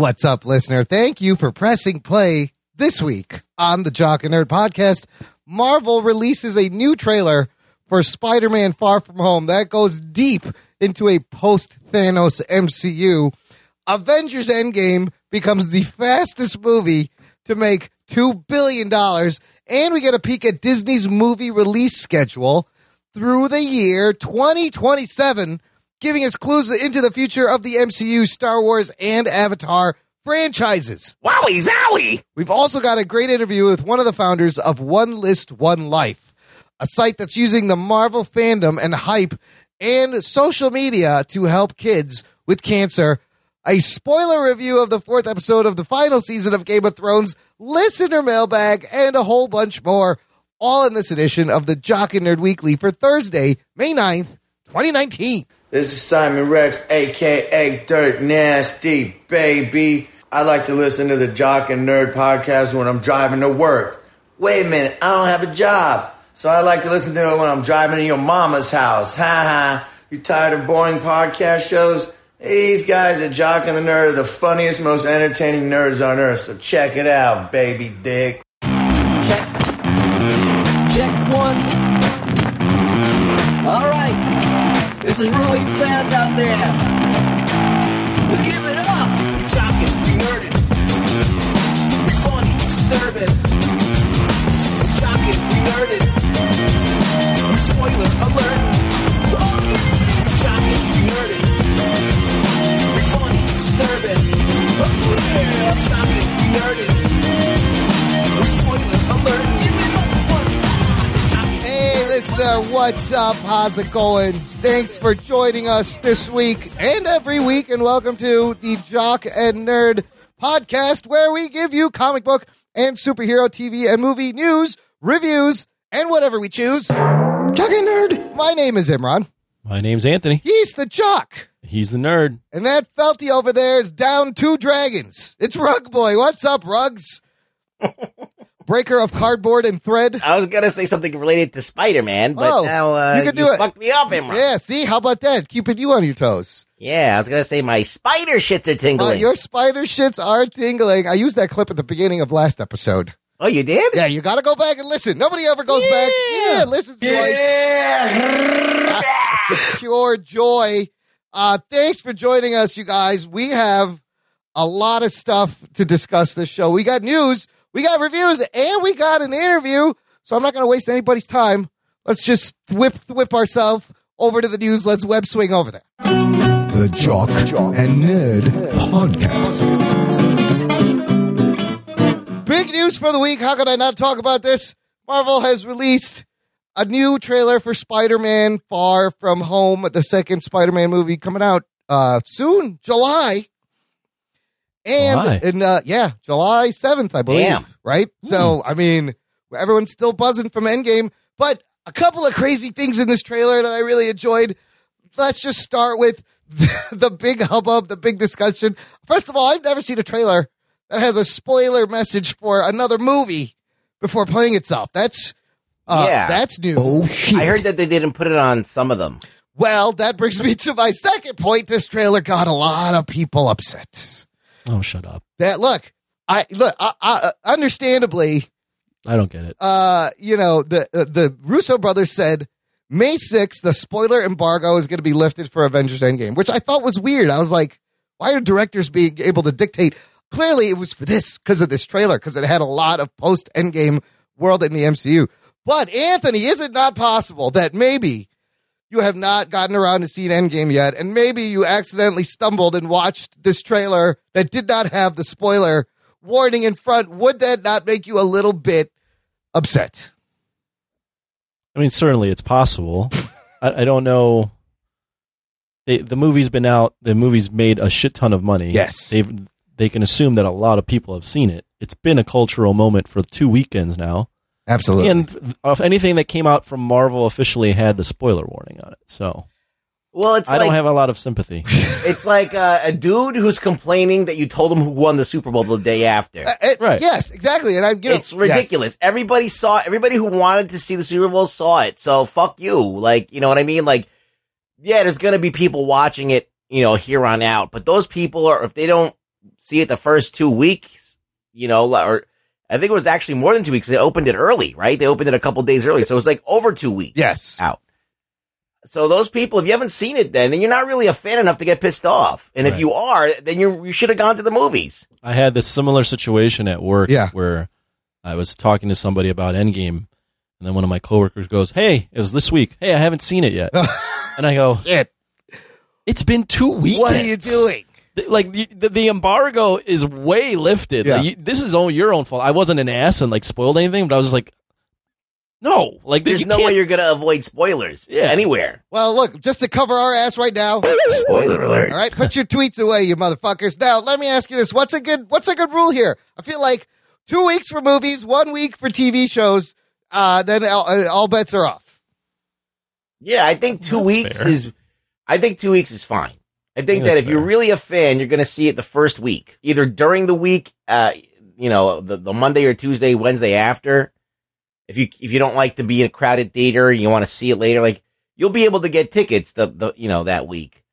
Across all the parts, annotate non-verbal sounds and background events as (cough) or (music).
What's up, listener? Thank you for pressing play this week on the Jock and Nerd podcast. Marvel releases a new trailer for Spider Man Far From Home that goes deep into a post Thanos MCU. Avengers Endgame becomes the fastest movie to make $2 billion. And we get a peek at Disney's movie release schedule through the year 2027, giving us clues into the future of the MCU, Star Wars, and Avatar franchises. Wowie zowie! We've also got a great interview with one of the founders of One List, One Life, a site that's using the Marvel fandom and hype and social media to help kids with cancer. A spoiler review of the fourth episode of the final season of Game of Thrones, listener mailbag, and a whole bunch more, all in this edition of the Jock and Nerd Weekly for Thursday, May 9th, 2019. This is Simon Rex, aka Dirt Nasty, baby. I like to listen to the Jock and Nerd podcast when I'm driving to work. Wait a minute, I don't have a job. So I like to listen to it when I'm driving to your mama's house. Ha ha. You tired of boring podcast shows? These guys at Jock and the Nerd are the funniest, most entertaining nerds on earth. So check it out, baby dick. Check. Check one. This is for all you fans out there. Let's give it up. Be Jockin', be nerdin'. Be funny, disturbing. Be jockin', be nerdin'. Be spoiler alert. Oh, yeah. Be jockin', be nerdin'. Be funny, disturbing. Oh, yeah. Be jockin', be nerdin'. Be spoiler alert. Listener, what's up? How's it going? Thanks for joining us this week and every week, and welcome to the Jock and Nerd podcast, where we give you comic book and superhero TV and movie news, reviews, and whatever we choose. Jock and Nerd. My name is Imran. My name's Anthony. He's the Jock. He's the nerd. And that felty over there is down two dragons. It's Rug Boy. What's up, Rugs? (laughs) Breaker of cardboard and thread. I was gonna say something related to Spider Man, but Oh, now uh, you can do it. fucked me up, Imran. Yeah, see, how about that? Keeping you on your toes. Yeah, I was gonna say my spider shits are Uh, tingling. your spider shits are tingling. I used that clip at the beginning of last episode. oh, you did? Yeah, you got to go back and listen. Nobody ever goes back. Yeah, listen to like it's pure joy. Uh, thanks for joining us, you guys. We have a lot of stuff to discuss this show. We got news, we got reviews, and we got an interview. So I'm not going to waste anybody's time. Let's just whip whip ourselves over to the news. Let's web swing over there. The Jock, Jock and Nerd Podcast. Big news for the week. How could I not talk about this? Marvel has released a new trailer for Spider-Man Far From Home, the second Spider-Man movie coming out uh soon, July. And July. in uh yeah, July 7th, I believe, Damn. right? So, I mean, everyone's still buzzing from Endgame, but a couple of crazy things in this trailer that I really enjoyed. Let's just start with (laughs) the big hubbub, the big discussion. First of all, I've never seen a trailer that has a spoiler message for another movie before playing itself. That's uh, Yeah. that's new. Oh, shit. I heard that they didn't put it on some of them. Well, that brings me to my second point. This trailer got a lot of people upset. Oh, shut up. That look, I look, I, I, understandably, I don't get it. uh, you know, the uh, the Russo brothers said May 6th, the spoiler embargo is going to be lifted for Avengers Endgame, which I thought was weird. I was like, why are directors being able to dictate? Clearly, it was for this because of this trailer, because it had a lot of post Endgame world in the MCU. But Anthony, is it not possible that maybe you have not gotten around to seeing Endgame yet, and maybe you accidentally stumbled and watched this trailer that did not have the spoiler warning in front? Would that not make you a little bit upset? I mean, certainly it's possible. (laughs) I, I don't know. They, the movie's been out. The movie's made a shit ton of money. Yes. They've they can assume that a lot of people have seen it. It's been a cultural moment for two weekends now. Absolutely. And of anything that came out from Marvel officially had the spoiler warning on it. So Well, it's I like don't have a lot of sympathy. (laughs) it's like uh, a dude who's complaining that you told him who won the Super Bowl the day after. Uh, it- Right. Yes, exactly. And I, you know, it's ridiculous. Everybody saw. Everybody who wanted to see the Super Bowl saw it. So fuck you. Like you know what I mean? Like yeah, there's gonna be people watching it. You know, here on out. But those people are if they don't see it the first two weeks, you know, or I think it was actually more than two weeks. They opened it early, right? They opened it a couple days early, so it was like over two weeks Yes. out. So those people, if you haven't seen it, then then you're not really a fan enough to get pissed off. And if you are, then you you should have gone to the movies. I had this similar situation at work Yeah. where I was talking to somebody about Endgame, and then one of my coworkers goes, "Hey, it was this week. Hey, I haven't seen it yet." (laughs) and I go, Shit. "It's been two weeks. What are you doing? Like the, the, the embargo is way lifted. Yeah. Like, you, this is all your own fault. I wasn't an ass and like spoiled anything, but I was just like, no, like There's no can't- way you're gonna avoid spoilers Yeah. anywhere. Well, look, just to cover our ass right now. Spoiler alert. All right, put your tweets away, you motherfuckers. Now, let me ask you this: What's a good What's a good rule here? I feel like two weeks for movies, one week for TV shows. Uh, then all, uh, all bets are off. Yeah, I think two That's weeks fair. is. I think two weeks is fine. I think think that that's if you're really a fan, you're going to see it the first week, either during the week, uh, you know, the, the Monday or Tuesday, Wednesday after. If you if you don't like to be in a crowded theater and you want to see it later, like you'll be able to get tickets the, the you know that week.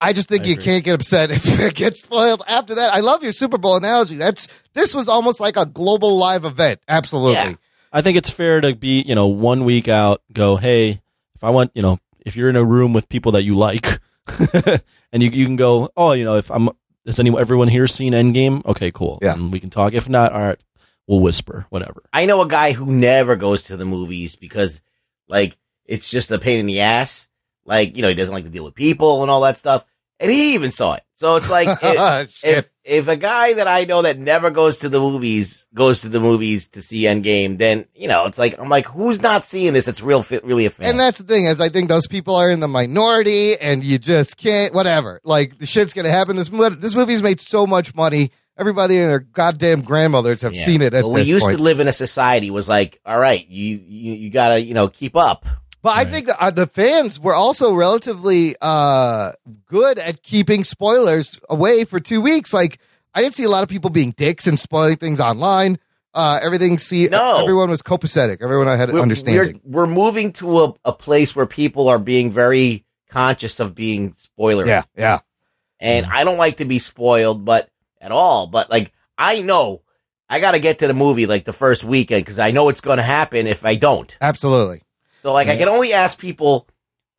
I just think I you agree. can't get upset (laughs) if it gets spoiled after that. I love your Super Bowl analogy. That's this was almost like a global live event. Absolutely. Yeah. I think it's fair to be, you know, one week out, go, hey, if I want, you know, if you're in a room with people that you like, (laughs) and you you can go, oh, you know, if I'm, has anyone, everyone here seen Endgame? Okay, cool. Yeah. And we can talk. If not, all right, we'll whisper, whatever. I know a guy who never goes to the movies because, like, it's just a pain in the ass. Like, you know, he doesn't like to deal with people and all that stuff. And he even saw it. So it's like, (laughs) if, if, if a guy that I know that never goes to the movies goes to the movies to see Endgame, then, you know, it's like, I'm like, who's not seeing this that's real, really a fan? And that's the thing is, I think those people are in the minority, and you just can't. Whatever, like the shit's gonna happen. This this movie's made so much money. Everybody and their goddamn grandmothers have Yeah. seen it at But we used point. to live in a society was like, all right, you, you, you gotta, you know, keep up. But I think that, uh, the fans were also relatively uh, good at keeping spoilers away for two weeks. Like I didn't see a lot of people being dicks and spoiling things online. Uh, everything see No. everyone was copacetic. Everyone had we're, understanding. We're, we're moving to a, a place where people are being very conscious of being spoiler. yeah, yeah. And I don't like to be spoiled, but at all. But like, I know I got to get to the movie like the first weekend because I know it's going to happen if I don't. Absolutely. So like, I can only ask people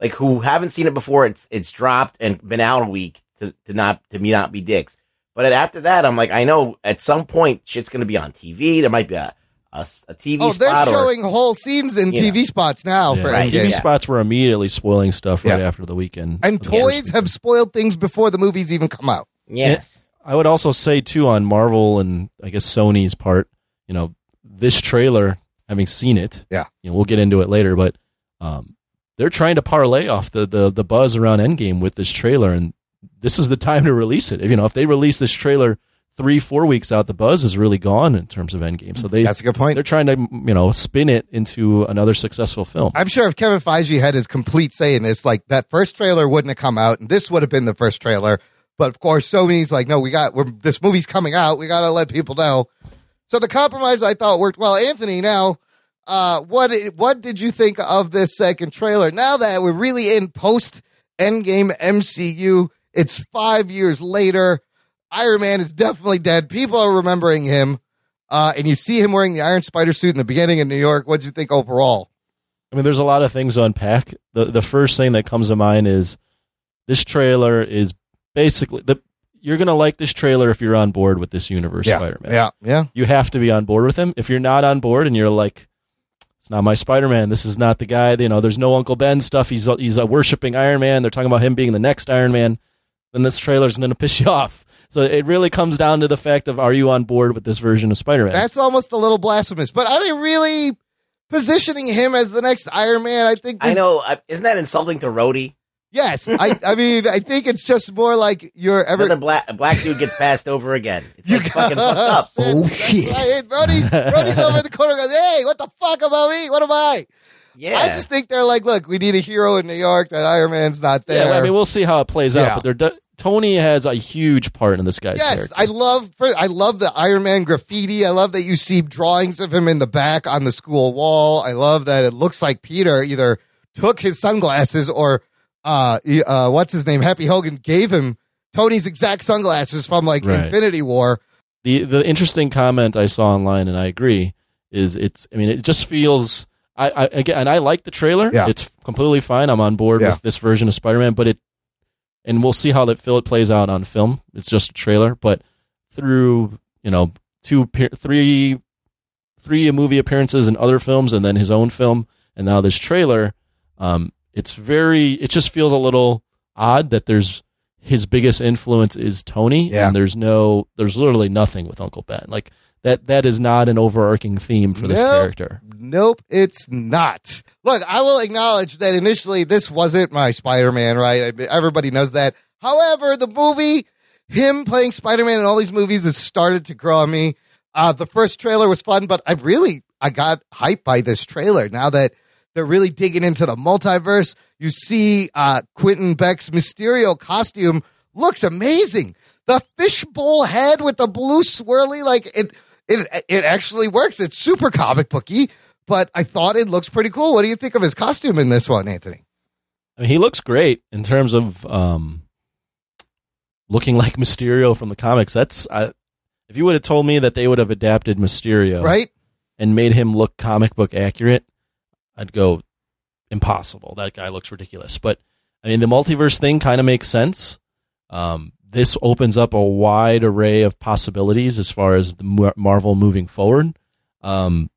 like who haven't seen it before. It's it's dropped and been out a week to, to not to me not be dicks. But after that, I'm like, I know at some point shit's going to be on TV. There might be a a, a TV Oh, they're spot or showing whole scenes in You TV spots now Yeah. for Right. TV Yeah. spots were immediately spoiling stuff right Yeah. after the weekend. And Yeah. toys have spoiled things before the movies even come out. yes. I would also say too on Marvel and I guess Sony's part, you know, this trailer, having seen it, Yeah. you know, we'll get into it later, but um, they're trying to parlay off the, the the buzz around Endgame with this trailer, and this is the time to release it. If, you know, if they release this trailer three four weeks out, the buzz is really gone in terms of Endgame. So they That's a good point. they're trying to you know spin it into another successful film. I'm sure if Kevin Feige had his complete say in this, like that first trailer wouldn't have come out, and this would have been the first trailer. But of course, Sony's like, no, we got we're, this movie's coming out. We got to let people know. So the compromise I thought worked well. Anthony, now, uh, what what did you think of this second trailer? Now that we're really in post Endgame MCU, it's five years later. Iron Man is definitely dead. People are remembering him, uh, and you see him wearing the Iron Spider suit in the beginning in New York. What did you think overall? I mean, there's a lot of things to unpack. The the first thing that comes to mind is this trailer is basically the you're gonna like this trailer if you're on board with this universe Spider-Man. Yeah, yeah. You have to be on board with him. If you're not on board and you're like, it's not my Spider-Man. This is not the guy. You know, there's no Uncle Ben stuff. He's he's uh, worshiping Iron Man. They're talking about him being the next Iron Man. Then this trailer's gonna piss you (laughs) off. So it really comes down to the fact of are you on board with this version of Spider-Man? That's almost a little blasphemous. But are they really positioning him as the next Iron Man? I think. I know. uh, Isn't that insulting to Rhodey? Yes, I. I mean, I think it's just more like you're ever. Another black a black dude gets passed over again. It's You like fucking fucked up. (laughs) Oh, oh, shit. right. Brody, Brody's over in the corner. Goes, hey, what the fuck about me? What am I? Yeah. I just think they're like, look, we need a hero in New York. That Iron Man's not there. yeah, I mean, we'll see how it plays Yeah. out. But they're de- Tony has a huge part in this guy's Yes, character. I love I love the Iron Man graffiti. I love that you see drawings of him in the back on the school wall. I love that it looks like Peter either took his sunglasses or uh, uh what's his name? Happy Hogan gave him Tony's exact sunglasses from like Right. Infinity War. the the interesting comment I saw online, and I agree, is it's. I mean, it just feels. I, I again, and I like the trailer. Yeah. It's completely fine. I'm on board Yeah. with this version of Spider-Man, but it, and we'll see how that Phil it plays out on film. It's just a trailer, but through you know two, three, three movie appearances in other films, and then his own film, and now this trailer, um, it's very. It just feels a little odd that there's his biggest influence is Tony, Yeah. and there's no, there's literally nothing with Uncle Ben. Like that, that is not an overarching theme for this Nope. character. Nope, it's not. Look, I will acknowledge that initially this wasn't my Spider Man, right? Everybody knows that. However, the movie, him playing Spider Man in all these movies, has started to grow on me. Uh, the first trailer was fun, but I really I got hyped by this trailer. Now that they're really digging into the multiverse, you see uh, Quentin Beck's Mysterio costume looks amazing. The fishbowl head with the blue swirly, like it, it, it actually works. It's super comic booky, but I thought it looks pretty cool. What do you think of his costume in this one, Anthony? I mean, he looks great in terms of um, looking like Mysterio from the comics. That's I, if you would have told me that they would have adapted Mysterio Right? and made him look comic book accurate, I'd go impossible. That guy looks ridiculous. But I mean, the multiverse thing kind of makes sense. Um, this opens up a wide array of possibilities as far as Mar- Marvel moving forward. Um,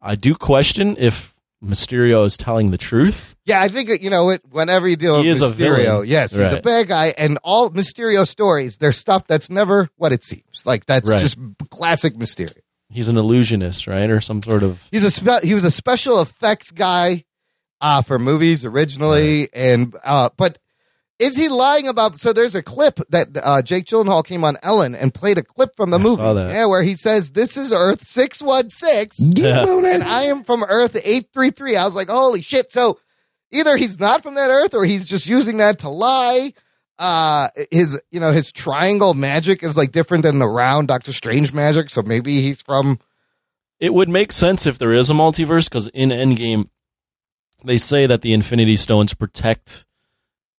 I do question if Mysterio is telling the truth. Yeah, I think you know it. Whenever you deal He with Mysterio, yes, he's a bad guy, and all Mysterio stories, there's stuff that's never what it seems. Like that's Right. just classic Mysterio. He's an illusionist, right, or some sort of. He's a spe- he was a special effects guy uh, for movies originally, and uh, but is he lying about? So there's a clip that uh, Jake Gyllenhaal came on Ellen and played a clip from the I movie, saw that. yeah, where he says, "This is Earth six one six, and I am from Earth eight three three. I was like, "Holy shit!" So either he's not from that Earth, or he's just using that to lie. Uh, his you know his triangle magic is like different than the round Doctor Strange magic, so maybe he's from. It would make sense if there is a multiverse because in Endgame, they say that the Infinity Stones protect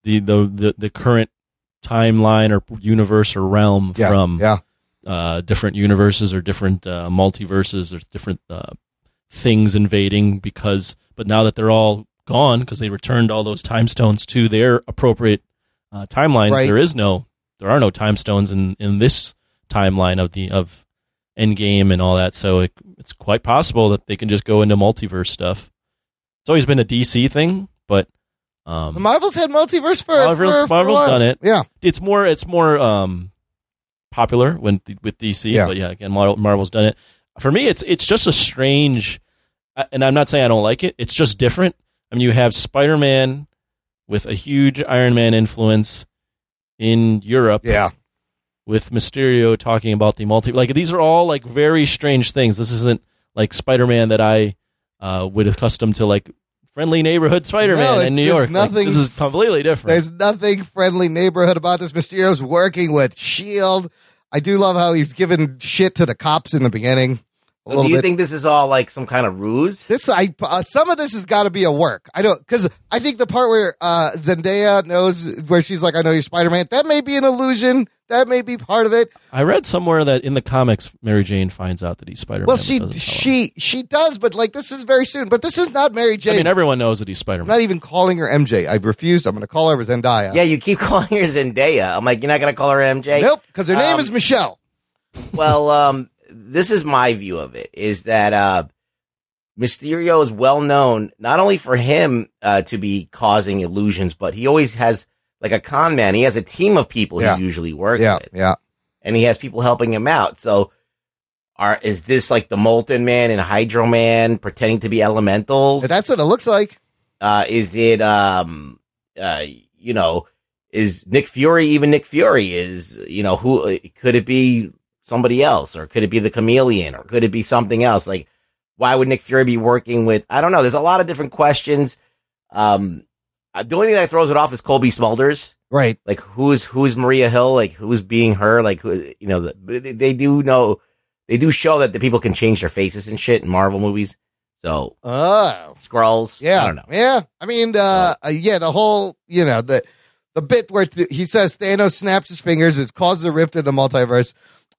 the the the, the current timeline or universe or realm Yeah, from yeah. uh, different universes or different uh, multiverses or different uh, things invading. Because but now that they're all gone because they returned all those time stones to their appropriate uh, timelines, Right. there is no there are no time stones in in this timeline of the of Endgame and all that. So it, it's quite possible that they can just go into multiverse stuff. It's always been a DC thing, but um, Marvel's had multiverse for Marvel's- for- for Marvel's while. done it. Yeah, it's more it's more um popular when with DC. Yeah. But yeah, again, Mar- Marvel's done it. For me, it's it's just a strange, and I'm not saying I don't like it. It's just different. I mean, you have Spider Man with a huge Iron Man influence in Europe. yeah. With Mysterio talking about the multi, like these are all like very strange things. This isn't like Spider Man that I uh, would accustomed to, like friendly neighborhood Spider Man No, in New York. Like, nothing- this is completely different. There's nothing friendly neighborhood about this. Mysterio's working with Shield. I do love how he's giving shit to the cops in the beginning. A So do you bit. think this is all like some kind of ruse? this I uh, some of this has got to be a work. I don't because I think the part where uh, Zendaya knows where she's like, "I know you're Spider Man." That may be an illusion. That may be part of it. I read somewhere that in the comics, Mary Jane finds out that he's Spider Man. Well, she she she does, but like this is very soon. But this is not Mary Jane. I mean, everyone knows that he's Spider Man. not even calling her MJ. I refused. I'm going to call her Zendaya. Yeah, you keep (laughs) calling her Zendaya. I'm like, you're not gonna call her MJ? Nope, because her name Um, is Michelle. well, um, this is my view of it: is that uh, Mysterio is well known not only for him uh, to be causing illusions, but he always has like a con man. He has a team of people Yeah. he usually works Yeah, with, yeah. and he has people helping him out. So, are is this like the Molten Man and Hydro Man pretending to be elementals? That's what it looks like. Uh, is it, um, uh, you know, is Nick Fury even Nick Fury? Is, you know, who could it be somebody else or could it be the chameleon or could it be something else? Like, why would Nick Fury be working with, I don't know. There's a lot of different questions. Um, uh, the only thing that throws it off is Cobie Smulders. Right. Like, who's, who's Maria Hill? Like, who's being her? Like, who, you know, the, they, do know, they do show that the people can change their faces and shit in Marvel movies. So, Oh. Skrulls. Yeah. I don't know. Yeah. I mean, uh, uh, yeah, the whole, you know, the the bit where th- he says Thanos snaps his fingers, it causes a rift in the multiverse.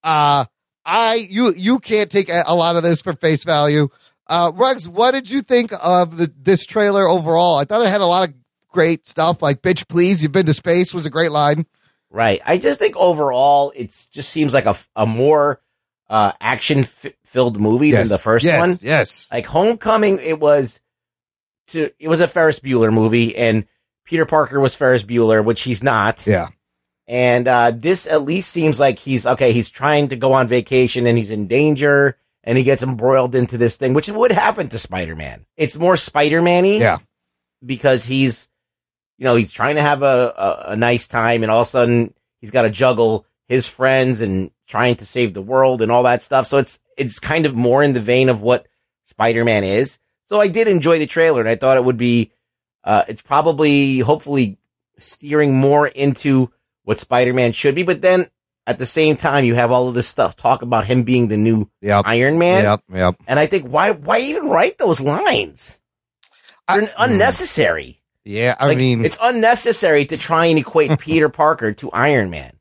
Uh, I you you can't take a lot of this for face value. Uh, Ruggs, what did you think of the, this trailer overall? I thought it had a lot of great stuff, like "Bitch, please, you've been to space" was a great line. Right. I just think overall, it just seems like a, a more uh, action f- filled movie than the first yes, one. Yes, Like Homecoming, it was to it was a Ferris Bueller movie, and Peter Parker was Ferris Bueller, which he's not. yeah, And uh, this at least seems like he's okay. He's trying to go on vacation, and he's in danger, and he gets embroiled into this thing, which would happen to Spider Man. It's more Spider Man-y yeah. because he's, you know, he's trying to have a, a, a nice time, and all of a sudden he's got to juggle his friends and trying to save the world and all that stuff. So it's it's kind of more in the vein of what Spider Man is. So I did enjoy the trailer, and I thought it would be, uh, it's probably hopefully steering more into what Spider Man should be, but then. At the same time, you have all of this stuff talk about him being the new Yep. Iron Man, Yep, yep. and I think why why even write those lines? They're hmm. unnecessary. Yeah, I Like, mean, it's unnecessary to try and equate (laughs) Peter Parker to Iron Man.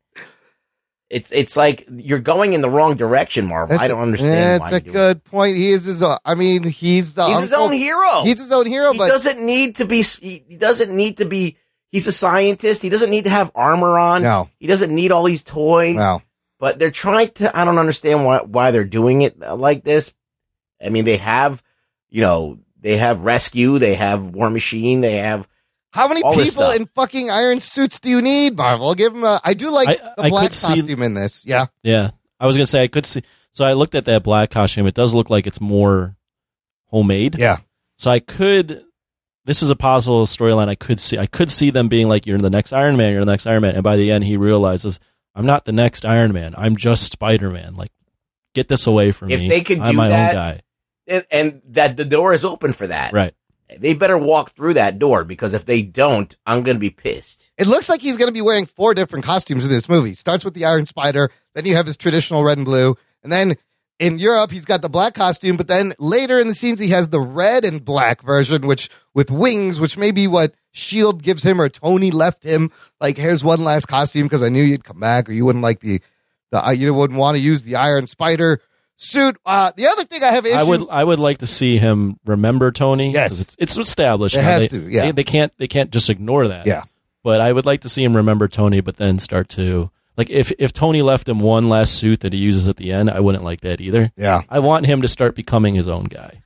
It's it's like you're going in the wrong direction, Marvel. I don't understand. That's a do it. good point. He is his. Own, I mean, he's the. He's his own hero. He's his own hero, he but doesn't need to be. He doesn't need to be. He's a scientist. He doesn't need to have armor on. no, He doesn't need all these toys. no. But they're trying to. I don't understand why why they're doing it like this. I mean, they have, you know, they have rescue. They have War Machine. They have How many All people in fucking iron suits do you need, Marvel? Give him a. I do like I- the I black could see- costume in this. Yeah, Yeah, I was gonna say I could see. So I looked at that black costume. It does look like it's more homemade. yeah. So I could. This is a possible storyline. I could see. I could see them being like, "You're the next Iron Man. You're the next Iron Man." And by the end, he realizes, "I'm not the next Iron Man. I'm just Spider Man. Like, get this away from If me. they could I'm do my that- own guy." and, and that the door is open for that. Right. They better walk through that door because if they don't, I'm going to be pissed. It looks like he's going to be wearing four different costumes in this movie. Starts with the Iron Spider, then you have his traditional red and blue, and then in Europe he's got the black costume. But then later in the scenes he has the red and black version, which with wings, which may be what Shield gives him or Tony left him. Like here's one last costume because I knew you'd come back, or you wouldn't like the the you wouldn't want to use the Iron Spider suit. Uh, the other thing I have issue. I would. I would like to see him remember Tony. Yes, it's, it's established. It has they, to, yeah. They, they can't. They can't just ignore that. Yeah. But I would like to see him remember Tony, but then start to like if if Tony left him one last suit that he uses at the end, I wouldn't like that either. yeah, I want him to start becoming his own guy.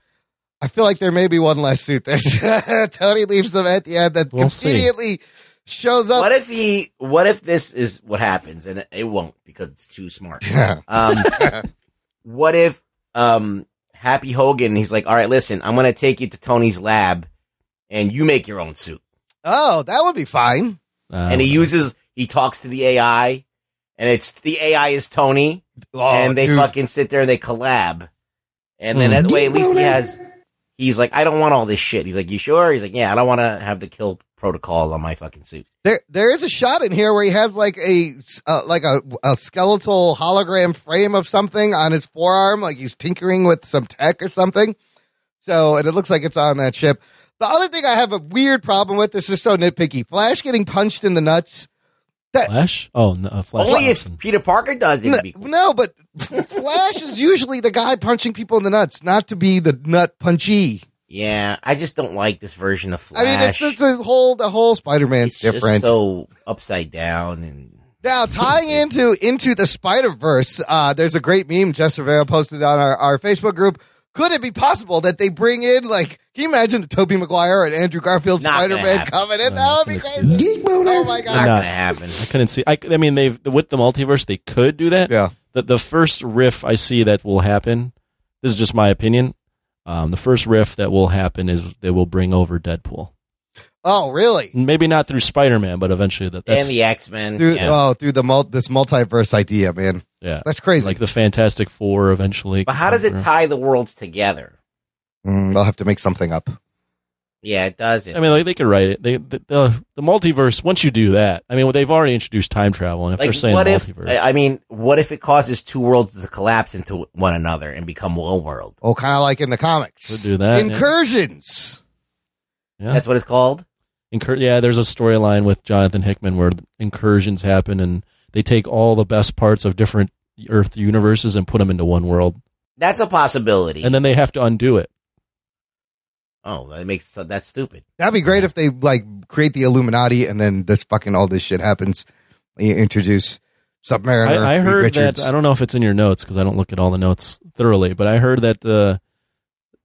I feel like there may be one last suit that (laughs) Tony leaves them at the end that We'll see. immediately shows up. What if he? What if this is what happens, and it won't because it's too smart. Yeah. Um, (laughs) what if um, Happy Hogan? He's like, all right, listen, I'm going to take you to Tony's lab, and you make your own suit. Oh, that would be fine. Uh, and he uses, he talks to the AI, and it's the AI is Tony, Oh, and they dude. fucking sit there and they collab, and then Hmm. that way at least he has. He's like, I don't want all this shit. He's like, you sure? He's like, yeah, I don't want to have the kill protocol on my fucking suit. There, there is a shot in here where he has like a uh, like a, a skeletal hologram frame of something on his forearm, like he's tinkering with some tech or something. So, and it looks like it's on that ship. The other thing I have a weird problem with this is so nitpicky. Flash getting punched in the nuts. Flash. Oh, no, uh, Flash. Only if Peter Parker does it. No, cool. no, but Flash is usually the guy punching people in the nuts, not to be the nut punchy. Yeah, I just don't like this version of Flash. I mean, it's, it's a whole the whole Spider Man's It's just different. so upside down and Now, tying into into the Spider Verse, uh, there's a great meme Jess Rivera posted on our, our Facebook group. Could it be possible that they bring in like? Can you imagine Tobey Maguire and Andrew Garfield Not Spider Man happen. coming in? No, That would be crazy. see Oh my not god! not. gonna happen. I couldn't see. I, I mean, they've with the multiverse, they could do that. Yeah. The the first riff I see that will happen. This is just my opinion. Um, the first riff that will happen is they will bring over Deadpool. Oh, really? Maybe not through Spider Man, but eventually that that's and the X Men. Through Yeah. oh, through the mul- this multiverse idea, man. yeah, That's crazy. like the Fantastic Four eventually. but how does it come tie the worlds together? Mm, they'll have to make something up. Yeah, it does. through. I mean, like they could write it. They the, the the multiverse. Once you do that, I mean, they've already introduced time travel, and if they're saying what if? multiverse, I I mean, what if it causes two worlds to collapse into one another and become one world? Oh, kind of like in the comics. Could do that. Incursions. yeah. That's what it's called. Incur- yeah, there's a storyline with Jonathan Hickman where incursions happen and they take all the best parts of different Earth universes and put them into one world, That's a possibility. and then they have to undo it. oh, that makes that's stupid. That'd be great if they like create the Illuminati and then this fucking all this shit happens. You introduce Submariner. I, I heard Richards. that I don't know if it's in your notes because I don't look at all the notes thoroughly, but I heard that uh,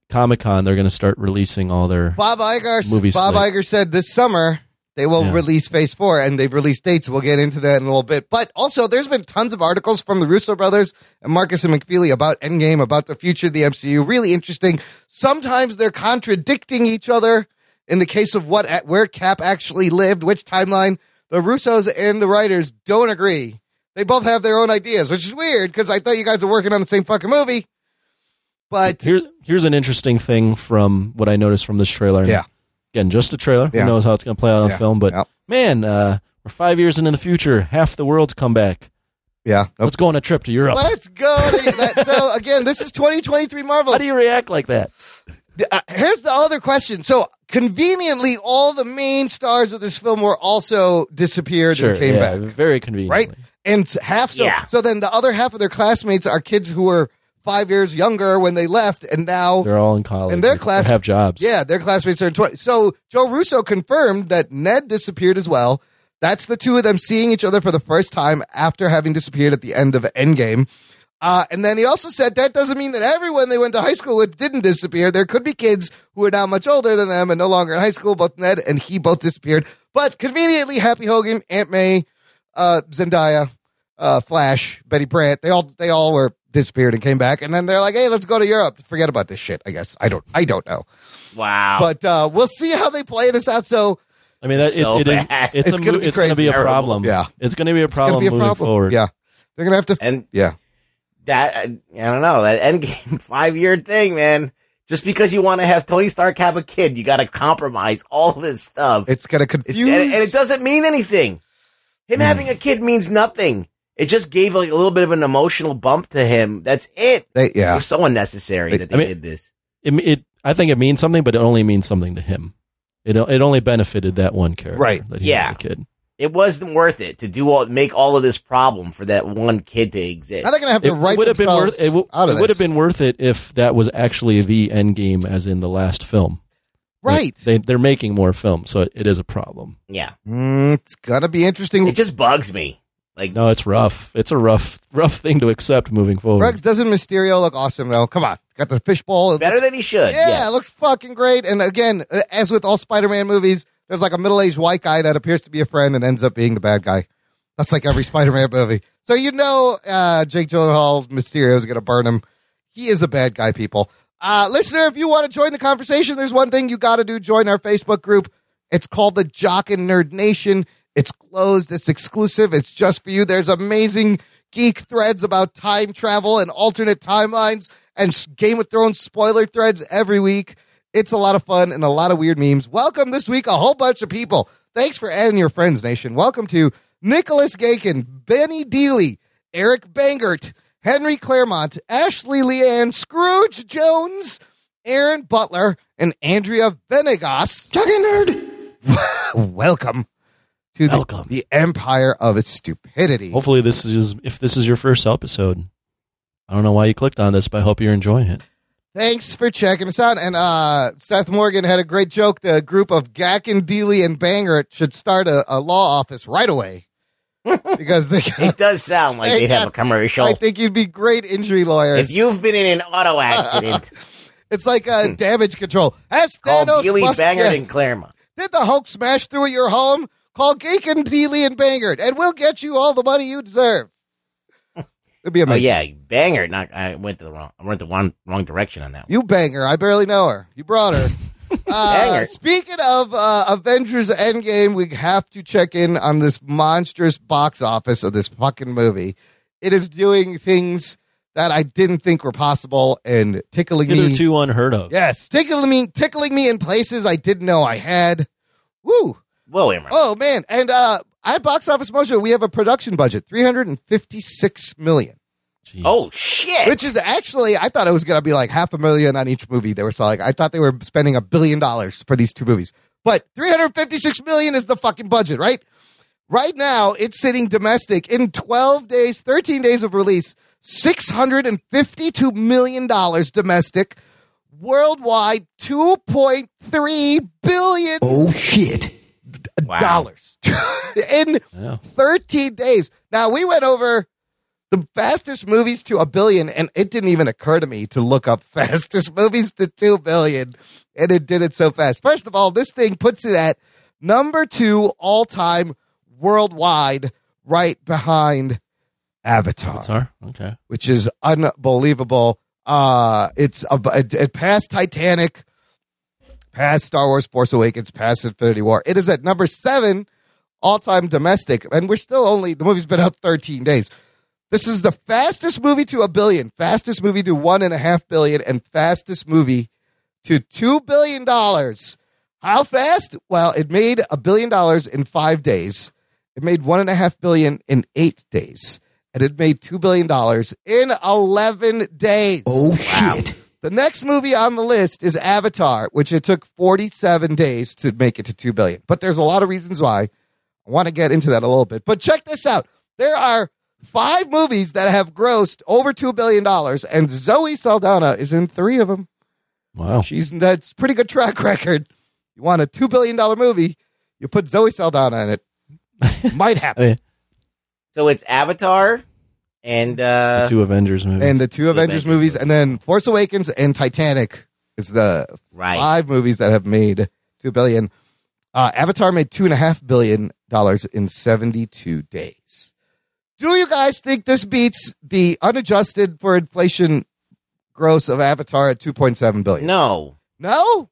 Comic Con they're going to start releasing all their Bob Iger. movie Bob slate. Iger said this summer they will Yeah. release Phase Four, and they've released dates. We'll get into that in a little bit. But also, there's been tons of articles from the Russo brothers and Markus and McFeely about Endgame, about the future of the MCU. Really interesting. Sometimes they're contradicting each other. In the case of what where Cap actually lived, which timeline, the Russos and the writers don't agree. They both have their own ideas, which is weird because I thought you guys were working on the same fucking movie. But Here, here's an interesting thing from what I noticed from this trailer. Yeah. Again, just a trailer. Yeah. Who knows how it's going to play out on Yeah. film? But Yep. man, uh, we're five years into the future. Half the world's come back. yeah, Let's go on a trip to Europe. Let's go. To that. So (laughs) again, this is 2023 Marvel. How do you react like that? Uh, here's the other question. So conveniently, all the main stars of this film were also disappeared Sure, and came yeah, back, very convenient. right? And half so. Yeah. So then the other half of their classmates are kids who were five years younger when they left, and now They're all in college. And their class- have jobs. yeah, their classmates are in 20. So Joe Russo confirmed that Ned disappeared as well. That's the two of them seeing each other for the first time after having disappeared at the end of Endgame. Uh, and then he also said that doesn't mean that everyone they went to high school with didn't disappear. There could be kids who are now much older than them and no longer in high school. Both Ned and he both disappeared. But conveniently, Happy Hogan, Aunt May, uh, Zendaya, uh, Flash, Betty Brant, they all they all were disappeared and came back. And then they're like, hey, let's go to Europe. Forget about this shit. I guess I don't I don't know. Wow. But uh, we'll see how they play this out. So I mean, that, So it, it is, it's, It's a, gonna be it's going to be a problem. Yeah. It's going to be a problem be a moving problem. forward. Yeah, they're gonna have to. and yeah, that I, I don't know that Endgame (laughs) five year thing, man. Just because you want to have Tony Stark have a kid, you got to compromise all this stuff. it's gonna confuse. and, and it doesn't mean anything. Him having a kid means nothing. It just gave like a little bit of an emotional bump to him. That's it. They, It yeah, was so unnecessary I that they mean- did this. It, it, I think it means something, but it only means something to him. It, it only benefited that one character. Right. That he Yeah. kid. It wasn't worth it to do all make all of this problem for that one kid to exist. now they're gonna have to It write would have been worth. It, w- out of it would have been worth it if that was actually the end game, as in the last film. right. They they're making more films, so it is a problem. yeah, Mm, it's gonna be interesting. it just bugs me. Like No, it's rough. It's a rough (laughs) rough thing to accept moving forward. Rex doesn't Mysterio look awesome though? Come on, got the fishbowl. Better looks- than he should. yeah, Yeah. it looks fucking great. And again, uh, as with all Spider-Man movies, there's like a middle-aged white guy that appears to be a friend and ends up being the bad guy. That's like every Spider-Man movie. So you know, uh, Jake Gyllenhaal's Mysterio is gonna burn him. He is a bad guy, people. Uh, listener, if you want to join the conversation, there's one thing you got to do: join our Facebook group. It's called the Jock and Nerd Nation. It's closed. It's exclusive. It's just for you. There's amazing geek threads about time travel and alternate timelines and Game of Thrones spoiler threads every week. It's a lot of fun and a lot of weird memes. Welcome this week, a whole bunch of people. Thanks for adding your friends, Nation. Welcome to Nicholas Gakin, Benny Deely, Eric Bangert, Henry Claremont, Ashley Leanne, Scrooge Jones, Aaron Butler, and Andrea Venegas. Talking nerd. (laughs) Welcome to the, Welcome. the empire of its stupidity. Hopefully, this is if this is your first episode. I don't know why you clicked on this, but I hope you're enjoying it. Thanks for checking us out. And uh, Seth Morgan had a great joke. The group of Gacken, Deely, and Bangert should start a, a law office right away (laughs) because they. It does sound like Hey, they'd have yeah. a commercial. I think you'd be great injury lawyers. if you've been in an auto (laughs) accident, it's like uh, (laughs) damage control. As call Thanos Billy bust- Banger yes. and Claremont. Did the Hulk smash through at your home? Call Gaken, Deely, and Bangert, and we'll get you all the money you deserve. (laughs) It'd be amazing. Oh yeah, Banger. Not I went to the wrong. I went the wrong wrong direction on that. One. You banger. I barely know her. You brought her. (laughs) Uh, Banger. speaking of uh, Avengers Endgame, we have to check in on this monstrous box office of this fucking movie. It is doing things that I didn't think were possible and tickling me. Hitherto unheard of. Yes, tickling me, tickling me in places I didn't know I had. Woo! Whoa, Amber. Oh man! And uh, at Box Office Mojo, we have a production budget three hundred and fifty-six million. Jeez. Oh shit! Which is actually, I thought it was going to be like half a million on each movie they were selling. I thought they were spending a billion dollars for these two movies. But 356 million is the fucking budget, right? Right now, it's sitting domestic in 12 days, 13 days of release, $652 million domestic. Worldwide, 2.3 billion Oh shit. Dollars (laughs) in Yeah. 13 days. Now, we went over the fastest movies to a billion, and it didn't even occur to me to look up (laughs) fastest movies to 2 billion, and it did it so fast. First of all, this thing puts it at number two all time worldwide, right behind Avatar Sorry. Okay. which is unbelievable. Uh, it's a, it, it passed Titanic, past Star Wars: Force Awakens, past Infinity War. It is at number seven all time domestic, and we're still only the movie's been out 13 days. This is the fastest movie to a billion, fastest movie to one and a half billion, and fastest movie to two billion dollars. How fast? Well, it made a billion dollars in five days. It made one and a half billion in eight days, and it made two billion dollars in eleven days. Oh shit. The next movie on the list is Avatar, which it took 47 days to make it to 2 billion. But there's a lot of reasons why. I want to get into that a little bit. But check this out. There are five movies that have grossed over 2 billion dollars and Zoe Saldana is in 3 of them. Wow. She's that's pretty good track (laughs) record. You want a 2 billion dollar movie, you put Zoe Saldana in it. (laughs) Might I happen. Oh, mean, So it's Avatar and the uh, two Avengers movies. And the two Avengers Avengers movies movies. and then Force Awakens and Titanic is the right. five movies that have made two billion. Uh, Avatar made two and a half billion dollars in seventy-two days. Do you guys think this beats the unadjusted for inflation gross of Avatar at two point seven billion? No, No,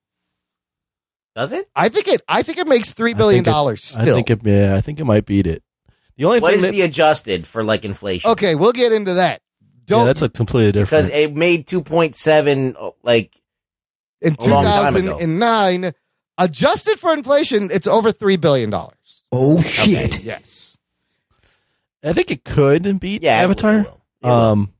does it? I think it. I think it makes three I billion think it- dollars I still. think it. Yeah, I think it might beat it. The only What thing is that, the adjusted for like inflation? okay, we'll get into that. Don't yeah, that's a completely different because it made two point seven. Like in a two long time thousand and nine, adjusted for inflation, it's over three billion dollars. Oh shit. Yes. I think it could beat yeah, Avatar. it will. It will. Um,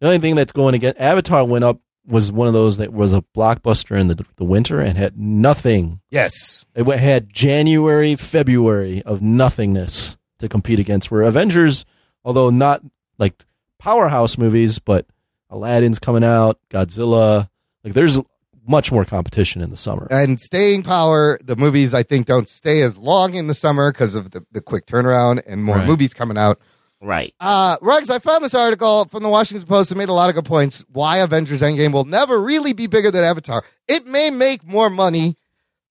the only thing that's going against Avatar went up was one of those that was a blockbuster in the the winter and had nothing. Yes. It had January, February of nothingness to compete against. Where Avengers, although not like powerhouse movies, but Aladdin's coming out, Godzilla, like there's much more competition in the summer. and staying power the movies i think don't stay as long in the summer because of the, the quick turnaround and more Right. movies coming out right. uh rugs i found this article from the washington post that made a lot of good points why avengers endgame will never really be bigger than avatar it may make more money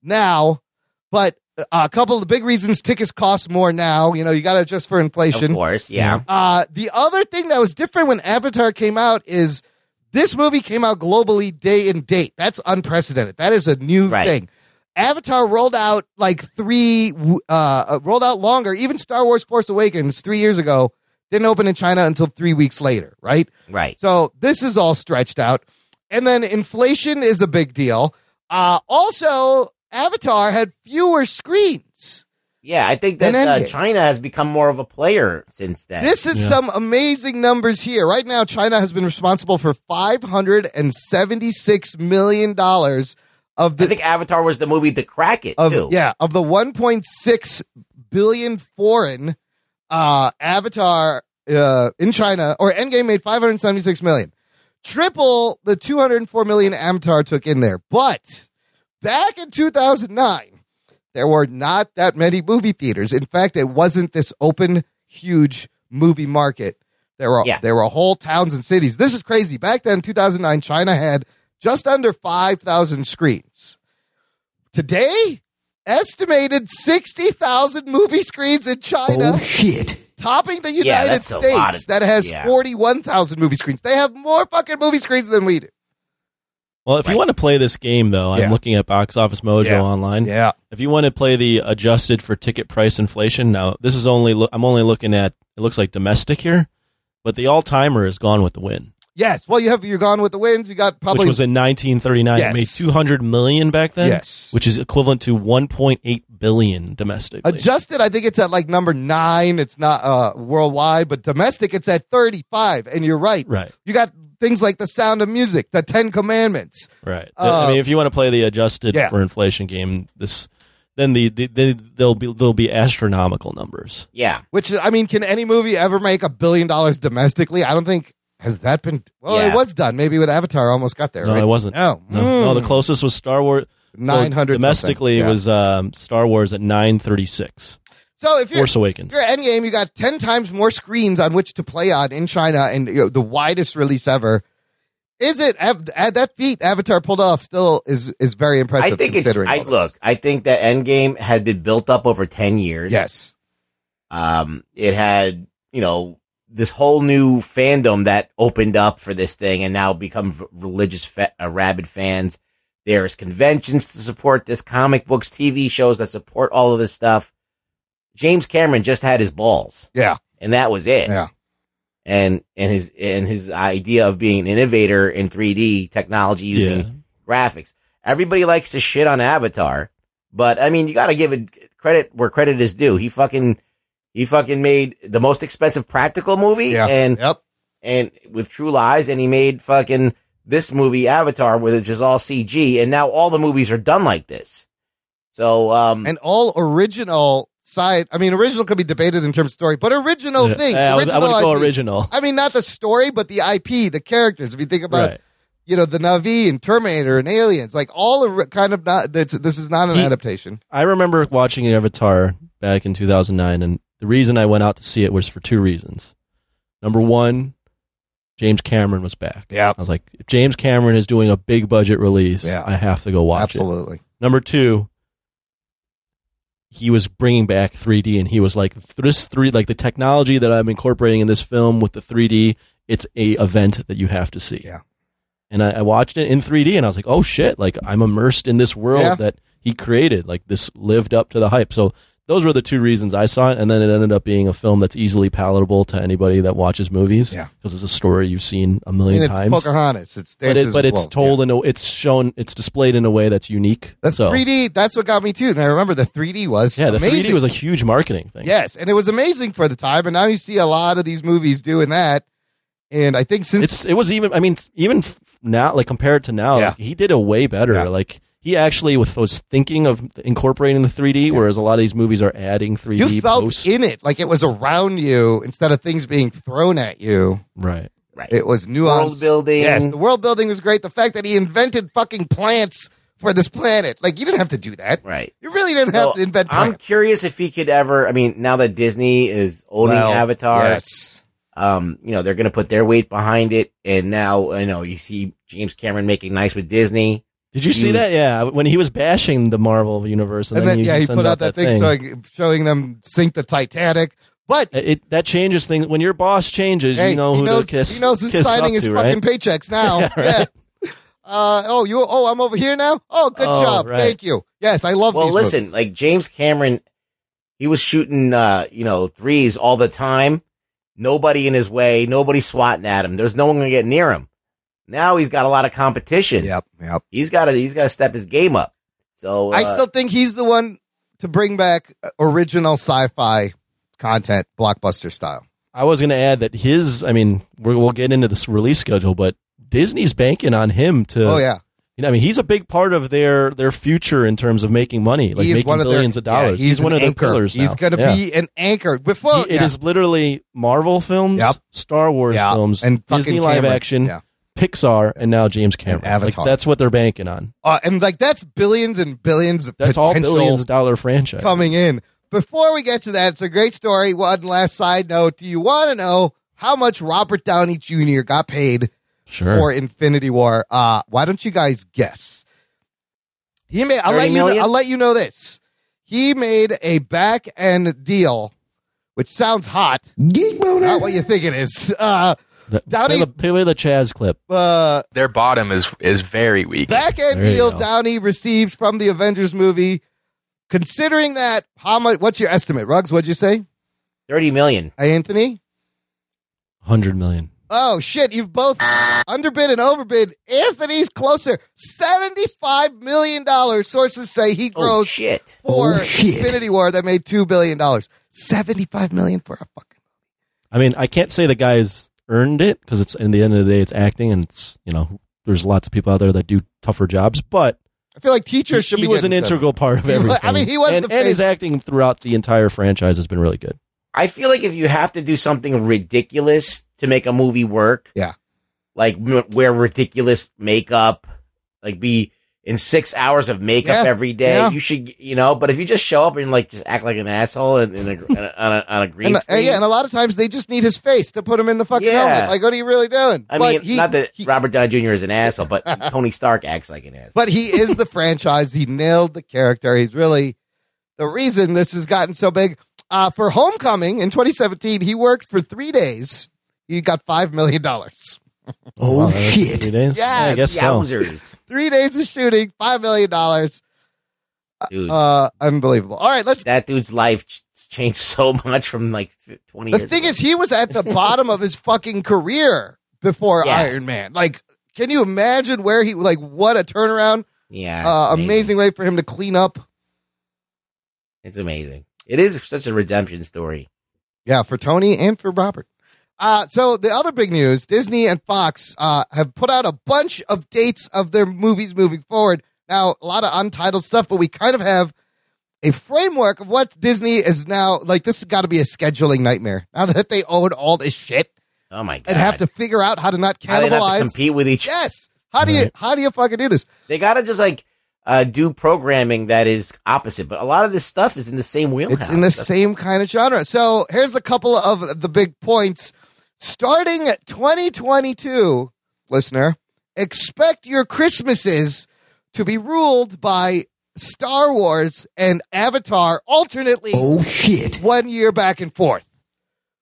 now but a couple of the big reasons tickets cost more now you know you got to adjust for inflation. Of course, yeah. uh, the other thing that was different when Avatar came out is this movie came out globally day and date. That's unprecedented. That is a new Right. thing. Avatar rolled out like three, uh, uh, rolled out longer. Even Star Wars Force Awakens three years ago didn't open in China until three weeks later, right? Right. So this is all stretched out. And then inflation is a big deal. Uh, also, Avatar had fewer screens. Yeah, I think that uh, China has become more of a player since then. This is Yeah. some amazing numbers here. Right now, China has been responsible for five hundred and seventy-six million dollars of the. I think Avatar was the movie to crack it of too. yeah of the one point six billion foreign uh, Avatar uh, in China or Endgame made five hundred seventy-six million, triple the two hundred four million Avatar took in there. But back in two thousand nine, there were not that many movie theaters. In fact, it wasn't this open, huge movie market. There were Yeah. there were whole towns and cities. This is crazy. Back then, 2009, China had just under 5,000 screens. Today, estimated 60,000 movie screens in China, Oh shit. topping the United lot States of- that has yeah. 41,000 movie screens. They have more fucking movie screens than we do. Well, if you want to play this game, though, Yeah. I'm looking at Box Office Mojo Yeah. online. Yeah. If you want to play the adjusted for ticket price inflation, now this is only lo- I'm only looking at it looks like domestic here, but the all timer is Gone with the Wind, Yes. Well, you have you're gone with the wins. You got probably which was in 1939. Yes. It made 200 million back then. Yes. which is equivalent to 1.8 billion domestically. Adjusted, I think it's at like number nine. It's not uh, worldwide, but domestic, it's at 35. And you're right. right. You got things like The Sound of Music, The Ten Commandments. Right. Uh, I mean, if you want to play the adjusted Yeah. for inflation game, this then the, the, the they'll be they'll be astronomical numbers. Yeah. Which I mean, can any movie ever make a billion dollars domestically? I don't think has that been. Well, it was done. Maybe with Avatar, almost got there. No, right? it wasn't. No, No, no, the Mm. closest was Star Wars. so nine hundred domestically Yeah. was um, Star Wars at nine thirty six. So if you're Force Awakens. if you're Endgame, you got ten times more screens on which to play on in China, and you know, the widest release ever. Is it Av- at that feat Avatar pulled off? Still is is very impressive. I think it's. considering I, look, I think that Endgame had been built up over ten years. Yes, Um, it had you know this whole new fandom that opened up for this thing, and now become religious, fa- uh, rabid fans. There's conventions to support this, comic books, TV shows that support all of this stuff. James Cameron just had his balls, yeah, and that was it. yeah. And and his and his idea of being an innovator in 3D technology using Yeah. graphics. Everybody likes to shit on Avatar, but I mean, you got to give it credit where credit is due. He fucking, he fucking made the most expensive practical movie, Yeah. and Yep. and with True Lies, and he made fucking this movie Avatar, which is all CG, and now all the movies are done like this. So, um, And all original side. I mean, original could be debated in terms of story, but original Yeah. things. I, was, I original would go IP. original. I mean, not the story, but the IP, the characters. If you think about, Right. you know, the Na'vi and Terminator and Aliens, like all are kind of not. That's, this is not an He- adaptation. I remember watching Avatar back in 2009, and the reason I went out to see it was for two reasons. Number one, James Cameron was back. Yeah. I was like, if James Cameron is doing a big budget release, Yeah. I have to go watch it. Absolutely. Number two, he was bringing back 3D, and he was like, "This three, like the technology that I'm incorporating in this film with the 3D, it's a event that you have to see." Yeah. And I, I watched it in 3D, and I was like, "Oh shit!" Like I'm immersed in this world Yeah. that he created. Like this lived up to the hype. So those were the two reasons I saw it, and then it ended up being a film that's easily palatable to anybody that watches movies. Yeah. because it's a story you've seen a million mean, it's times. Pocahontas. It's but, it, but it's told yeah. in a, it's shown, it's displayed in a way that's unique. That's so, 3D. That's what got me too. And I remember the 3D was Yeah, the amazing. 3D was a huge marketing thing. yes, and it was amazing for the time. And now you see a lot of these movies doing that. And I think since it's it was even. I mean, even now, like compared to now, Yeah. like, he did a way better. Yeah. Like he actually was, was thinking of incorporating the 3D, whereas a lot of these movies are adding 3D. you felt post. in it, like it was around you instead of things being thrown at you. right. right. It was nuanced. World building. Yes, the world building was great. The fact that he invented fucking plants for this planet, like you didn't have to do that. right. You really didn't have to invent I'm plants. curious if he could ever. I mean, now that Disney is owning Well, Avatar, Yes. um, you know, they're going to put their weight behind it. And now, you know, you see James Cameron making nice with Disney. Did you see You- that? Yeah, when he was bashing the Marvel universe, and, And then, he yeah, he put out that thing, thing. so like, showing them sink the Titanic. But it, it- that changes things. When your boss changes, hey, you know he who knows to kiss. he knows who's signing his to, fucking right? paychecks (laughs) now. Yeah, right. Yeah. Uh, oh, you. Oh, I'm over here now. Oh, good Oh, job. right. Thank you. Yes, I love. Well, these listen, movies. like James Cameron, he was shooting, uh, you know, threes all the time. Nobody in his way. Nobody swatting at him. There's no one going to get near him. Now he's got a lot of competition. Yep, yep. He's got to, he's got to step his game up. So, uh, I still think he's the one to bring back uh, original sci-fi content, blockbuster style. I was going to add that his. I mean, we're, we'll get into this release schedule, but Disney's banking on him to. oh yeah, You know, I mean, he's a big part of their their future in terms of making money, like he is making one of billions their, of dollars. yeah, he's, one an of their anchor. pillars. He's going to Yeah. be an anchor. Before He- yeah. is literally Marvel films, Yep. Star Wars Yeah, films, and Disney live Cameron. action, Yeah. Pixar, and now James Cameron. Like, Avatar. that's what they're banking on. Uh, and like that's billions and billions of That's all potential billions dollar franchise. coming in. Before we get to that, it's a great story. One last side note: Do you want to know how much Robert Downey Jr. got paid Sure. for Infinity War? Uh, why don't you guys guess? He made. I'll let you. Know. I'll let you know this. He made a back end deal, which sounds hot. Geek It's boner. not what you think it is. Uh, The- Downey- play, the, play the Chaz clip. uh, Their bottom is is very weak. back end There deal. Downey receives from the Avengers movie. Considering that, how much? What's your estimate, Ruggs? What'd you say, 30 million. Hey, Anthony? Hundred million. Oh shit! You've both underbid and overbid. Anthony's closer, seventy-five million dollars. Sources say he Oh, grows shit. for Oh, shit. Infinity War that made two billion dollars. Seventy-five million for a fucking. I mean, I can't say the guy's earned it because it's in the end of the day it's acting and it's you know there's lots of people out there that do tougher jobs, but I feel like teachers should he be. was an getting some. integral part of He wa- everything. I mean, he was and, the and his acting throughout the entire franchise has been really good. I feel like if you have to do something ridiculous to make a movie work, Yeah. like wear ridiculous makeup, like be in six hours of makeup Yeah, every day, yeah. you should, you know. But if you just show up and like just act like an asshole in, in a, on, a, on, a, on a green And, uh, screen, yeah, and a lot of times they just need his face to put him in the fucking Yeah. helmet. Like, what are you really doing? I But mean, he- not that he- Robert Downey Jr. is an asshole, but (laughs) Tony Stark acts like an asshole. but he is the franchise. He nailed the character. He's really the reason this has gotten so big. Uh, for Homecoming in 2017, he worked for three days. He got five million dollars. Oh, that was shit. Three days? Yes, Yeah, I guess so. (laughs) Three days of shooting, five million dollars. dude. Uh, unbelievable. All right, let's. that dude's life changed so (laughs) much from like twenty. The years thing ago. is, he was at the bottom of his fucking career before Yeah. Iron Man. Like, can you imagine where he like what a turnaround? yeah, Uh, it's amazing way for him to clean up. It's amazing. It is such a redemption story. Yeah, for Tony and for Robert. Uh, so the other big news, Disney and Fox uh, have put out a bunch of dates of their movies moving forward. Now, a lot of untitled stuff, but we kind of have a framework of what Disney is now like. This has got to be a scheduling nightmare (laughs) now that they own all this shit Oh my god! and have to figure out how to not cannibalize. compete with each. Yes. How do you how do you fucking do this? They gotta just like uh, do programming that is opposite. But a lot of this stuff is in the same wheelhouse. It's in the same kind of genre. So here's a couple of the big points. Starting at 2022, listener, expect your Christmases to be ruled by Star Wars and Avatar alternately Oh, shit. one year back and forth,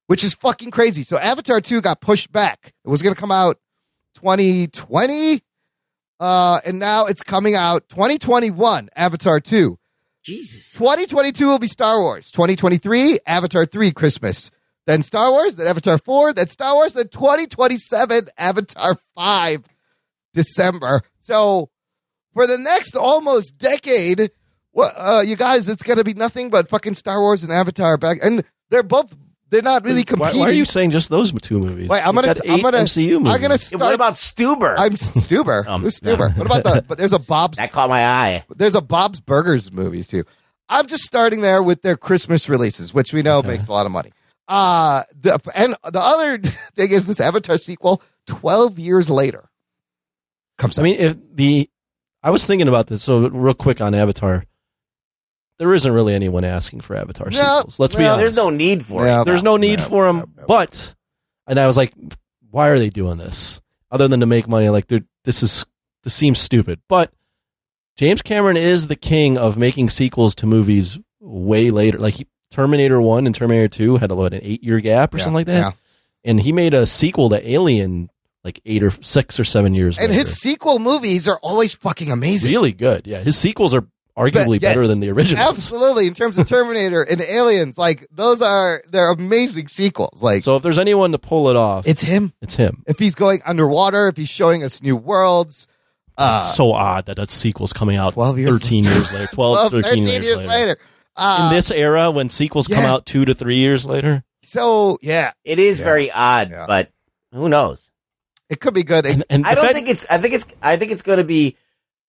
which is fucking crazy. So Avatar 2 got pushed back. It was going to come out 2020, uh, and now it's coming out 2021, Avatar 2. Jesus. 2022 will be Star Wars. 2023, Avatar 3 Christmas. Then Star Wars, then Avatar 4, then Star Wars, then 2027, Avatar 5 December. So for the next almost decade, well, uh, you guys, it's going to be nothing but fucking Star Wars and Avatar back. And they're both, they're not really competing. why are you saying just those two movies? Wait, I'm gonna- I'm gonna- MCU movies. I'm going to Yeah, start. what about Stuber? I'm Stuber. Um, Who's Stuber? What about the, but there's a Bob's that caught my eye. there's a Bob's Burgers movies too. I'm just starting there with their Christmas releases, which we know makes a lot of money. Uh the and the other (laughs) thing is this Avatar sequel, 12 years later. Comes I mean, if the I was thinking about this, so real quick on Avatar, there isn't really anyone asking for Avatar No, sequels. Let's be honest. There's no need for Yeah. it. There's no need no, for them. no, no. But, and I was like, why are they doing this? Other than to make money, like they're, this is this seems stupid. But James Cameron is the king of making sequels to movies way later. Like he, Terminator One and Terminator Two had a what an eight year gap or Yeah, something like that, yeah. and he made a sequel to Alien like eight or six or seven years later. And later. his sequel movies are always fucking amazing. really good. Yeah, his sequels are arguably yes, better than the original. Absolutely. In terms of (laughs) Terminator and Aliens, like those are they're amazing sequels. Like So if there's anyone to pull it off, it's him. it's him. If he's going underwater, if he's showing us new worlds, uh it's so odd that that sequel's coming out 12 years 13 years later, (laughs) 12, 12, 13 years, later. Uh, In this era, when sequels come out two to three years later, so yeah, It is Yeah. very odd, Yeah. but who knows? it could be good. and, and I don't fact- think it's. I think it's. I think it's going to be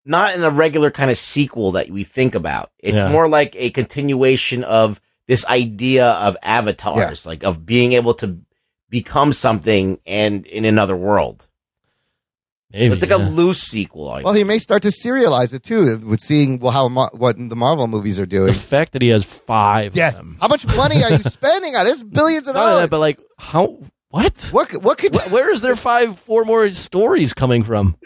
not in a regular kind of sequel that we think about. It's Yeah. more like a continuation of this idea of avatars, like of being able to become something and in another world. Maybe, it's like yeah. a loose sequel. I Well, he may start to serialize it too, with seeing well, how what the Marvel movies are doing. the fact that he has five. Yes, of them. how much money are you (laughs) spending on? There's billions of Not only dollars. that, but like how? What? what what could Wh- Where is there five, four more stories coming from?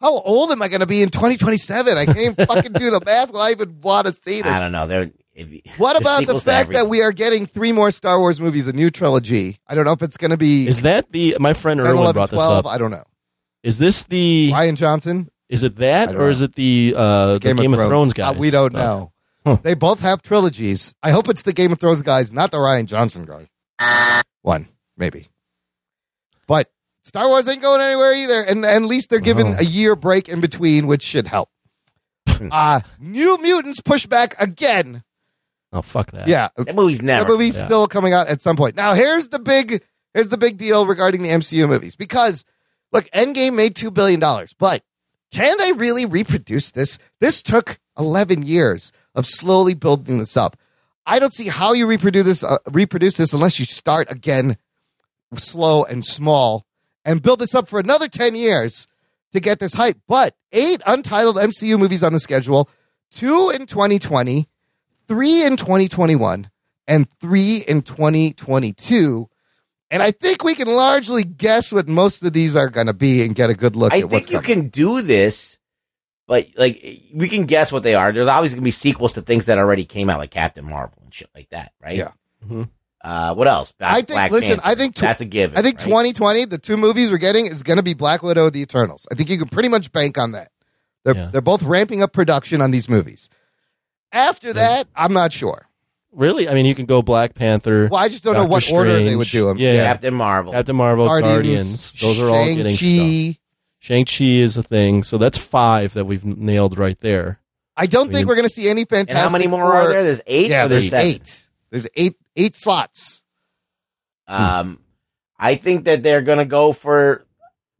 how old am I going to be in 2027? I can't even fucking do the math. Will I even want to see this? I don't know. They're, if, What about the fact that we are getting three more Star Wars movies, a new trilogy? I don't know if it's going to be Is that the? My friend 10, Erwin 11, brought this 12. up. I don't know. Is this the? Rian Johnson, Is it that, or know. is it the uh, the Game, of Thrones, Uh, guys? we don't stuff? know. Huh. They both have trilogies. I hope it's the Game of Thrones guys, not the Rian Johnson guys. One, maybe. But Star Wars ain't going anywhere either, and, and at least they're given Oh. a year break in between, which should help. (laughs) uh New Mutants push back again. Oh fuck that. Yeah, that movie's the never. movie's yeah. still coming out at some point. Now here's the big here's the big deal regarding the MCU movies because look, Endgame made two billion dollars, but can they really reproduce this? This took eleven years of slowly building this up. I don't see how you reproduce this, uh, reproduce this unless you start again slow and small and build this up for another 10 years to get this hype. But eight untitled MCU movies on the schedule, two in 2020, three in 2021, and three in 2022. And I think we can largely guess what most of these are going to be and get a good look I at what's think you coming. can do this, but like we can guess what they are. There's always going to be sequels to things that already came out, like Captain Marvel and shit like that, right? Yeah. Mhm. Uh, what else? Black, I think- Black listen, Panther. I think tw- that's a given. I think right? 2020, the two movies we're getting is going to be Black Widow, The Eternals. I think you can pretty much bank on that. They're Yeah. they're both ramping up production on these movies. After that, I'm not sure. Really? I mean, you can go Black Panther, Well, I just don't know Doctor what order they Strange. would do them. Yeah. Captain Marvel. Captain Marvel, Guardians. Those are all getting stuff. Shang-Chi. Shang Chi is a thing, so that's five that we've nailed right there. I don't I think we're going to see any and fantastic. how many more Four- are there? There's eight. Yeah, or there's there's seven? eight. There's eight eight slots. Um, I think that they're gonna go for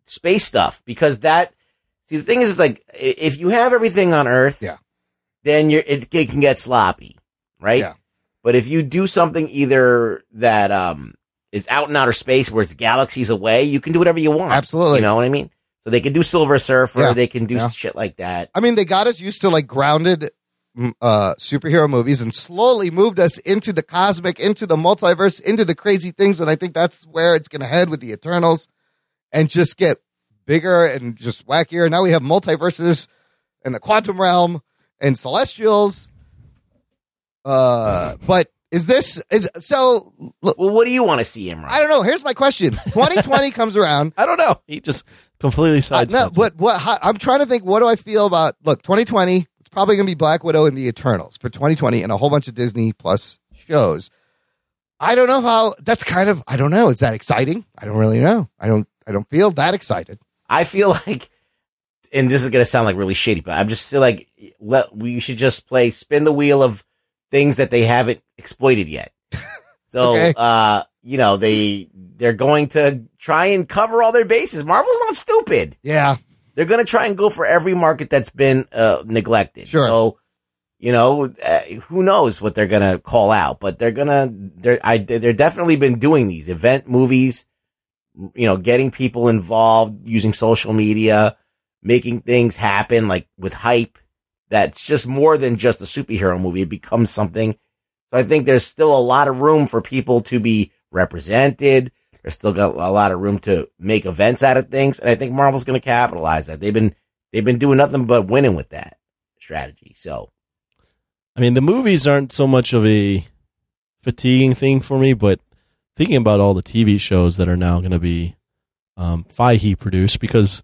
space stuff because that. See, the thing is, is like i- if you have everything on Earth, Yeah. then you're it, it can get sloppy, right? Yeah. But if you do something either that um is out in outer space where it's galaxies away, you can do whatever you want. Absolutely. you know what I mean. So they can do Silver Surfer, Yeah. they can do Yeah. shit like that. I mean, they got us used to like grounded uh, superhero movies and slowly moved us into the cosmic, into the multiverse, into the crazy things. And I think that's where it's going to head with the Eternals and just get bigger and just wackier. Now we have multiverses and the quantum realm and celestials. Uh, but is this is so? Look, Well, what do you want to see, Imran? I don't know. Here's my question: 2020 (laughs) comes around. I don't know. He just completely Uh, no, but what how, I'm trying to think. What do I feel about? Look, 2020. It's probably going to be Black Widow and the Eternals for 2020, and a whole bunch of Disney Plus shows. I don't know how. That's kind of. I don't know. Is that exciting? I don't really know. I don't. I don't feel that excited. I feel (laughs) like, and this is gonna sound like really shitty, but I'm just like let we should just play spin the wheel of things that they haven't exploited yet. (laughs) So, Okay. uh, you know, they they're going to try and cover all their bases. Marvel's not stupid. Yeah. They're going to try and go for every market that's been uh, neglected. Sure. So, you know, uh, who knows what they're going to call out, but they're going to they're I they're definitely been doing these event movies, you know, getting people involved using social media, making things happen like with hype. That's just more than just a superhero movie. It becomes something. So I think there's still a lot of room for people to be represented. There's still got a lot of room to make events out of things, and I think Marvel's going to capitalize that. They've been they've been doing nothing but winning with that strategy. So I mean, the movies aren't so much of a fatiguing thing for me, but thinking about all the TV shows that are now going to be um, Feige produced, because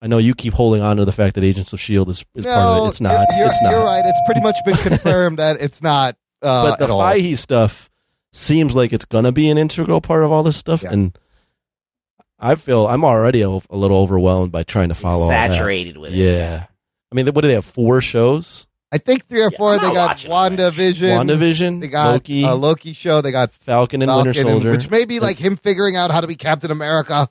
I know you keep holding on to the fact that Agents of Shield is, is part of it. It's not. You're, it's not. you're right. It's pretty much been (laughs) confirmed that it's not. Uh, but the at all. Stuff seems like it's going to be an integral part of all this stuff, Yeah. and I feel I'm already a, a little overwhelmed by trying to follow all that. saturated with it. Yeah. I mean, what do they have? Four shows? I think three or Yeah, four. I'm they got watching all that WandaVision. WandaVision, They got Loki, a Loki show. They got Falcon and Winter Falcon, and- Soldier. which may be like him figuring out how to be Captain America.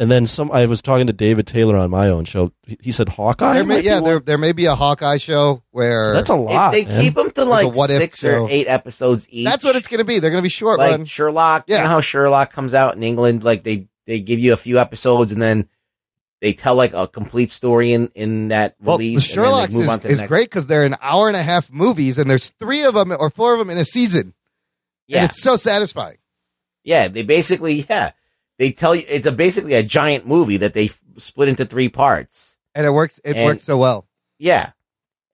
And then some. I was talking to David Taylor on my own show. He- He said Hawkeye. There may, might be yeah, one. there there may be a Hawkeye show where So that's a lot. If they man. keep them to like what if six show. or eight episodes each, that's what it's going to be. They're going to be short like run. Sherlock. You Yeah. know how Sherlock comes out in England? Like they they give you a few episodes and then they tell like a complete story in in that Well, the release. and then they Sherlock's move is, on to the is next- great because they're an hour and a half movies, and there's three of them or four of them in a season, Yeah, and it's so satisfying. yeah. They basically yeah they tell you it's a basically a giant movie that they f- split into three parts. And it works. It And- works so well. Yeah.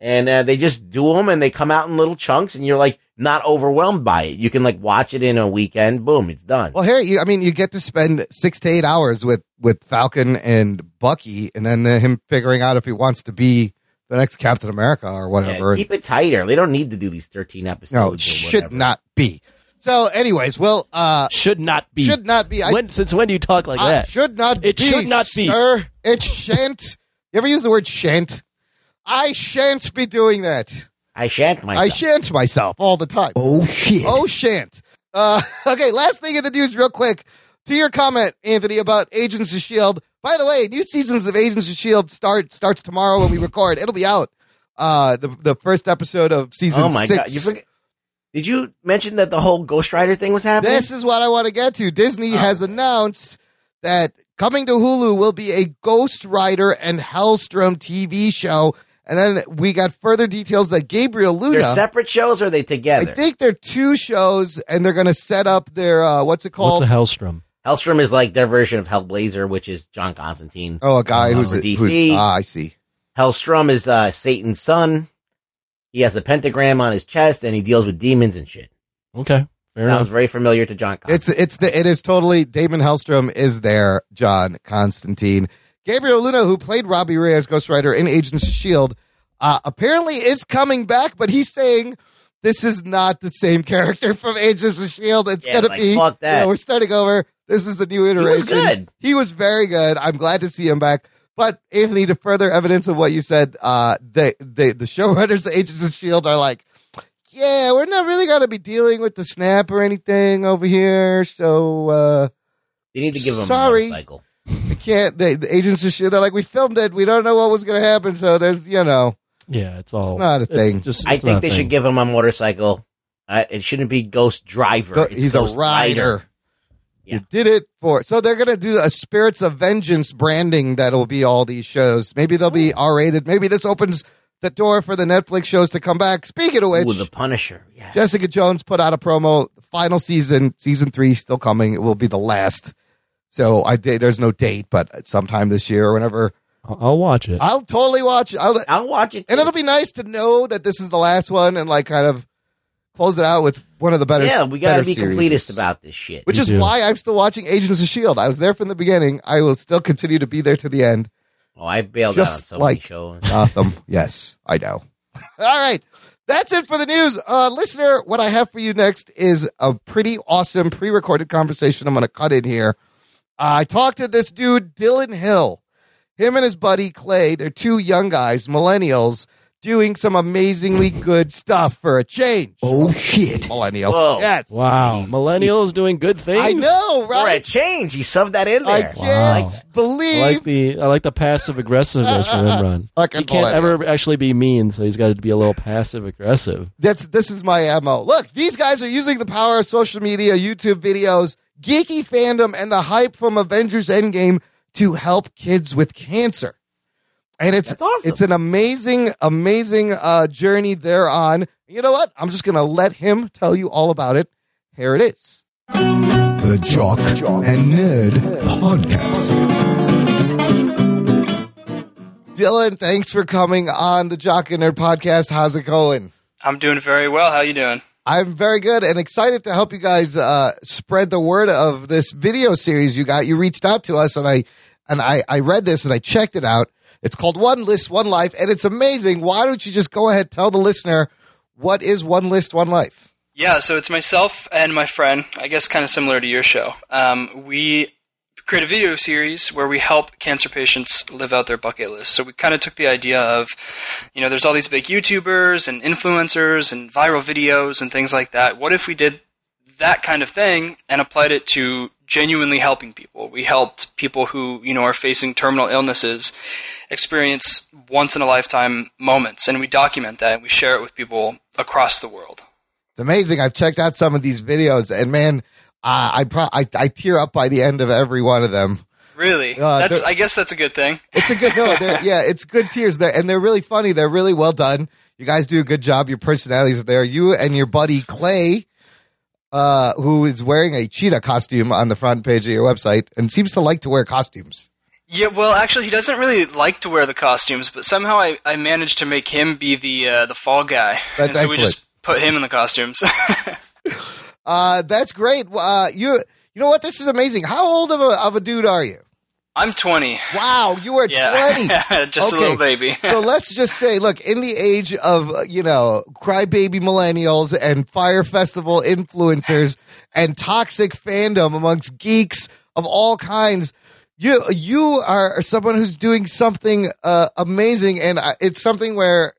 And uh, they just do them and they come out in little chunks and you're like not overwhelmed by it. You can like watch it in a weekend. Boom, it's done. Well, here, you, I mean, you get to spend six to eight hours with with Falcon and Bucky, and then the, him figuring out if he wants to be the next Captain America or Yeah, whatever. keep it tighter. They don't need to do these 13 episodes. no, it should not be. So, anyways, well, uh, should not be. should not be. I, when, since when do you talk like I that? should not It be. should not be. sir. It shan't. you ever use the word shan't? I shan't be doing that. I shan't myself. I shan't myself all the time. Oh shit. Oh, shan't. Uh, (laughs) okay, last thing in the news, real quick. to your comment, Anthony, about Agents of Shield. By the way, new seasons of Agents of Shield start starts tomorrow when we record. It'll be out. Uh, the the first episode of season oh my six. god! You forget- Did you mention that the whole Ghost Rider thing was happening? This is what I want to get to. Disney Oh. has announced that coming to Hulu will be a Ghost Rider and Hellstrom TV show. And then we got further details that Gabriel Luna. They're separate shows, or are they together? I think they're two shows, and they're going to set up their uh, what's it called? What's a Hellstrom? Hellstrom is like their version of Hellblazer, which is John Constantine. oh, a guy Uh, who's, for who's DC. ah, I see. Hellstrom is uh, Satan's son. He has a pentagram on his chest, and he deals with demons and shit. Okay, fair Sounds enough. very familiar to John. Constantine. It's it's the it is totally Daimon Hellstrom is there. John Constantine, Gabriel Luna, who played Robbie Ray as Ghost Rider in Agents of Shield, uh, apparently is coming back, but he's saying this is not the same character from Agents of Shield. It's Yeah, gonna like, be fuck that. you know, we're starting over. This is a new iteration. He was good. He was very good. I'm glad to see him back. But Anthony, to further evidence of what you said, uh, the the the showrunners of Agents of Shield are like, yeah, we're not really going to be dealing with the snap or anything over here. So uh, They need to give him Sorry. a motorcycle. we can't. The, the agents of Shield, they're like, we filmed it. We don't know what was going to happen. So there's, you know, Yeah, it's all. It's not a thing. just, I think they thing. should give him a motorcycle. Uh, it shouldn't be Ghost Driver. go- It's he's Ghost a rider. Yeah. You did it for. So they're going to do a Spirits of Vengeance branding that'll be all these shows. Maybe they'll be oh. R rated. Maybe this opens the door for the Netflix shows to come back. Speaking of which, Ooh, the Punisher. Yeah. Jessica Jones put out a promo. Final season, season three, still coming. It will be the last. So I. There's no date, but sometime this year or whenever. I'll, I'll watch it. I'll totally watch it. I'll, I'll watch it. and it'll be nice to know that this is the last one and like kind of close it out with one of the better. yeah, we gotta be series. completist about this shit. Which Me is too. why I'm still watching Agents of Shield. I was there from the beginning. I will still continue to be there to the end. oh, I bailed just out on so many like- shows. Gotham. (laughs) yes, I know. (laughs) All right. That's it for the news. Uh, listener, what I have for you next is a pretty awesome pre recorded conversation I'm going to cut in here. Uh, I talked to this dude, Dylan Hill. Him and his buddy Clay, they're two young guys, millennials, doing some amazingly good stuff for a change. Oh shit. Millennials. Whoa. Yes. wow, millennials doing good things. I know, For a right? change, he subbed that in I there. can't Wow. believe. I like the I like the passive aggressiveness from Imran. (laughs) Fucking He can't ever actually be mean, so he's got to be a little passive aggressive. That's this is my mo. Look, these guys are using the power of social media, YouTube videos, geeky fandom, and the hype from Avengers Endgame to help kids with cancer. And it's awesome. it's an amazing, amazing uh, journey they're on. You know what? I'm just gonna let him tell you all about it. Here it is. The Jock and Nerd Podcast. Dylan, thanks for coming on the Jock and Nerd podcast. How's it going? I'm doing very well. How you doing? I'm very good and excited to help you guys uh, spread the word of this video series you got. You reached out to us and I and I, I read this and I checked it out. It's called One List, One Life, and it's amazing. Why don't you just go ahead tell the listener what is One List, One Life? Yeah, so it's myself and my friend. I guess kind of similar to your show. Um, we create a video series where we help cancer patients live out their bucket list. So we kind of took the idea of, you know, there's all these big YouTubers and influencers and viral videos and things like that. What if we did that kind of thing and applied it to genuinely helping people? We helped people who, you know, are facing terminal illnesses experience once in a lifetime moments and we document that and we share it with people across the world. It's amazing. I've checked out some of these videos, and man, uh, I, pro- I I tear up by the end of every one of them. Really? Uh, that's I guess that's a good thing. It's a good no, (laughs) yeah, it's good tears there, and they're really funny. They're really well done. You guys do a good job. Your personalities are there. You and your buddy Clay, uh, who is wearing a cheetah costume on the front page of your website, and seems to like to wear costumes. Yeah, well, actually, he doesn't really like to wear the costumes, but somehow I, I managed to make him be the uh, the fall guy. That's and so we just put him in the costumes. (laughs) Uh, that's great. Uh, you you know what? This is amazing. How old of a of a dude are you? I'm 20. Wow, you are Yeah, twenty. (laughs) just a little baby. so (laughs) let's just say, look, in the age of uh, you know crybaby millennials and fire festival influencers and toxic fandom amongst geeks of all kinds, you you are someone who's doing something uh, amazing, and uh, it's something where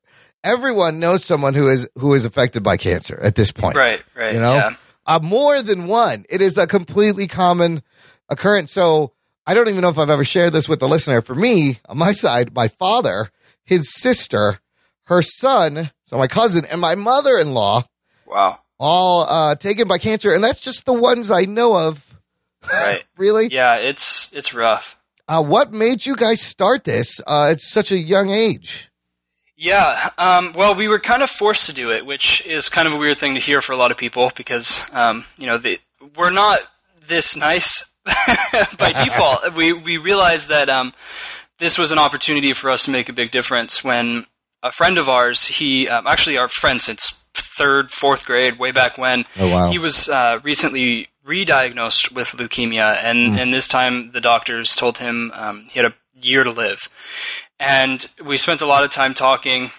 everyone knows someone who is who is affected by cancer at this point, right, right. You know, Yeah. uh, more than one. It is a completely common occurrence. So I don't even know if I've ever shared this with the listener. For me, on my side, my father, his sister, her son, so my cousin, and my mother in law, Wow. all uh, taken by cancer. And that's just the ones I know of. Right. (laughs) Really? yeah, it's it's rough. Uh, what made you guys start this uh, at such a young age? Yeah, um, well, we were kind of forced to do it, which is kind of a weird thing to hear for a lot of people because, um, you know, we're not this nice (laughs) by default. We we realized that um, this was an opportunity for us to make a big difference when a friend of ours, he um, actually our friend since third, fourth grade, way back when, Oh, wow. he was uh, recently re-diagnosed with leukemia, and and this time the doctors told him um, he had a year to live, and we spent a lot of time talking,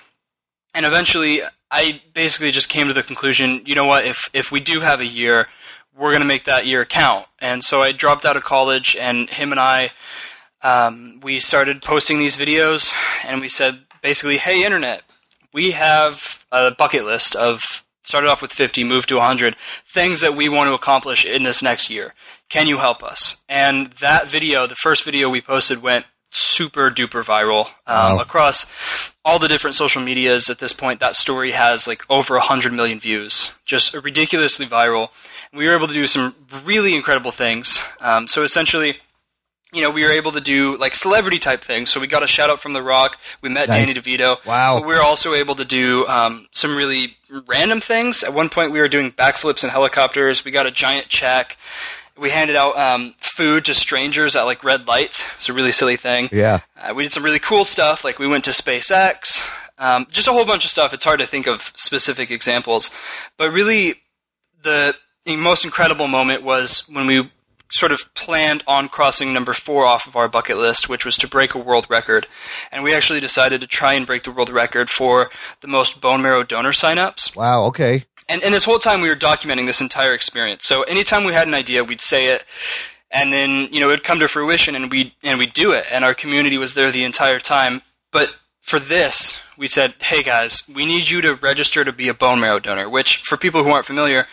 and eventually I basically just came to the conclusion, you know what, if if we do have a year, we're gonna make that year count, and so I dropped out of college, and him and I. Um, we started posting these videos, and we said basically, "Hey, internet, we have a bucket list of started off with 50 moved to 100 things that we want to accomplish in this next year can you help us and that video the first video we posted went super duper viral um, Wow. across all the different social medias at this point that story has like over 100 million views just ridiculously viral we were able to do some really incredible things um, so essentially you know, we were able to do like celebrity type things. So we got a shout out from The Rock. We met Nice. Danny DeVito. Wow. But we were also able to do um, some really random things. At one point, we were doing backflips in helicopters. We got a giant check. We handed out um, food to strangers at like red lights. It's a really silly thing. Yeah. Uh, we did some really cool stuff, like we went to SpaceX, um, just a whole bunch of stuff. It's hard to think of specific examples, but really, the most incredible moment was when we sort of planned on crossing number four off of our bucket list, which was to break a world record, and we actually decided to try and break the world record for the most bone marrow donor signups. Wow. Okay. And, and this whole time we were documenting this entire experience. So anytime we had an idea, we'd say it, and then you know it'd come to fruition, and we and we'd do it. And our community was there the entire time. But for this, we said, "Hey guys, we need you to register to be a bone marrow donor." Which, for people who aren't familiar,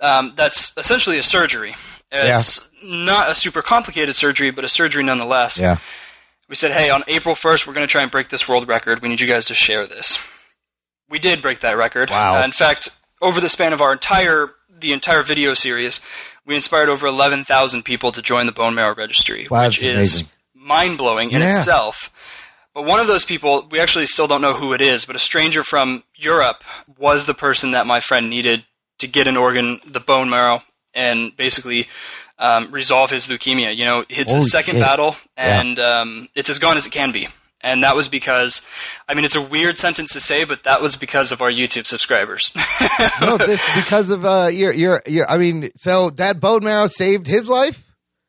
um, that's essentially a surgery. It's not a super complicated surgery, but a surgery nonetheless Yeah. we said, hey, on April 1st, we're going to try and break this world record. We need you guys to share this. We did break that record. Wow. Uh, in fact, over the span of our entire the entire video series, we inspired over 11,000 people to join the bone marrow registry, Wow, which is mind blowing in Yeah. itself. But one of those people, we actually still don't know who it is, but a stranger from Europe was the person that my friend needed to get an organ, the bone marrow, and basically um, resolve his leukemia. You know, it's Holy his second shit. battle, Yeah. and um, it's as gone as it can be. And that was because, I mean, it's a weird sentence to say, but that was because of our YouTube subscribers. (laughs) No, this because of uh, your your your. I mean, so that bone marrow saved his life.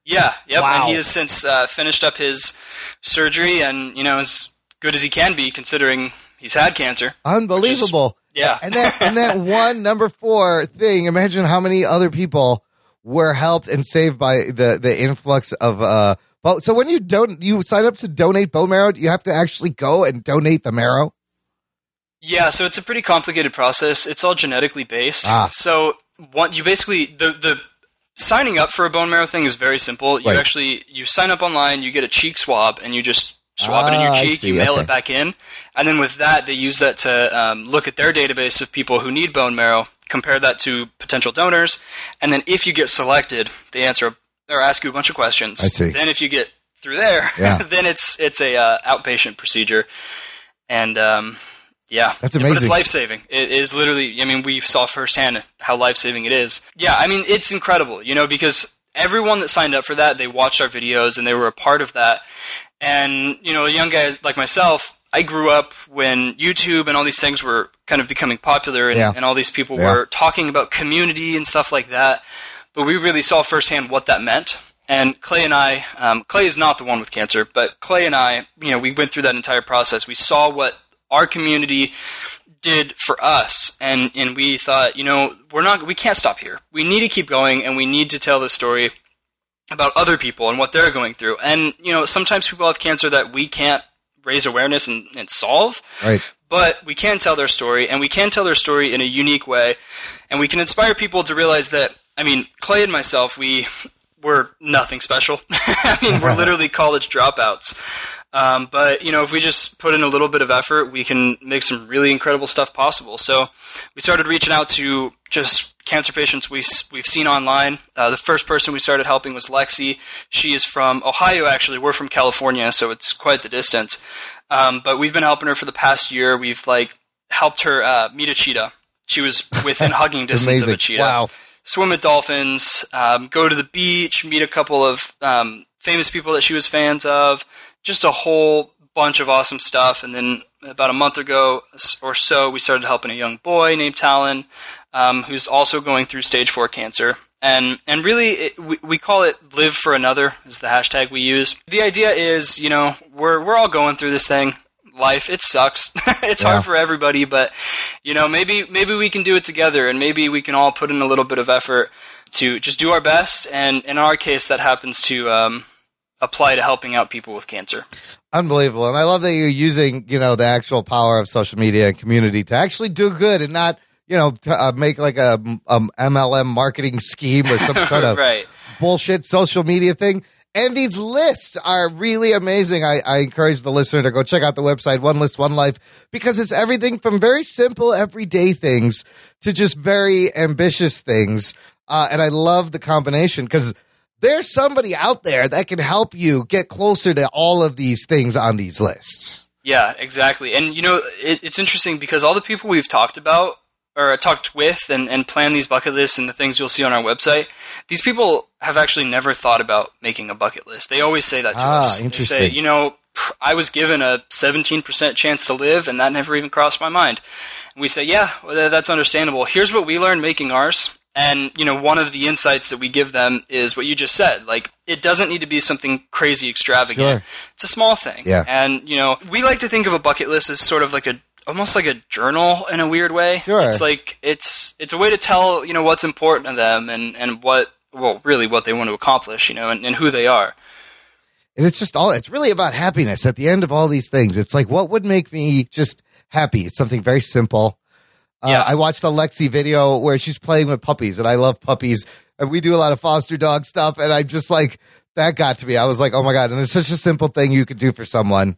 Yeah, yep. Wow. And he has since uh, finished up his surgery and, you know, as good as he can be considering he's had cancer. Unbelievable. yeah. And that and that (laughs) one number four thing. Imagine how many other people were helped and saved by the the influx of uh. Well, so when you don't you sign up to donate bone marrow, you have to actually go and donate the marrow. Yeah, so it's a pretty complicated process. It's all genetically based. Ah. So what you basically the the signing up for a bone marrow thing is very simple. You Right. actually you sign up online, you get a cheek swab, and you just swab it in Ah, your cheek. You mail okay. it back in, and then with that, they use that to um, look at their database of people who need bone marrow, compare that to potential donors, and then if you get selected, they answer or ask you a bunch of questions. I see. Then if you get through there, (laughs) Yeah. then it's it's a uh, outpatient procedure, and um, yeah, That's amazing. But it's life saving. It is literally. I mean, we saw firsthand how life saving it is. Yeah, I mean, it's incredible. You know, because everyone that signed up for that, they watched our videos and they were a part of that. And you know, young guys like myself, I grew up when YouTube and all these things were kind of becoming popular, and, Yeah. and all these people Yeah. were talking about community and stuff like that. But we really saw firsthand what that meant. And Clay and I, um, Clay is not the one with cancer, but Clay and I, you know, we went through that entire process. We saw what our community did for us, and and we thought, you know, we're not, we can't stop here. We need to keep going, and we need to tell the story about other people and what they're going through. And you know, sometimes people have cancer that we can't raise awareness and, and solve, Right. but we can tell their story, and we can tell their story in a unique way, and we can inspire people to realize that. I mean, Clay and myself, we we're nothing special. (laughs) I mean, we're (laughs) literally college dropouts. Um, but you know, if we just put in a little bit of effort, we can make some really incredible stuff possible. So we started reaching out to just cancer patients we we've seen online. Uh, the first person we started helping was Lexi. She is from Ohio. Actually, we're from California, so it's quite the distance. Um, but we've been helping her for the past year. We've like helped her uh, meet a cheetah. She was within (laughs) hugging distance of a cheetah Wow. Swim with dolphins, um, go to the beach, meet a couple of um, famous people that she was fans of, just a whole bunch of awesome stuff. And then about a month ago or so, we started helping a young boy named Talon, um, who's also going through stage four cancer. And and really, it, we, we call it "Live for Another" is the hashtag we use. The idea is, you know, we're we're all going through this thing. Life it sucks. (laughs) it's Yeah. hard for everybody, but you know, maybe maybe we can do it together, and maybe we can all put in a little bit of effort to just do our best. And in our case, that happens to um, apply to helping out people with cancer. Unbelievable. And I love that you're using, you know, the actual power of social media and community to actually do good and not, you know, to, uh, make like a um, MLM marketing scheme or some (laughs) sort of right. bullshit social media thing. And these lists are really amazing. I, I encourage the listener to go check out the website, One List, One Life, because it's everything from very simple, everyday things to just very ambitious things. Uh, and I love the combination because there's somebody out there that can help you get closer to all of these things on these lists. Yeah, exactly. And you know, it, it's interesting because all the people we've talked about or talked with and, and planned these bucket lists and the things you'll see on our website, these people have actually never thought about making a bucket list. They always say that to Ah, us. They interesting. say, you know, I was given a 17% chance to live, and that never even crossed my mind. And we say, yeah, well, that's understandable. Here's what we learned making ours. And, you know, one of the insights that we give them is what you just said. Like, it doesn't need to be something crazy extravagant. Sure. It's a small thing. Yeah. And, you know, we like to think of a bucket list as sort of like a, almost like a journal in a weird way. Sure. It's like, it's, it's a way to tell, you know, what's important to them and, and what, well, really what they want to accomplish, you know, and, and who they are. And it's just all, it's really about happiness at the end of all these things. It's like, what would make me just happy? It's something very simple. Uh, Yeah. I watched the Lexi video where she's playing with puppies, and I love puppies. And we do a lot of foster dog stuff, and I'm just like, that got to me. I was like, oh my god! And it's such a simple thing you could do for someone.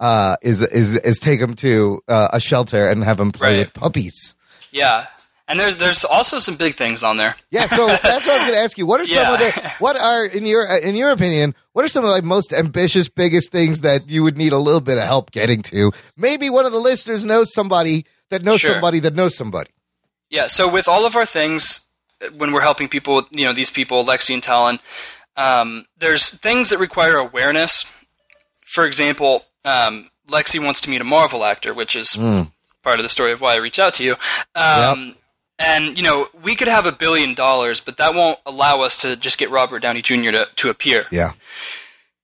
Uh, is is is take them to uh, a shelter and have them play Right. with puppies. Yeah. And there's, there's also some big things on there. Yeah, so (laughs) that's what I was going to ask you. What are some of the (laughs) what are in your in your opinion? What are some of the like, most ambitious, biggest things that you would need a little bit of help getting to? Maybe one of the listeners knows somebody that knows Sure. somebody that knows somebody. Yeah, so with all of our things, uh, when we're helping people, you know, these people, Lexi and Talon, um, there's things that require awareness. For example, um, Lexi wants to meet a Marvel actor, which is part of the story of why I reached out to you. Um, And, you know, we could have a billion dollars, but that won't allow us to just get Robert Downey Jr. to, to appear. Yeah,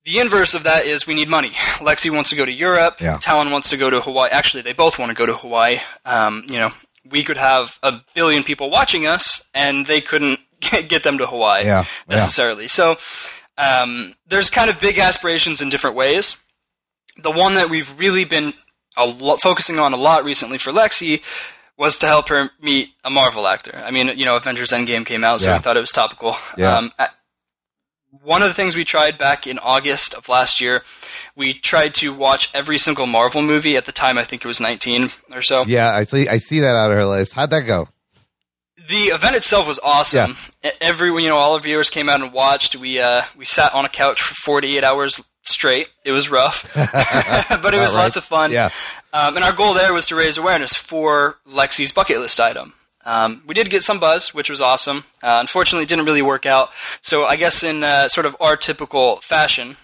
The inverse of that is we need money. Lexi wants to go to Europe. Yeah. Talon wants to go to Hawaii. Actually, they both want to go to Hawaii. Um, you know, we could have a billion people watching us, and they couldn't (laughs) get them to Hawaii Yeah, yeah. necessarily. So um, there's kind of big aspirations in different ways. The one that we've really been a lot, focusing on a lot recently for Lexi was to help her meet a Marvel actor. I mean, you know, Avengers Endgame came out, so Yeah. I thought it was topical. Yeah. Um, I- one of the things we tried back in August of last year, we tried to watch every single Marvel movie. At the time, I think it was 19 or so. yeah. I see. I see that out of her list. How'd that go? The event itself was awesome. E- Every you know, all our viewers came out and watched. We uh, we sat on a couch for 48 hours straight. It was rough, (laughs) but it was right. lots of fun. Yeah. Um, and our goal there was to raise awareness for Lexi's bucket list item. Um, we did get some buzz, which was awesome. Uh, unfortunately, it didn't really work out. So I guess in uh, sort of our typical fashion,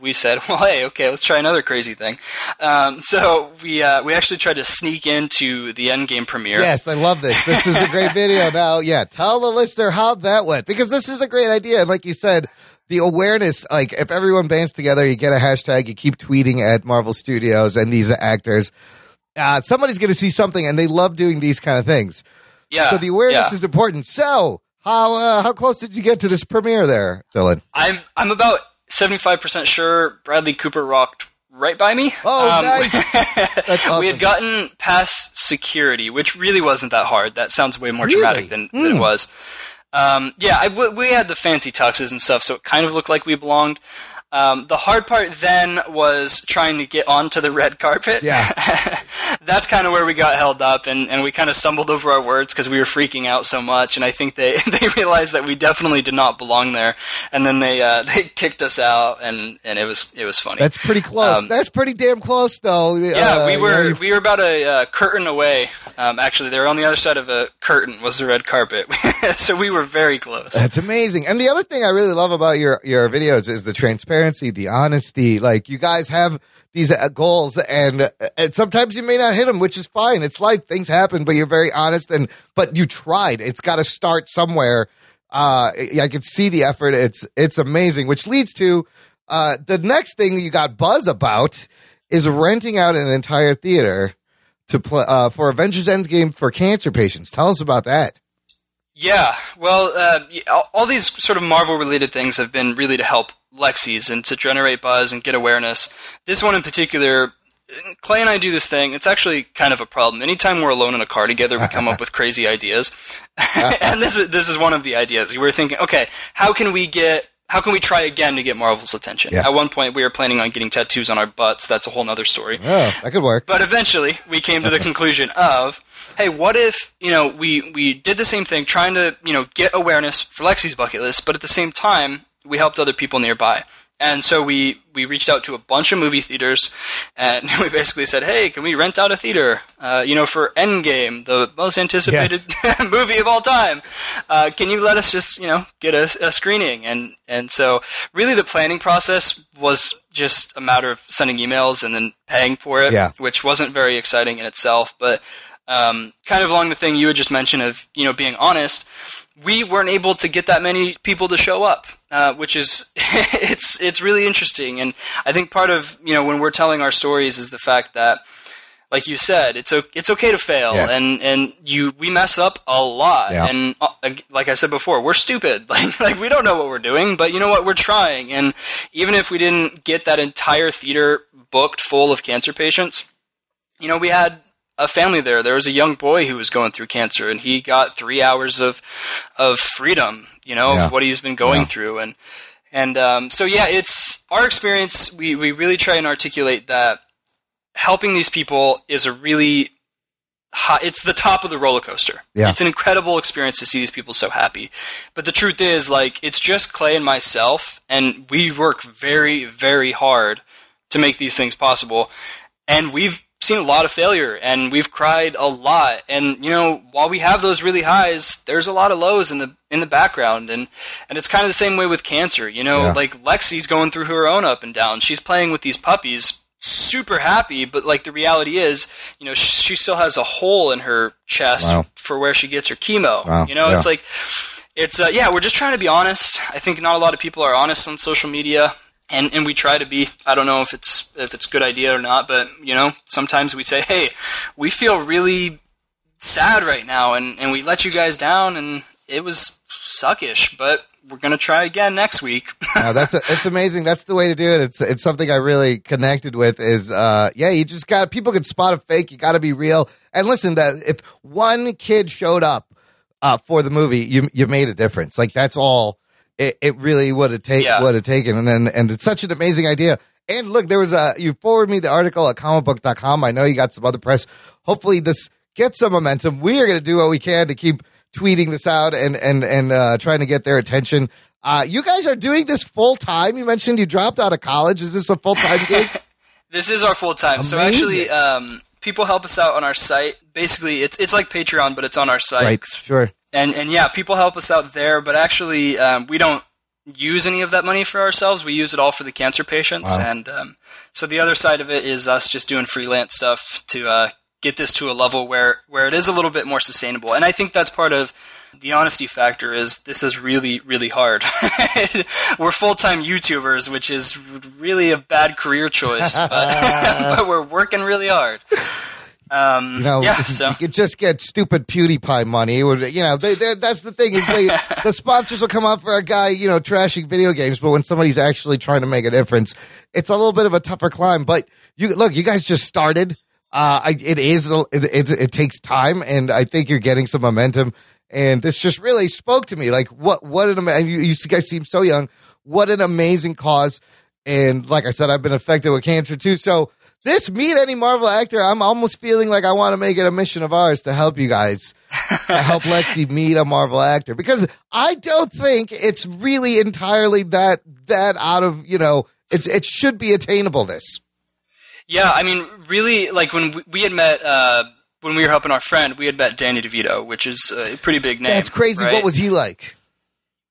we said, (laughs) "Well, hey, okay, let's try another crazy thing." Um, so we uh, we actually tried to sneak into the Endgame premiere. Yes, I love this. This is a great (laughs) video. Now, yeah, tell the listener how that went because this is a great idea. Like you said, the awareness, like if everyone bands together, you get a hashtag, you keep tweeting at Marvel Studios and these actors. Uh, somebody's going to see something, and they love doing these kind of things. yeah. so the awareness yeah. is important. So, how uh, how close did you get to this premiere there, Dylan? I'm I'm about seventy five percent sure Bradley Cooper rocked right by me. Oh, Um, nice. (laughs) Awesome. We had gotten past security, which really wasn't that hard. That sounds way more dramatic Really? than, than it was. Um, yeah, I we had the fancy tuxes and stuff, so it kind of looked like we belonged. Um, the hard part then was trying to get onto the red carpet. Yeah. (laughs) That's kind of where we got held up, and, and we kind of stumbled over our words because we were freaking out so much. And I think they, (laughs) they realized that we definitely did not belong there, and then they uh, (laughs) they kicked us out, and, and it was it was funny. That's pretty close. Um, That's pretty damn close, though. yeah, Uh, we were you- we were about a uh, curtain away. Um, actually, they were on the other side of a curtain was the red carpet, so we were very close. That's amazing. And the other thing I really love about your your videos is the transparency, the honesty. Like you guys have these uh, goals, and and sometimes you may not hit them, which is fine. It's life; things happen. But you're very honest, and but you tried. It's got to start somewhere. Uh, I can see the effort. It's it's amazing. Which leads to uh, the next thing you got buzz about is renting out an entire theater to play uh, for Avengers Endgame for cancer patients. Tell us about that. Yeah, well, uh, all these sort of Marvel related things have been really to help Lexies and to generate buzz and get awareness. This one in particular, Clay and I do this thing. It's actually kind of a problem. Anytime we're alone in a car together, we come up with (laughs) crazy ideas, (laughs) and this is this is one of the ideas. We were thinking, okay, how can we get how can we try again to get Marvel's attention? Yeah. At one point, we were planning on getting tattoos on our butts. That's a whole other story. Oh, that could work. But eventually, we came to the (laughs) conclusion of, hey, what if you know we we did the same thing, trying to you know get awareness for Lexi's bucket list, but at the same time, we helped other people nearby. And so we, we reached out to a bunch of movie theaters, and (laughs) we basically said, "Hey, can we rent out a theater? Uh, you know, for Endgame, the most anticipated (laughs) movie of all time. Uh, can you let us just you know get a, a screening?" And and so really, the planning process was just a matter of sending emails and then paying for it, Yeah. which wasn't very exciting in itself, but um, kind of along the thing you had just mentioned of you know being honest we weren't able to get that many people to show up, uh, which is (laughs) it's it's really interesting. And I think part of you know when we're telling our stories is the fact that, like you said, it's o- it's okay to fail, Yes. and and you we mess up a lot, Yeah. and uh, like I said before, we're stupid, (laughs) like like we don't know what we're doing, but you know what, we're trying, and even if we didn't get that entire theater booked full of cancer patients, you know, we had a family there. There was a young boy who was going through cancer, and he got three hours of of freedom. You know, Yeah. of what he's been going Yeah. through, and and um, so yeah, it's our experience. We we really try and articulate that helping these people is a really high, it's the top of the roller coaster. Yeah. It's an incredible experience to see these people so happy. But the truth is, like, it's just Clay and myself, and we work very, very hard to make these things possible. And we've seen a lot of failure, and we've cried a lot. And you know, while we have those really highs, there's a lot of lows in the in the background, and and it's kind of the same way with cancer. You know, Yeah. like Lexi's going through her own up and down. She's playing with these puppies super happy, but like the reality is, you know, she, she still has a hole in her chest Wow. for where she gets her chemo. Wow, You know, yeah. it's like it's uh, yeah, we're just trying to be honest. I think not a lot of people are honest on social media. And, and we try to be. I don't know if it's if it's a good idea or not, but you know, sometimes we say, "Hey, we feel really sad right now, and, and we let you guys down, and it was suckish, but we're gonna try again next week." (laughs) no, that's a, it's amazing. That's the way to do it. It's it's something I really connected with. Is uh, yeah, you just got people can spot a fake. You got to be real. And listen, that if one kid showed up uh, for the movie, you you made a difference. Like that's all. It, it really would have taken Yeah. would have taken, and then and it's such an amazing idea. And look, there was a you forwarded me the article at comicbook.com. I know you got some other press. Hopefully, this gets some momentum. We are going to do what we can to keep tweeting this out and and and uh, trying to get their attention. Uh, you guys are doing this full time. You mentioned you dropped out of college. Is this a full time gig? (laughs) This is our full time. So actually, um, people help us out on our site. Basically, it's it's like Patreon, but it's on our site. right, sure. And and yeah, people help us out there. But actually, um, we don't use any of that money for ourselves. We use it all for the cancer patients. Wow. And um, so the other side of it is us just doing freelance stuff to uh, get this to a level where where it is a little bit more sustainable. And I think that's part of the honesty factor is this is really really hard. (laughs) we're full time YouTubers, which is really a bad career choice, but, (laughs) but we're working really hard. Um, You know, yeah, (laughs) so you could just get stupid PewDiePie money. It would, you know, they, they, that's the thing is they, (laughs) the sponsors will come out for a guy, you know, trashing video games, but when somebody's actually trying to make a difference, it's a little bit of a tougher climb. But you look, you guys just started. Uh, I, it is, it, it, it takes time, and I think you're getting some momentum. And this just really spoke to me. Like, what, what an amazing, you, you guys seem so young. What an amazing cause. And like I said, I've been affected with cancer too. So this meet any Marvel actor, I'm almost feeling like I want to make it a mission of ours to help you guys, to help Lexi (laughs) meet a Marvel actor because I don't think it's really entirely that that out of you know it's it should be attainable. This Yeah, I mean, really, like when we, we had met, uh, when we were helping our friend, we had met Danny DeVito, which is a pretty big name. that's crazy. right? What was he like?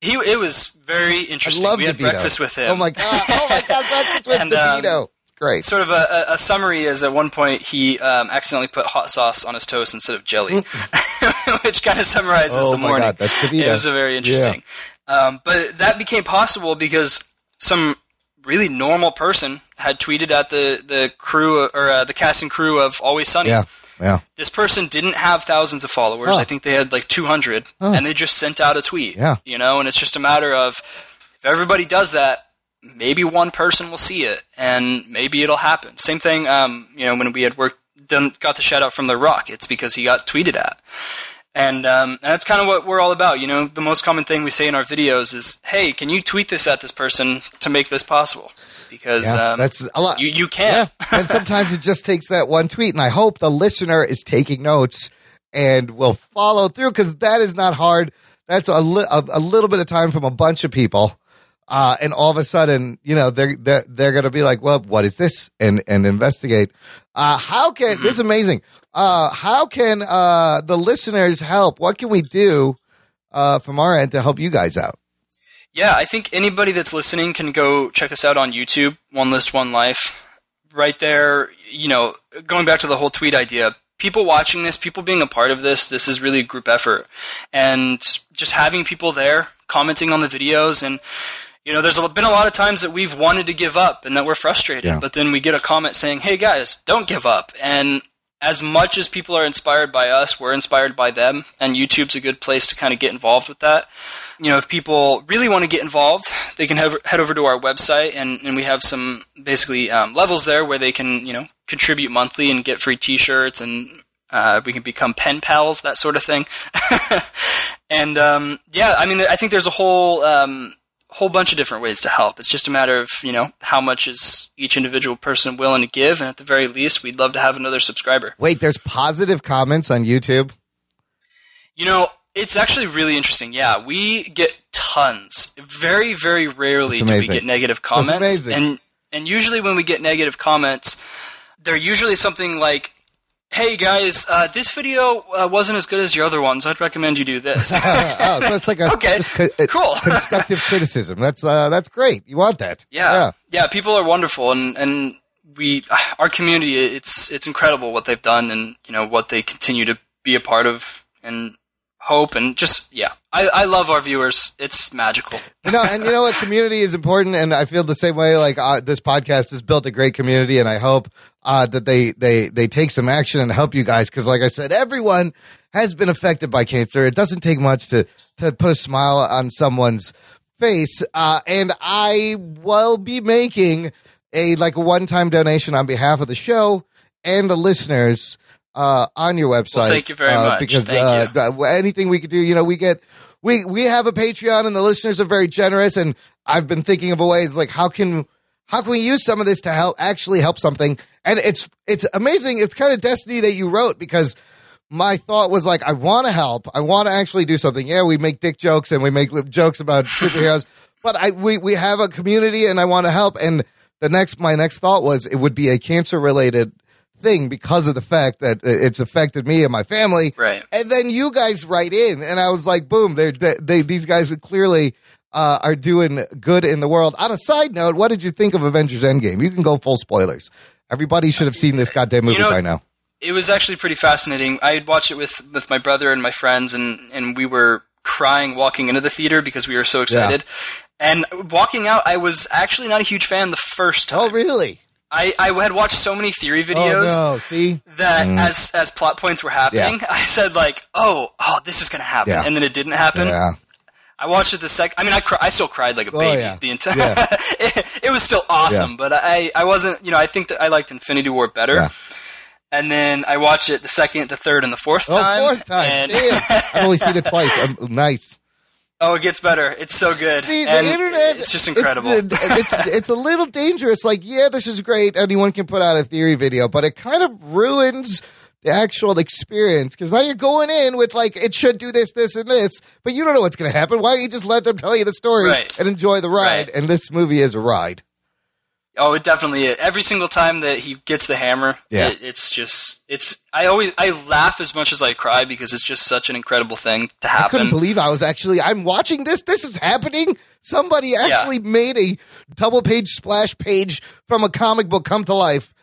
he? It was very interesting. we had DeVito. breakfast with him. Oh my god! Oh my god! Breakfast with (laughs) And, um, DeVito. It's great. Sort of a, a, summary is at one point he um, accidentally put hot sauce on his toast instead of jelly, (laughs) which kind of summarizes Mm. Oh the my morning. God, that's DeVito. It was a very interesting. Um, but that became possible because some really normal person had tweeted at the the crew or uh, the cast and crew of Always Sunny. Yeah, yeah. This person didn't have thousands of followers. I think they had like 200, and they just sent out a tweet. Yeah. you know, and it's just a matter of if everybody does that, maybe one person will see it, and maybe it'll happen. Same thing, um, you know, when we had worked, done, got the shout out from The Rock, it's because he got tweeted at. And, um, and that's kind of what we're all about. You know, the most common thing we say in our videos is, "Hey, can you tweet this at this person to make this possible?" Because Yeah, um, that's a lot. you you can. Yeah. and (laughs) sometimes it just takes that one tweet. And I hope the listener is taking notes and will follow through because that is not hard. That's a, li- a, a little bit of time from a bunch of people. Uh, and all of a sudden, you know, they're, they're, they're going to be like, well, what is this? And, and investigate. Uh, how can, this is amazing. Uh, how can, uh, the listeners help? What can we do, uh, from our end to help you guys out? Yeah, I think anybody that's listening can go check us out on YouTube, One List, One Life. Right there, you know, going back to the whole tweet idea, people watching this, people being a part of this, this is really a group effort. And just having people there commenting on the videos and you know, there's been a lot of times that we've wanted to give up and that we're frustrated, Yeah. but then we get a comment saying, "Hey guys, don't give up." And as much as people are inspired by us, we're inspired by them, and YouTube's a good place to kind of get involved with that. You know, if people really want to get involved, they can head head over to our website, and, and we have some basically um, levels there where they can, you know, contribute monthly and get free T-shirts, and uh, we can become pen pals, that sort of thing. (laughs) and um, yeah, I mean, I think there's a whole um, whole bunch of different ways to help. It's just a matter of you know how much is each individual person willing to give, and at the very least, we'd love to have another subscriber. Wait, there's positive comments on YouTube. You know, it's actually really interesting. Yeah, we get tons. Very, very rarely do we get negative That's comments, amazing. and and usually when we get negative comments, they're usually something like. Hey guys, uh, this video uh, wasn't as good as your other ones. I'd recommend you do this. (laughs) oh, so it's like a Okay, co- uh, cool. (laughs) constructive criticism. That's uh, that's great. You want that? Yeah, yeah. people are wonderful, and and we, our community, it's it's incredible what they've done, and you know what they continue to be a part of, and hope, and just yeah, I, I love our viewers. It's magical. You know, and you know what? (laughs) Community is important, and I feel the same way. Like uh, this podcast has built a great community, and I hope uh, that they they they take some action and help you guys. Because, like I said, everyone has been affected by cancer. It doesn't take much to to put a smile on someone's face. Uh, and I will be making a like a one time donation on behalf of the show and the listeners uh, on your website. thank you very uh, much. Because uh, th- anything we could do, you know, we get we we have a Patreon and the listeners are very generous. And I've been thinking of a way. It's like how can how can we use some of this to help actually help something? And it's it's amazing. It's kind of destiny that you wrote because my thought was like, I want to help. I want to actually do something. Yeah, we make dick jokes and we make jokes about (laughs) superheroes, but I we we have a community and I want to help. And the next my next thought was it would be a cancer related thing because of the fact that it's affected me and my family. Right. And then you guys write in, and I was like, boom, they're, they they these guys are clearly uh, are doing good in the world. On a side note, what did you think of Avengers Endgame? You can go full spoilers. Everybody should have seen this goddamn movie You know- by now. It was actually pretty fascinating. I had watched it with with my brother and my friends, and and we were crying walking into the theater because we were so excited. And walking out, I was actually not a huge fan the first time. Oh, really? I, I had watched so many theory videos Oh, no. See? that as as plot points were happening, I said like, oh, oh, this is gonna happen, Yeah. and then it didn't happen. Yeah. I watched it the sec. I mean, I cry- I still cried like a Oh, baby yeah. the entire. Yeah. (laughs) it, it was still awesome, Yeah. but I I wasn't. You know, I think that I liked Infinity War better. Yeah. and then I watched it the second, the third, and the fourth Oh, time. fourth time. and- Damn. (laughs) I've only seen it twice. Um, nice. Oh, it gets better. It's so good. See, the internet. It's just incredible. It's, it's (laughs) it's a little dangerous. Like, yeah, this is great. Anyone can put out a theory video, but it kind of ruins the actual experience because now you're going in with like it should do this, this, and this, but you don't know what's going to happen. Why don't you just let them tell you the story Right. and enjoy the ride? Right. And this movie is a ride. Oh, it definitely is. Every single time that he gets the hammer, Yeah. it, it's just it's. I always I laugh as much as I cry because it's just such an incredible thing to happen. I couldn't believe I was actually I'm watching this. This is happening. Somebody actually made a double page splash page from a comic book come to life.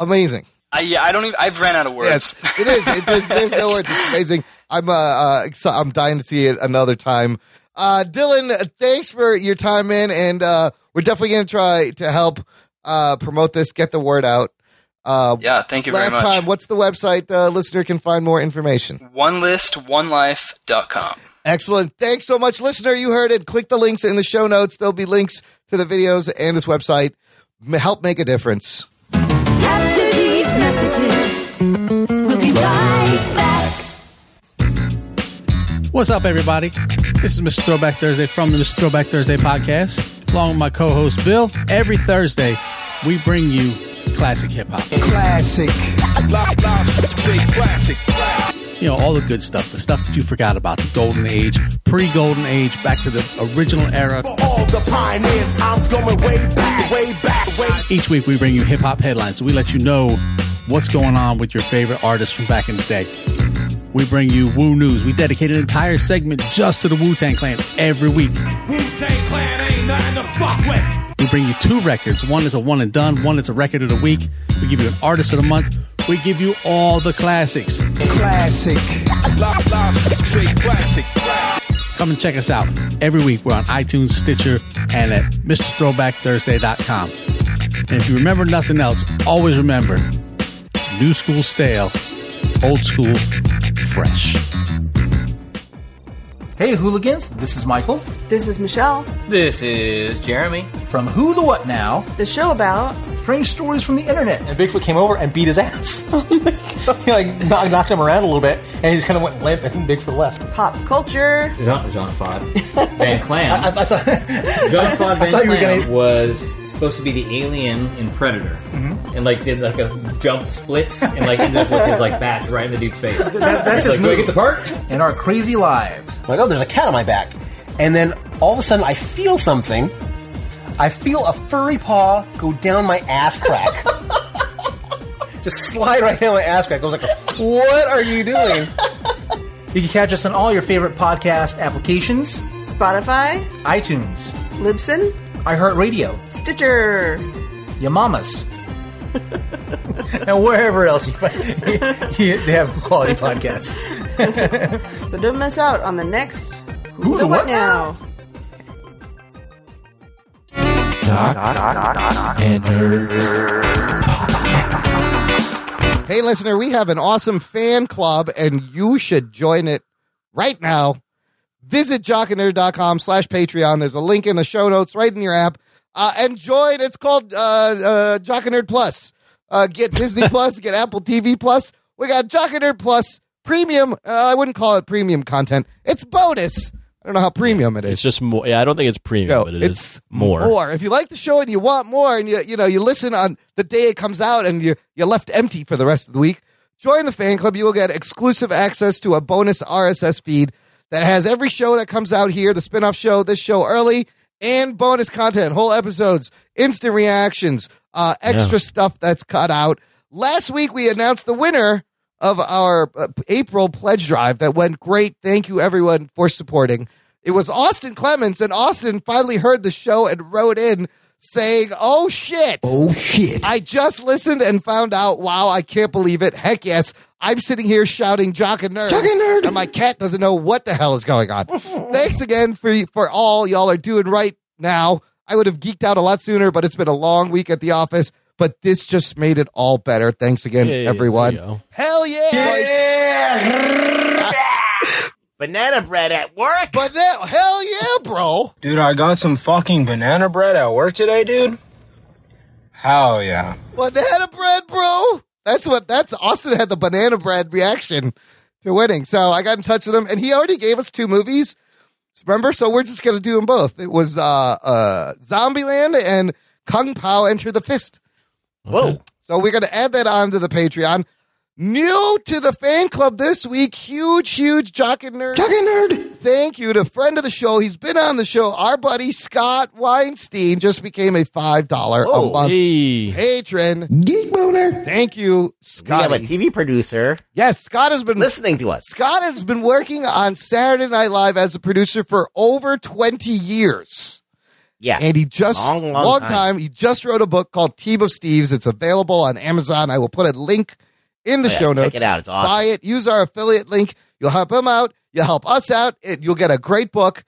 Amazing. I, yeah, I don't even. I've ran out of words. Yes, it is. It, there's, there's no words. It's amazing. I'm uh, uh I'm dying to see it another time. Uh, Dylan, thanks for your time in, and uh, we're definitely going to try to help uh promote this, get the word out. Uh, yeah, thank you very last time, what's the website the listener can find more information? One list, onelife.com. Excellent. Thanks so much, listener. You heard it. Click the links in the show notes. There'll be links to the videos and this website. Help make a difference. After these messages, we'll be right back. What's up, everybody? This is Mr. Throwback Thursday from the Mr. Throwback Thursday podcast, along with my co host Bill. Every Thursday, we bring you classic hip hop. Classic. Classic. You know, all the good stuff, the stuff that you forgot about, the golden age, pre golden age, back to the original era. All the pioneers, I'm going way back, way back, way Each week, we bring you hip hop headlines, so we let you know what's going on with your favorite artists from back in the day. We bring you Wu News. We dedicate an entire segment just to the Wu Tang Clan every week. We bring you two records. One is a one and done, one is a record of the week. We give you an artist of the month. We give you all the classics. classic. Straight classic. Come and check us out. Every week we're on iTunes, Stitcher, and at MrThrowbackThursday.com. And if you remember nothing else, always remember new school stale, old school fresh. Hey, hooligans, this is Michael This is Michelle. This is Jeremy. from Who the What Now? The show about Strange stories from the internet. And Bigfoot came over and beat his ass. (laughs) (laughs) he like knocked, knocked him around a little bit, and he just kind of went limp, and Bigfoot left. pop culture. Jean, Jean Claude Van Clam. (laughs) I, I thought, Jean Claude Van thought you were Clam gonna- was supposed to be the alien in Predator, Mm-hmm. and like did like a jump splits and like ended up with his like batch right in the dude's face. that's He's his like, do I get the part? in our crazy lives. Like, oh, there's a cat on my back. And then all of a sudden, I feel something. I feel a furry paw go down my ass crack. (laughs) Just slide right down my ass crack. I was like, what are you doing? You can catch us on all your favorite podcast applications, Spotify, iTunes, Libsyn, iHeartRadio, Stitcher. Yamamas. (laughs) and wherever else you find (laughs) you- they have quality podcasts. (laughs) So don't miss out on the next Who the the What What Now. Hey, listener, we have an awesome fan club, and you should join it right now. Visit jockandnerd.com slash Patreon. There's a link in the show notes right in your app. Uh, and join. It's called uh, uh, Jock and Nerd Plus. Uh, get Disney Plus, (laughs) get Apple TV Plus. We got Jock and Nerd Plus premium. Uh, I wouldn't call it premium content. It's bonus. I don't know how premium it is. It's just more. Yeah, I don't think it's premium, No, but it is it's more. More. If you like the show and you want more, and you you know you listen on the day it comes out, and you you're left empty for the rest of the week, join the fan club. You will get exclusive access to a bonus RSS feed that has every show that comes out here, the spin-off show, this show early, and bonus content, whole episodes, instant reactions, uh, extra stuff that's cut out. Last week we announced the winner of our uh, April pledge drive that went great. Thank you everyone for supporting. It was Austin Clements, and Austin finally heard the show and wrote in saying, "Oh shit, Oh shit. I just listened and found out. Wow, I can't believe it. Heck yes, I'm sitting here shouting jock and nerd, Jock and nerd. and my cat doesn't know what the hell is going on. (laughs) Thanks again for for all y'all are doing right now. I would have geeked out a lot sooner, but it's been a long week at the office. But this just made it all better. Thanks again, Yeah, yeah, everyone. there you go. Hell yeah! (laughs) Banana bread at work. But now, hell yeah, bro. Dude, I got some fucking banana bread at work today, dude. Hell yeah. Banana bread, bro. That's what that's Austin had the banana bread reaction to winning. So I got in touch with him and he already gave us two movies. Remember? So we're just gonna do them both. It was uh uh Zombieland and Kung Pow Enter the Fist. Whoa. So we're gonna add that on to the Patreon. New to the fan club this week, huge, huge jock and nerd. Jock and nerd. Thank you to friend of the show. He's been on the show. Our buddy Scott Weinstein just became a five dollar a month Hey. patron. Geek boner. Thank you, Scott. We have a TV producer Yes, Scott has been listening to us. Scott has been working on Saturday Night Live as a producer for over 20 years. Yeah. And he just, Long, long, long time. time. he just wrote a book called Team of Steves. It's available on Amazon. I will put a link in the Oh, yeah, show check notes. it out. It's awesome. Buy it. Use our affiliate link. You'll help him out. You'll help us out. It, you'll get a great book.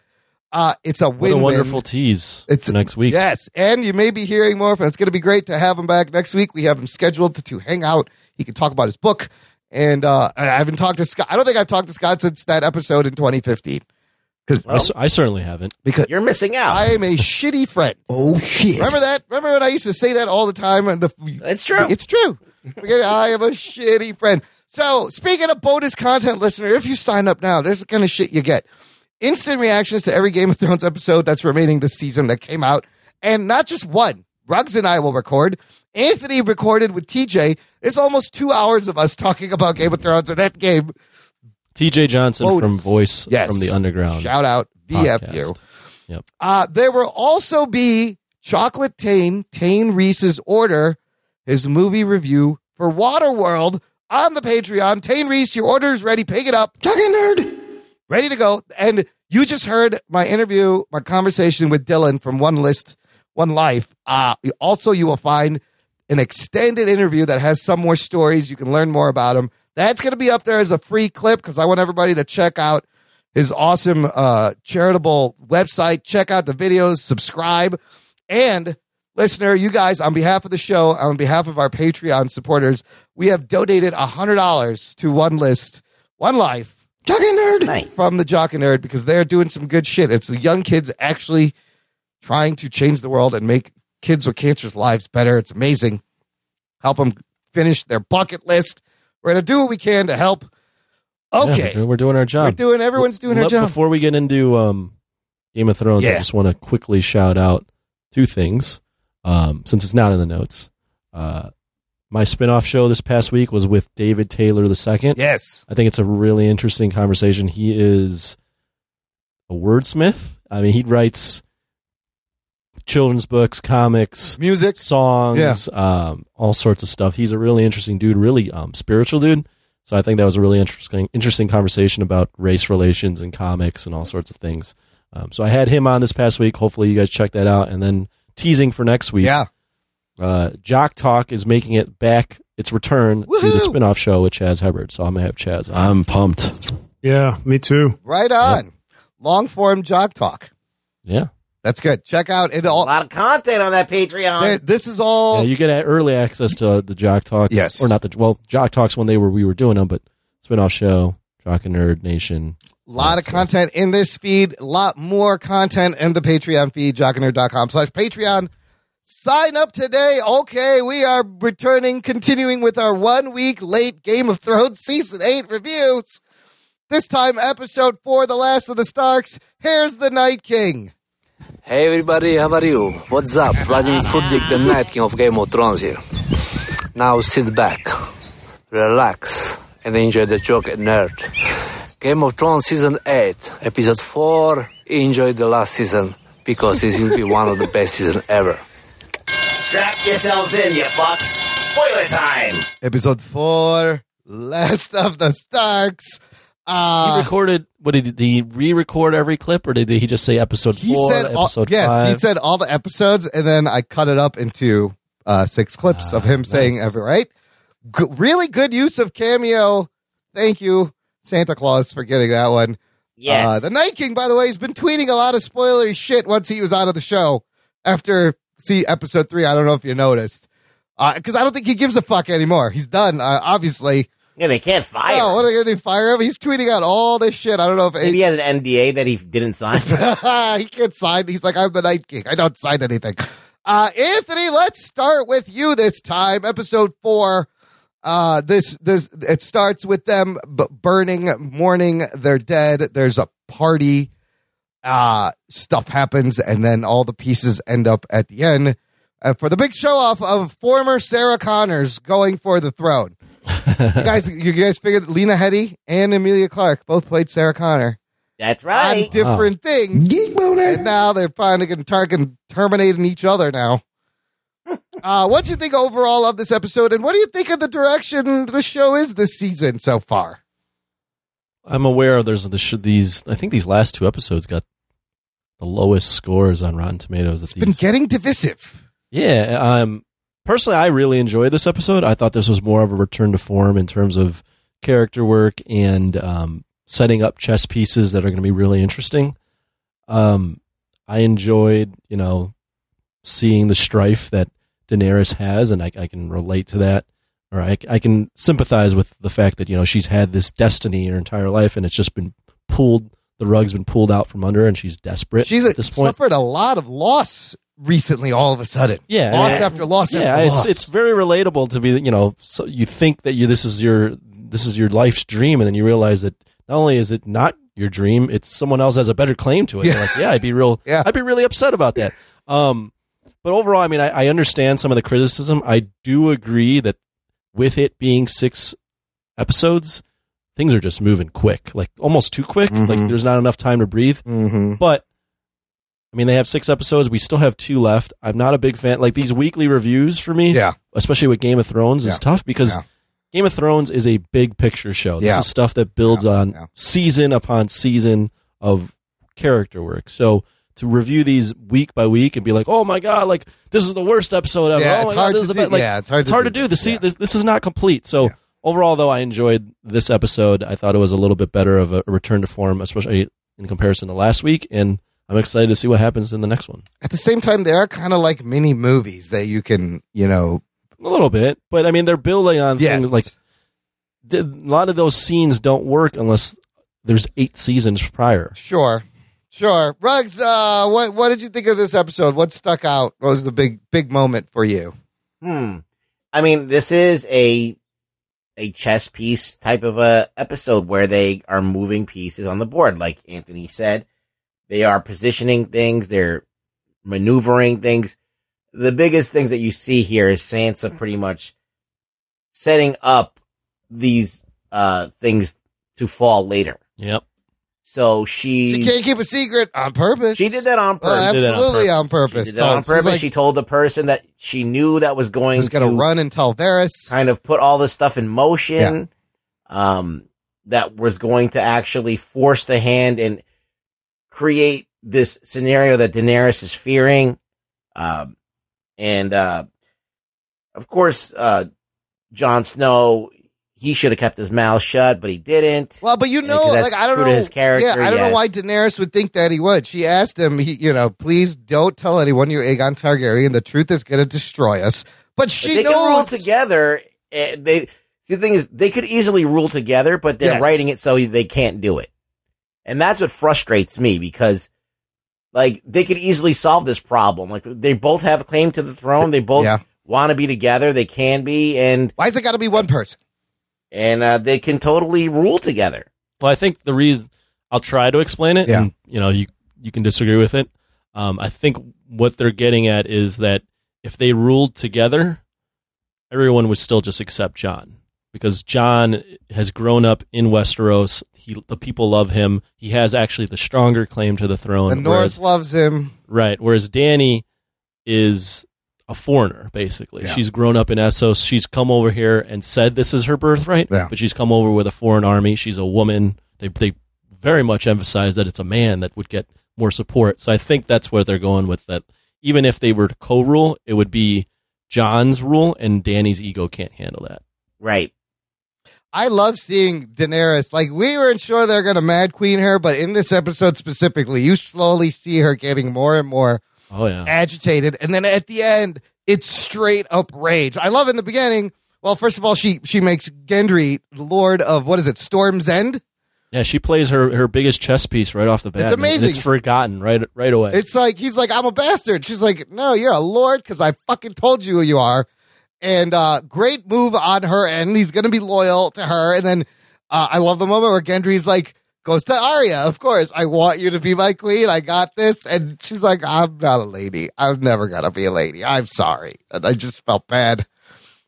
Uh, it's a What win a wonderful tease It's next week. Yes, and you may be hearing more from. It's going to be great to have him back next week. We have him scheduled to, to hang out. He can talk about his book, and uh, I haven't talked to Scott. I don't think I've talked to Scott since that episode in 2015 because I, c- I certainly haven't. because You're missing out. I am a shitty friend. (laughs) Oh shit! Remember that? Remember when I used to say that all the time? And the It's true. It's true. Forget it, I am a shitty friend. So speaking of bonus content, listener, if you sign up now, there's the kind of shit you get. Instant reactions to every Game of Thrones episode that's remaining this season that came out, and not just one. Ruggs and I will record. Anthony recorded with TJ. It's almost two hours of us talking about Game of Thrones and that game. TJ Johnson Bonus. from Voice Yes. from the Underground. Shout out VFU. podcast. Yep. Uh, there will also be Chocolate Tane, Tane Reese's order, his movie review for Waterworld on the Patreon. Tane Reese, your order is ready. Pick it up. Talking nerd. Ready to go. And you just heard my interview, my conversation with Dylan from One List, One Life. Uh, also, you will find an extended interview that has some more stories. You can learn more about him. That's going to be up there as a free clip because I want everybody to check out his awesome uh, charitable website. Check out the videos, subscribe, and listener, you guys, on behalf of the show, on behalf of our Patreon supporters, we have donated hundred dollars to One List, One Life, Jock and Nerd Nice. from the Jock and Nerd because they're doing some good shit. It's the young kids actually trying to change the world and make kids with cancer's lives better. It's amazing. Help them finish their bucket list. We're gonna do what we can to help. Okay. we're, doing, we're doing our job. We're doing everyone's doing Let- job. Before we get into um, Game of Thrones, I just want to quickly shout out two things. Um, since it's not in the notes, uh, my spin-off show this past week was with David Taylor II. Yes. I think it's a really interesting conversation. He is a wordsmith. I mean, he writes children's books, comics, music, songs, um, all sorts of stuff. He's a really interesting dude, really um, spiritual dude. So I think that was a really interesting, interesting conversation about race relations and comics and all sorts of things. Um, so I had him on this past week. Hopefully, you guys check that out. And then teasing for next week. Yeah. Uh, Jock Talk is making it back, its return to the Woohoo! spin-off show with Chaz Hubbard. So I'm gonna have Chaz. On. I'm pumped. Yeah, me too. Right on. Long form jock talk. Yeah. That's good. Check out it A all. lot of content on that Patreon. This is all. Yeah, you get early access to the Jock Talks. Yes. or not the well Jock Talks when they were we were doing them, but spin-off show, Jock and Nerd Nation. A lot of content in this feed. A lot more content in the Patreon feed, jockandnerd.com slash Patreon. Sign up today. Okay, we are returning, continuing with our one week late Game of Thrones season eight reviews. This time, episode four, The Last of the Starks. Here's the Night King. Hey everybody, how are you? What's up? Vladimir Furdik, the Night King of Game of Thrones here. Now sit back, relax, and enjoy the joke and nerd. Game of Thrones Season 8, Episode 4. Enjoy the last season, because this will be one of the best seasons ever. Strap yourselves in, you fucks. Spoiler time. Episode four, Last of the Starks. Uh, he recorded. What did he, did he re-record every clip, or did he just say episode he four, said all, episode yes five? he said all the episodes and then i cut it up into uh six clips of him saying every right? G- really good use of cameo. Thank you santa claus for getting that one. Yes. uh, the night king by the way has been tweeting a lot of spoilery shit once he was out of the show after see episode three. I don't know if you noticed. Because i don't think he gives a fuck anymore. He's done uh, obviously Yeah, they can't fire. Oh, him. what are they gonna do? Fire him? He's tweeting out all this shit. I don't know if Maybe he has an NDA that he didn't sign. (laughs) he can't sign. He's like, I'm the Night King. I don't sign anything. Uh, Anthony, let's start with you this time. Episode four, Uh, this this it starts with them b- burning, mourning their dead. There's a party. Uh, stuff happens, and then all the pieces end up at the end uh, for the big show off of former Sarah Connors going for the throne. You guys, you guys figured Lena Headey and Emilia Clarke both played Sarah Connor That's right. on different things. And now they're finally getting targeting, terminating each other now. (laughs) Uh, what do you think overall of this episode, and what do you think of the direction the show is this season so far? I'm aware there's the sh- these. I think these last two episodes got the lowest scores on Rotten Tomatoes. It's Been getting divisive. Yeah. Um. Personally, I really enjoyed this episode. I thought this was more of a return to form in terms of character work and um, setting up chess pieces that are going to be really interesting. Um, I enjoyed, you know, seeing the strife that Daenerys has, and I, I can relate to that, or I, I can sympathize with the fact that you know she's had this destiny her entire life, and it's just been pulled. The rug's been pulled out from under, her, and she's desperate She's at this point. suffered a lot of loss recently. All of a sudden, Yeah, loss after loss Yeah, after it's loss. it's very relatable to be. You know, so you think that you this is your this is your life's dream, and then you realize that not only is it not your dream, it's someone else has a better claim to it. Yeah. like, yeah, I'd be real. Yeah. I'd be really upset about that. Um, but overall, I mean, I, I understand some of the criticism. I do agree that with it being six episodes, things are just moving quick, like almost too quick. Like Mhm. there's not enough time to breathe. Mm-hmm. But I mean, they have six episodes. We still have two left. I'm not a big fan. Like these weekly reviews for me, Yeah. especially with Game of Thrones, is Yeah. tough because Yeah. Game of Thrones is a big picture show. This is stuff that builds on season upon season of character work. So to review these week by week and be like, "Oh my god, like this is the worst episode ever." Yeah, oh it's my hard god, this to is the do- best. Like, yeah, it's hard to hard do to do. This, this, this is not complete. So overall, though, I enjoyed this episode. I thought it was a little bit better of a return to form, especially in comparison to last week. And I'm excited to see what happens in the next one. At the same time, they are kind of like mini movies that you can, you know, A little bit, but I mean, they're building on Yes. things like the, a lot of those scenes don't work unless there's eight seasons prior. Sure, sure. Ruggs, uh, what what did you think of this episode? What stuck out? What was the big big moment for you? Hmm. I mean, this is a a chess piece type of a episode where they are moving pieces on the board, like Anthony said. They are positioning things. They're maneuvering things. The biggest things that you see here is Sansa pretty much setting up these uh things to fall later. Yep. So she She can't keep a secret on purpose. she did that on purpose. did that on absolutely on purpose. purpose. She did that on She's purpose. like, she told the person that she knew that was going was going to to run and tell Varys. kind of put all this stuff in motion um that was going to actually force the hand and create this scenario that Daenerys is fearing um and uh of course uh Jon Snow he should have kept his mouth shut but he didn't Well, but you know, like I don't know his character, Yeah, I don't know why Daenerys would think that he would. She asked him, he, you know, please don't tell anyone you're Aegon Targaryen. The truth is going to destroy us. But But she they can rule knows. together. eh, They the thing is they could easily rule together, but they're Yes. writing it so they can't do it, and that's what frustrates me because like they could easily solve this problem. Like they both have a claim to the throne. They both Yeah. want to be together. They can be, and Why's it got to be one person? and uh, they can totally rule together. Well, I think the reason I'll try to explain it, Yeah. and you know, you you can disagree with it. Um, I think what they're getting at is that if they ruled together, everyone would still just accept Jon because Jon has grown up in Westeros. He, the people love him. He has actually the stronger claim to the throne. The North whereas- loves him. Right. Whereas Dany is a foreigner, basically. Yeah. She's grown up in Essos. She's come over here and said this is her birthright, Yeah. but she's come over with a foreign army. She's a woman. They, they very much emphasize that it's a man that would get more support. So I think that's where they're going with that. Even if they were to co rule, it would be Jon's rule, and Dany's ego can't handle that. Right. I love seeing Daenerys. Like we weren't sure they're going to Mad Queen her, but in this episode specifically, you slowly see her getting more and more Oh, yeah. agitated, and then at the end, it's straight up rage. I love in the beginning. Well, first of all, she she makes Gendry Lord of what is it, Storm's End? Yeah, she plays her, her biggest chess piece right off the bat. It's amazing. It's forgotten right right away. It's like he's like, I'm a bastard. She's like, No, you're a lord because I fucking told you who you are. And uh, great move on her end. He's going to be loyal to her. And then uh, I love the moment where Gendry's like, goes to Arya, of course. I want you to be my queen. I got this. And she's like, I'm not a lady. I was never going to be a lady. I'm sorry. And I just felt bad.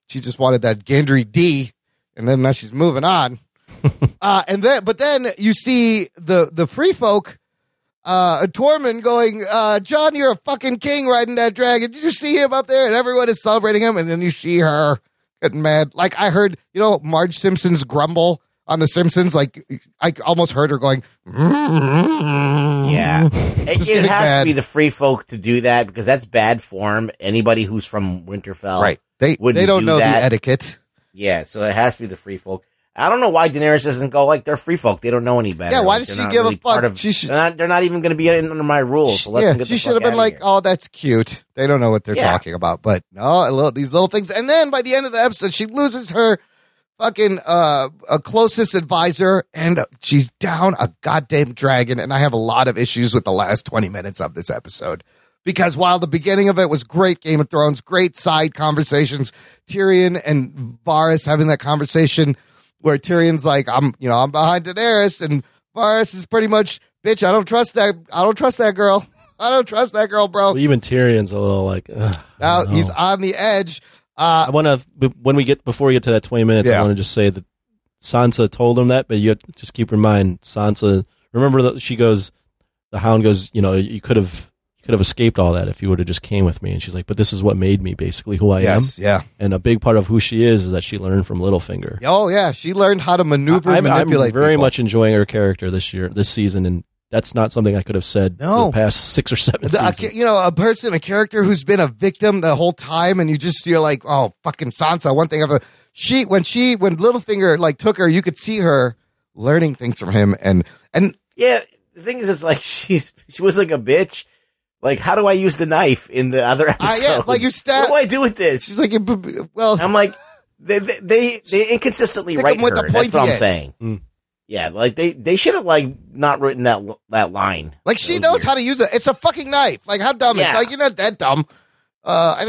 She just wanted that Gendry D. And then now she's moving on. (laughs) uh, and then, but then you see the, the free folk uh, Tormund going, uh, Jon, you're a fucking king riding that dragon. Did you see him up there? And everyone is celebrating him. And then you see her getting mad. Like I heard, you know, Marge Simpson's grumble on The Simpsons. Like I almost heard her going, Yeah, (laughs) it, it has mad. to be the free folk to do that because that's bad form. Anybody who's from Winterfell, Right. They wouldn't they don't do know that. the etiquette. Yeah, so it has to be the free folk. I don't know why Daenerys doesn't go like they're free folk. They don't know any better. Yeah, why Like, does she give a really part fuck? Of, should- they're, not, they're not even going to be in, under my rules. So yeah, she should have been like, here. "Oh, that's cute." They don't know what they're Yeah. talking about, but no, a little, these little things. And then by the end of the episode, she loses her fucking uh, a closest advisor, and she's down a goddamn dragon. And I have a lot of issues with the last twenty minutes of this episode because while the beginning of it was great, Game of Thrones, great side conversations, Tyrion and Varys having that conversation where Tyrion's like, "I'm, you know, I'm behind Daenerys," and Varys is pretty much, "Bitch, I don't trust that. I don't trust that girl. (laughs) I don't trust that girl, bro." Well, even Tyrion's a little like. Ugh, Now he's on the edge. Uh, I want to when we get before we get to that twenty minutes, I want to just say that Sansa told him that, but you have to just keep in mind Sansa. Remember that she goes, the Hound goes, you know, you could have you could have escaped all that if you would have just came with me. And she's like, but this is what made me basically who I Yes, am. yeah. And a big part of who she is is that she learned from Littlefinger. oh yeah, she learned how to maneuver, I'm, I'm manipulate. very people. much enjoying her character this year, this season, and that's not something I could have said No. the past six or seven seasons. you know, a person, a character who's been a victim the whole time, and you just you're like, oh, fucking Sansa. One thing of a she when she when Littlefinger like took her, you could see her learning things from him, and and Yeah, the thing is, it's like (laughs) she's she was like a bitch. Like, how do I use the knife in the other episode? Ah, yeah, like you stab- What do I do with this? she's like, "B- b- well, I'm like, they they they, they inconsistently Stick 'em write with her. the That's what I'm end. saying. Mm. Yeah, like they they should have like not written that that line. like she knows weird. how to use it. It's a fucking knife. Like how dumb? Yeah. Is, like you're not that dumb. Uh, I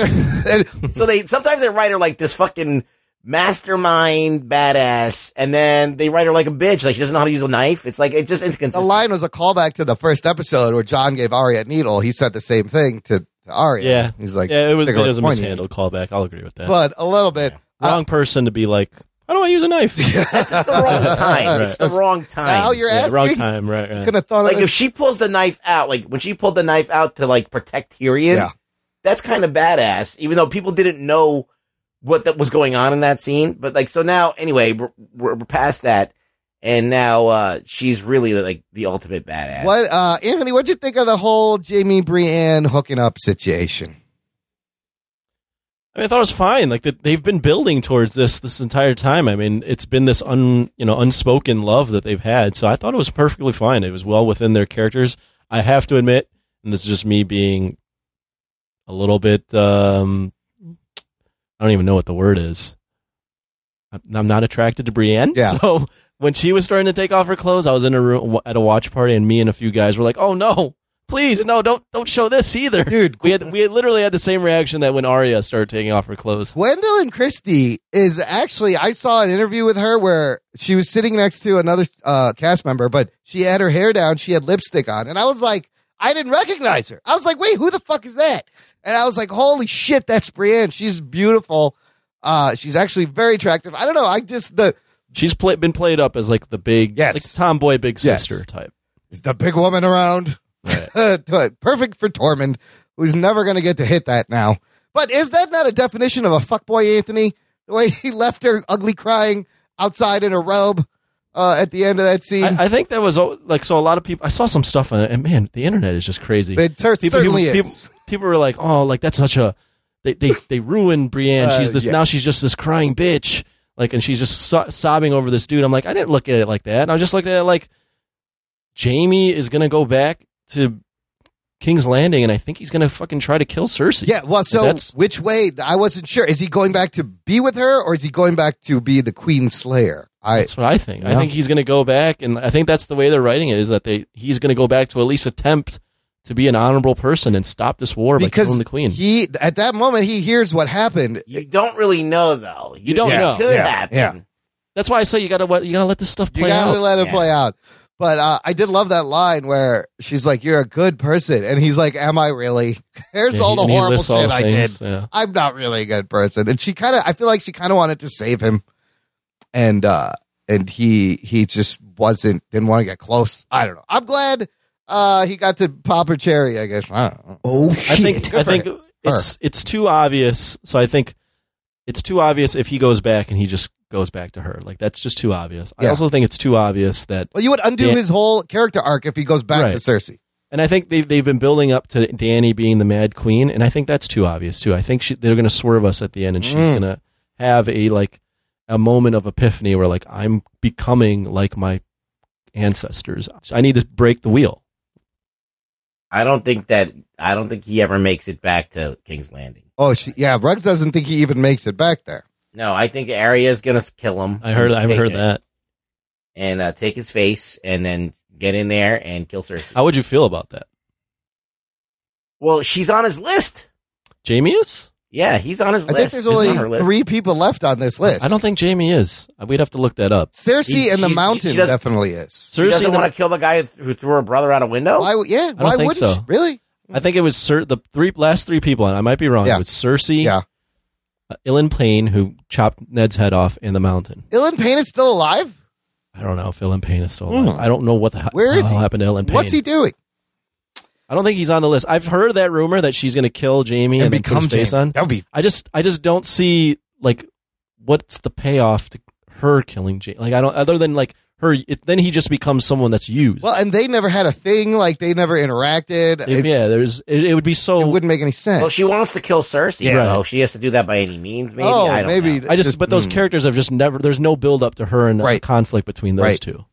don't- (laughs) so they sometimes they write her like this fucking mastermind badass, and then they write her like a bitch, like she doesn't know how to use a knife. It's like it just the inconsistent. The line was a callback to the first episode where Jon gave Arya a needle. He said the same thing to, to Arya. yeah, he's like, yeah, it was, it was a mishandled callback. I'll agree with that. but a little bit. Wrong person to be like, how do I use a knife? (laughs) (laughs) It's the wrong time. It's the wrong time. Now you're Yeah, asking. wrong time, right? right. Could have thought like of if she pulls the knife out, like when she pulled the knife out to like protect Tyrion, Yeah. that's kind of badass. Even though people didn't know what that was going on in that scene, but like so now, anyway, we're, we're, we're past that, and now uh she's really like the ultimate badass. What, uh, Anthony? What'd you think of the whole Jaime Brienne hooking up situation? I mean, I thought it was fine. Like that, they've been building towards this this entire time. I mean, it's been this un you know unspoken love that they've had. So I thought it was perfectly fine. It was well within their characters. I have to admit, and this is just me being a little bit. um I don't even know what the word is. I'm- not attracted to Brienne. Yeah. (laughs) So when she was starting to take off her clothes, I was in a room at a watch party, and me and a few guys were like, "Oh no." Please no! Don't don't show this either, Dude, We had we had literally had the same reaction that when Arya started taking off her clothes. Gwendoline Christie is actually. I saw an interview with her where she was sitting next to another uh, cast member, but she had her hair down. She had lipstick on, and I was like, I didn't recognize her. I was like, wait, who the fuck is that? And I was like, holy shit, that's Brienne. She's beautiful. Uh, she's actually very attractive. I don't know. I just the She's play, been played up as like the big, Yes. like tomboy big Yes. sister type. is the big woman around. (laughs) Perfect for Tormund, who's never going to get to hit that now. But is that not a definition of a fuckboy, Anthony? The way he left her ugly crying outside in a robe uh, at the end of that scene. I, I think that was like so. A lot of people. I saw some stuff on it, and man, the internet is just crazy. It ter- certainly people, is. People, people were like, "Oh, like that's such a they they they ruined Brienne. Uh, she's this yeah. now. She's just this crying bitch. Like, and she's just so- sobbing over this dude. I'm like, I didn't look at it like that. I just looked at it like Jaime is gonna go back to King's Landing, and I think he's gonna fucking try to kill Cersei. yeah, well, so which way? I wasn't sure. Is he going back to be with her, or is he going back to be the Queen Slayer? I That's what I think. I think he's going to go back, and I think that's the way they're writing it is that they he's going to go back to at least attempt to be an honorable person and stop this war by because killing the queen. he at that moment he hears what happened. You don't really know though. You don't it know. Could Yeah, happen. yeah. That's why I say you gotta what you gotta let this stuff You play gotta out. let it Yeah. play out. But uh, I did love that line where she's like, "You're a good person," and he's like, "Am I really?" (laughs) Here's Yeah, all the horrible lists all shit the I things, did. yeah. I'm not really a good person, and she kind of, I feel like she kind of wanted to save him, and uh and he he just wasn't didn't want to get close. I don't know. I'm glad uh he got to pop her cherry. I guess. I don't know. Oh, I think I think him. it's it's too obvious. So I think it's too obvious if he goes back and he just goes back to her. Like that's just too obvious. I Yeah. also think it's too obvious that Well, you would undo Dan- his whole character arc if he goes back Right. to Cersei. And I think they've they've been building up to Dany being the Mad Queen, and I think that's too obvious too. I think she, they're going to swerve us at the end, and she's Mm. going to have a like a moment of epiphany where like I'm becoming like my ancestors. I need to break the wheel. I don't think that. I don't think he ever makes it back to King's Landing. Oh, she, yeah. Ruggs doesn't think he even makes it back there. No, I think Arya's gonna kill him. I heard I've heard it- that. And uh, take his face, and then get in there and kill Cersei. How would you feel about that? Well, she's on his list. Jaime is. Yeah, he's on his list. I list. think there's He's only on her list. three people left on this list. I don't think Jaime is. We'd have to look that up. Cersei He- and the she's- Mountain she doesn't- definitely is. She doesn't the- want to kill the guy who threw her brother out a window. Why? would- Yeah. I don't Why think wouldn't so. she? Really? I think it was Cer- the three last three people, and I might be wrong. Yeah. It was Cersei, Yeah. uh, Ilyn Payne, who chopped Ned's head off in the mountain. Ilyn Payne is still alive. I don't know if Ilyn Payne is still alive. Hmm. I don't know what the hell Where is he? happened to Ilyn Payne. What's he doing? I don't think he's on the list. I've heard that rumor that she's going to kill Jaime and, And then put his become face on. That would be. I just, I just don't see like what's the payoff to her killing Jaime. Like I don't, other than like her, it, then he just becomes someone that's used. Well, and they never had a thing. Like they never interacted. If- It, yeah, there's, it, it would be so. it wouldn't make any sense. Well, she wants to kill Cersei, Yeah. so she has to do that by any means. Maybe. Oh, I don't maybe. know. I just, Just- but those mm. characters have just never. There's no build up to her and a Right. conflict between those Right. two.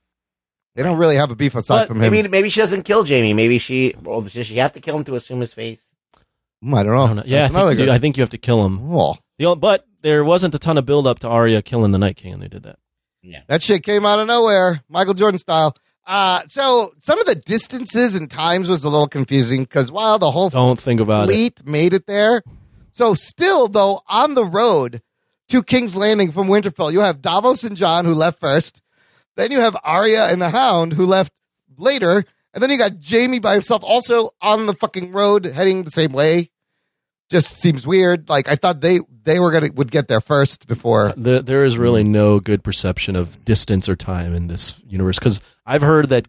They don't really have a beef aside But from him. maybe maybe she doesn't kill Jaime. Maybe she. Well, does she have to kill him to assume his face? Mm, I don't know. I don't know. Yeah, I think, another you do. I think you have to kill him. Oh, The only, but there wasn't a ton of build up to Arya killing the Night King, and they did that. Yeah. That shit came out of nowhere, Michael Jordan style. Uh, so some of the distances and times was a little confusing because while the whole Don't think about it. fleet made it there, so still though on the road to King's Landing from Winterfell, you have Davos and Jon who left first. Then you have Arya and the Hound who left later, and then you got Jaime by himself also on the fucking road heading the same way. Just seems weird. Like I thought they they were gonna would get there first before. There, there is really no good perception of distance or time in this universe because I've heard that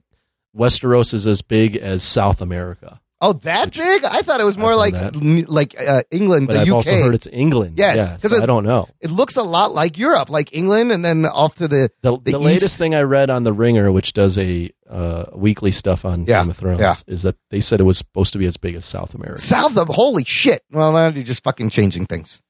Westeros is as big as South America, Oh, that big? I thought it was more like n- like uh, England, but the I've UK. also heard it's England. Yes, Yeah, 'cause so I don't know. it looks a lot like Europe, like England, and then off to the The, the, the latest thing I read on the Ringer, which does a uh, weekly stuff on Yeah, Game of Thrones, yeah. is that they said it was supposed to be as big as South America. South of holy shit. Well, now you're just fucking changing things.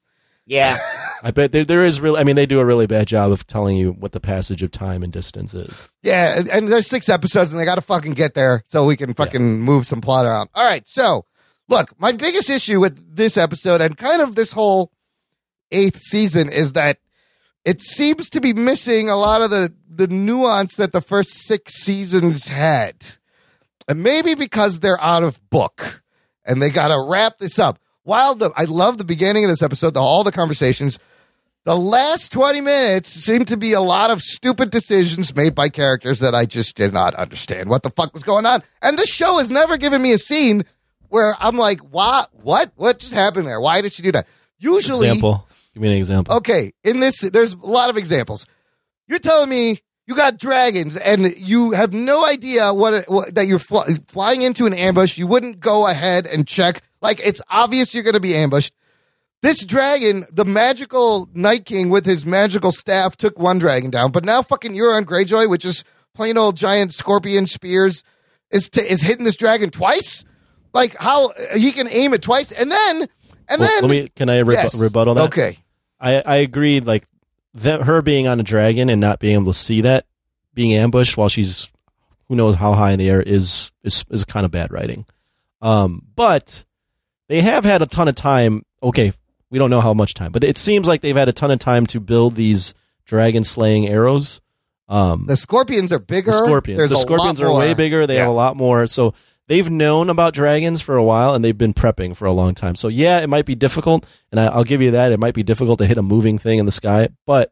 Yeah. (laughs) I bet there, there is really. I mean, they do a really bad job of telling you what the passage of time and distance is. Yeah, and, and there's six episodes, and they got to fucking get there so we can fucking move some plot around. All right, so look, my biggest issue with this episode and kind of this whole eighth season is that it seems to be missing a lot of the the nuance that the first six seasons had, and maybe because they're out of book and they got to wrap this up. While the I love the beginning of this episode, the, all the conversations. The last 20 minutes seem to be a lot of stupid decisions made by characters that I just did not understand what the fuck was going on. And this show has never given me a scene where I'm like, what? What? What just happened there? Why did she do that? Usually, Example. Give me an example. okay, in this, there's a lot of examples. You're telling me you got dragons and you have no idea what, it, what that you're fly, flying into an ambush. You wouldn't go ahead and check. Like, it's obvious you're going to be ambushed. This dragon, the magical Night King with his magical staff, took one dragon down. But now, fucking Euron Greyjoy, which is plain old giant scorpion spears, is t- is hitting this dragon twice. Like how he can aim it twice, and then and Well, then let me. Can I rebu- Yes. rebuttal that? Okay, I I agree. Like that, her being on a dragon and not being able to see that, being ambushed while she's who knows how high in the air is is is kind of bad writing. Um, but they have had a ton of time. Okay, we don't know how much time, but it seems like they've had a ton of time to build these dragon slaying arrows. Um, the scorpions are bigger. the scorpions. There's the scorpions lot are way bigger. They have a lot more. So they've known about dragons for a while and they've been prepping for a long time. So yeah, it might be difficult, and I, I'll give you that. It might be difficult to hit a moving thing in the sky, but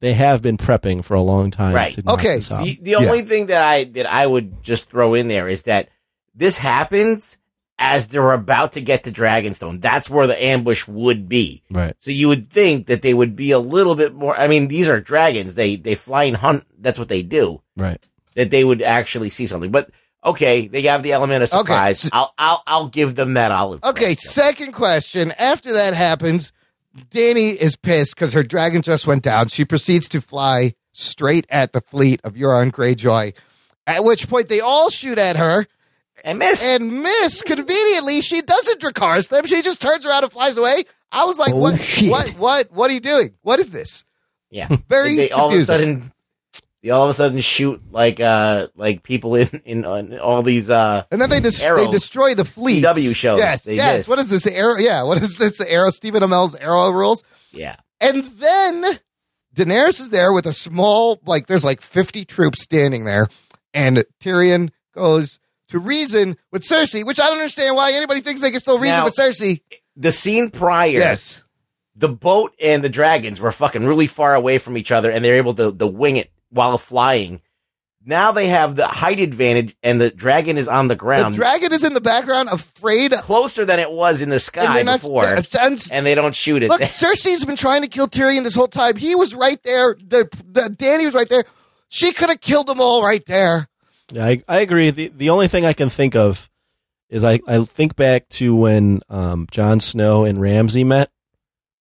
they have been prepping for a long time. Right. To Okay, this. The, the only thing that I that I would just throw in there is that this happens as they're about to get to Dragonstone. That's where the ambush would be. Right. So you would think that they would be a little bit more. I mean, these are dragons. They they fly and hunt. That's what they do. Right. That they would actually see something. But okay, they have the element of Okay. surprise. I'll I'll I'll give them that olive. Okay, second question. After that happens, Dany is pissed because her dragon just went down. She proceeds to fly straight at the fleet of Euron Greyjoy. At which point they all shoot at her. And miss. And miss. Conveniently, she doesn't Dracarys them. She just turns around and flies away. I was like, what, what, what, what are you doing? What is this? Yeah. (laughs) Very they all of a sudden they all of a sudden shoot like uh like people in in on all these uh And then they dis- Arrow they destroy the fleet. W shows. Yes, They yes. miss. What is this arrow? Yeah, what is this arrow? Stephen Amell's arrow rules. Yeah. And then Daenerys is there with a small, like, there's like 50 troops standing there. And Tyrion goes to reason with Cersei, which I don't understand why anybody thinks they can still reason Now- with Cersei. the scene prior Yes. the boat and the dragons were fucking really far away from each other and they're able to, to wing it while flying. Now they have the height advantage and the dragon is on the ground. The dragon is in the background, afraid. closer than it was in the sky not- before. sounds- and they don't shoot it. Look, (laughs) Cersei's been trying to kill Tyrion this whole time. He was right there. The, the Dany was right there. She could have killed them all right there. Yeah, I, I agree. The the only thing I can think of is I, I think back to when um, Jon Snow and Ramsay met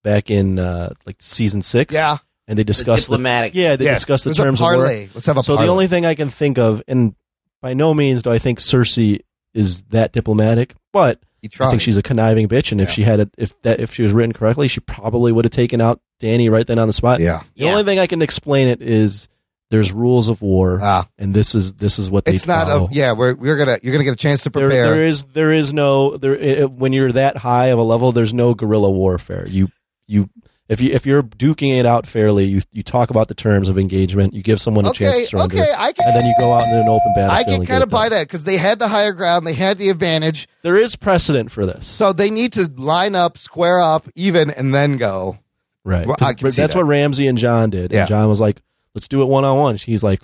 back in uh, like season six. Yeah. and they discussed diplomatic- yeah, they Yes. discussed the Let's have terms parlay. of war. Let's have a so parlay. the only thing I can think of, and by no means do I think Cersei is that diplomatic, but I think she's a conniving bitch, and if she had a, if that if she was written correctly, she probably would have taken out Dany right then on the spot. Yeah. The Yeah. only thing I can explain it is there's rules of war, Ah. and this is this is what they It's not follow. a yeah. We're we're gonna you're gonna get a chance to There, prepare. there is there is no there i- when you're that high of a level. There's no guerrilla warfare. You you if you if you're duking it out fairly, you you talk about the terms of engagement. You give someone a chance to surrender, okay, I can- and then you go out in an open battle. I can kind of buy that because they had the higher ground, they had the advantage, There is precedent for this, so they need to line up, square up, even, and then go. right? Well, 'Cause I can see that's that. what Ramsay and Jon did. Yeah. And Jon was like, "Let's do it one on one." She's like,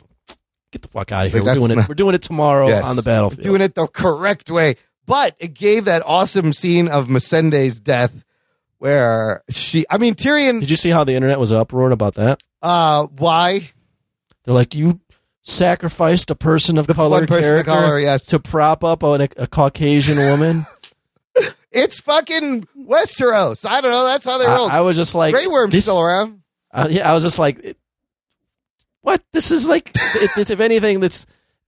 "Get the fuck out of here! like, we're doing not- it. We're doing it tomorrow Yes. on the battlefield." doing it the correct way. But it gave that awesome scene of Missandei's death, where she. I mean, Tyrion. Did you see how the internet was uproar about that? Uh, why? They're like, you sacrificed a person of color, one person of color, yes. to prop up a, a Caucasian woman. (laughs) (laughs) It's fucking Westeros. I don't know. That's how they roll. I, I was just like, Grey Worm's this- still around. uh, yeah, I was just like, what? This is like, it, it's if anything, that's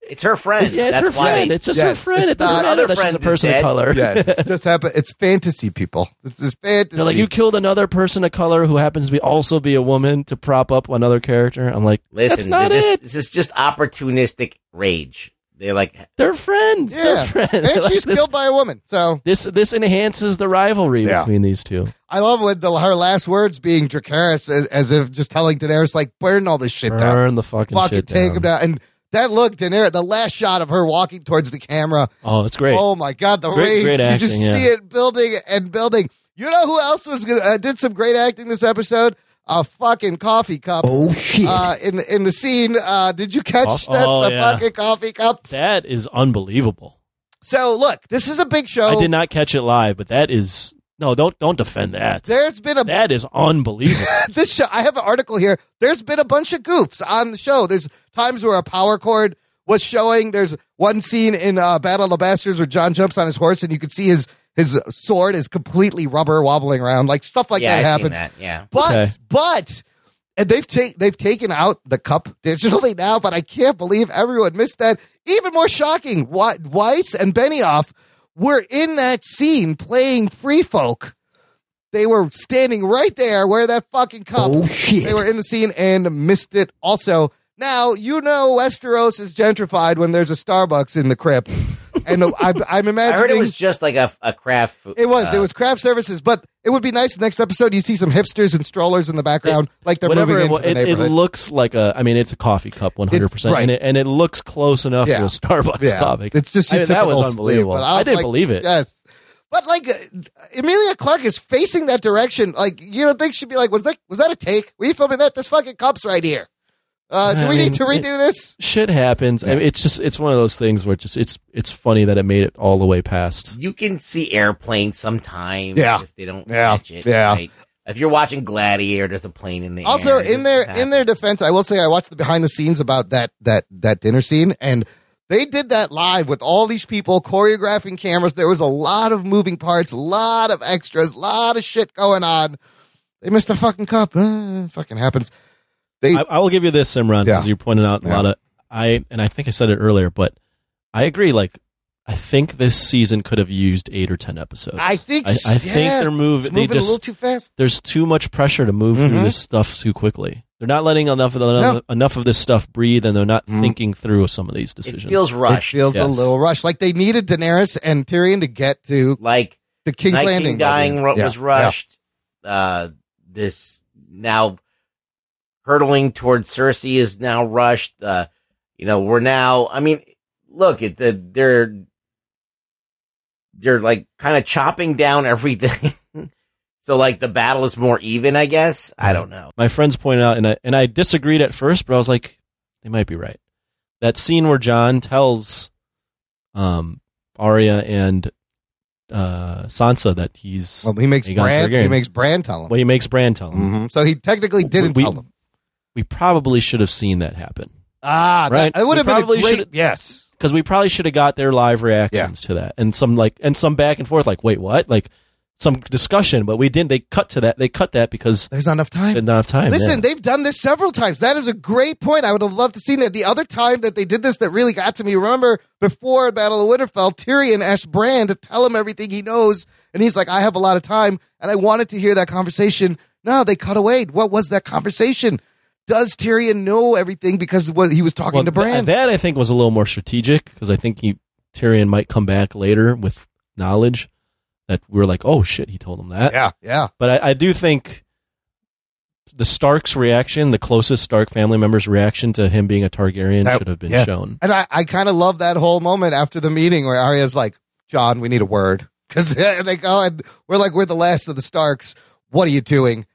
it's her friend. yeah, it's That's her friend. It's just her friend. it's It doesn't not- matter other that she's a person of color. Yes, (laughs) just happen. It's fantasy, people. This is fantasy. They're like, you killed another person of color who happens to be also be a woman to prop up another character. I'm like, Listen, that's not this, it. this is just opportunistic rage. They're like, They're friends. Yeah, They're friends. (laughs) and They're like, she's this, killed by a woman. So this this enhances the rivalry Yeah. between these two. I love when the, her last words being Dracarys, as, as if just telling Daenerys, like, burn all this shit down. Burn the fucking, fucking shit take down. him down. And that look, Daenerys, the last shot of her walking towards the camera. Oh, it's great. Oh my god, the Great- rage! great you just yeah. see it building and building. You know who else was good, uh, did some great acting this episode? A fucking coffee cup. Oh shit! Uh, in the- in the scene, uh, did you catch Oh, that? oh, the yeah. fucking coffee cup. That is unbelievable. So look, this is a big show. I did not catch it live, but that is no. Don't don't defend that. There's been a That is unbelievable. (laughs) this show. I have an article here. There's been a bunch of goofs on the show. There's times where a power cord was showing. There's one scene in uh, Battle of the Bastards where Jon jumps on his horse and you can see his his sword is completely rubber wobbling around. Like stuff like yeah, that I've seen happens. that, Yeah. But Okay. but and they've ta- they've taken out the cup (laughs) digitally now, but I can't believe everyone missed that. Even more shocking, Wa- Weiss and Benioff were in that scene playing Free Folk. They were standing right there where that fucking cup. Oh shit! They were in the scene and missed it. Also, now you know Westeros is gentrified when there's a Starbucks in the crypt. And I'm, I'm I imagining heard it was just like a, a craft. food- It was. uh, it was craft services, but it would be nice. Next episode, you see some hipsters and strollers in the background, like they're Whatever moving it, into wa- the it, it looks like a. I mean, it's a coffee cup, one hundred percent, right. and it and it looks close enough Yeah. to a Starbucks Yeah. coffee. It's just I mean, that was typical sleeve, unbelievable. but I, was didn't like, believe it. Yes, but like uh, Emilia Clarke is facing that direction. Like you don't think she'd be like, was that was that a take? Were you filming that? This fucking cup's right here. Uh, do I we mean, need to redo this? Shit happens. I mean, it's just it's one of those things where it's just it's it's funny that it made it all the way past. You can see airplanes sometimes. Yeah. If they don't Yeah. catch it. Yeah. right? If you're watching Gladiator, there's a plane in the Also, air. in their in their defense, I will say I watched the behind the scenes about that that that dinner scene, and they did that live with all these people choreographing cameras. There was a lot of moving parts, a lot of extras, a lot of shit going on. They missed a fucking cup. Uh, fucking happens. They, I, I will give you this, Simran, Yeah. because you pointed out a Yeah. lot of I and I think I said it earlier, but I agree. Like, I think this season could have used eight or ten episodes. I think I, I yeah, think they're moving. It's they just a little too fast. there's too much pressure to move Mhm. through this stuff too quickly. They're not letting enough of the, No. enough of this stuff breathe, and they're not Mhm. thinking through some of these it decisions. feels rushed. It feels a little rushed. Like they needed Daenerys and Tyrion to get to like the King's Night Landing. King dying Yeah, was yeah. rushed. Uh, this now hurtling towards Cersei is now rushed. Uh, you know, we're now. I mean, look at the they're they're like kind of chopping down everything. (laughs) so like the battle is more even, I guess. I don't know. My friends pointed out, and I and I disagreed at first, but I was like, they might be right. That scene where Jon tells um, Arya and uh, Sansa that he's Well, he makes Aegon Bran. He makes Bran tell him. well, he makes Bran tell him. Mhm. So he technically didn't we, tell them. We probably should have seen that happen. Ah, right. That, it would We have been a probably great. Yes. because we probably should have got their live reactions to that and some like and some back and forth like wait what like some discussion but we didn't they cut to that they cut that because there's not enough time not enough time Listen, yeah. they've done this several times. That is a great point. I would have loved to seen that. The other time that they did this that really got to me, remember before Battle of Winterfell, Tyrion asked Bran to tell him everything he knows, and he's like, "I have a lot of time," and I wanted to hear that conversation. No, they cut away. What was that conversation? Does Tyrion know everything because what he was talking Well, to Bran? th- that I think was a little more strategic because I think he Tyrion might come back later with knowledge that we're like oh shit he told him that yeah, yeah. but I, I do think the Stark's reaction the closest Stark family member's reaction to him being a Targaryen That- should have been yeah. shown And I, I kind of love that whole moment after the meeting where Arya's like, Jon, we need a word. (laughs) Because they go and we're like, we're the last of the Starks. What are you doing?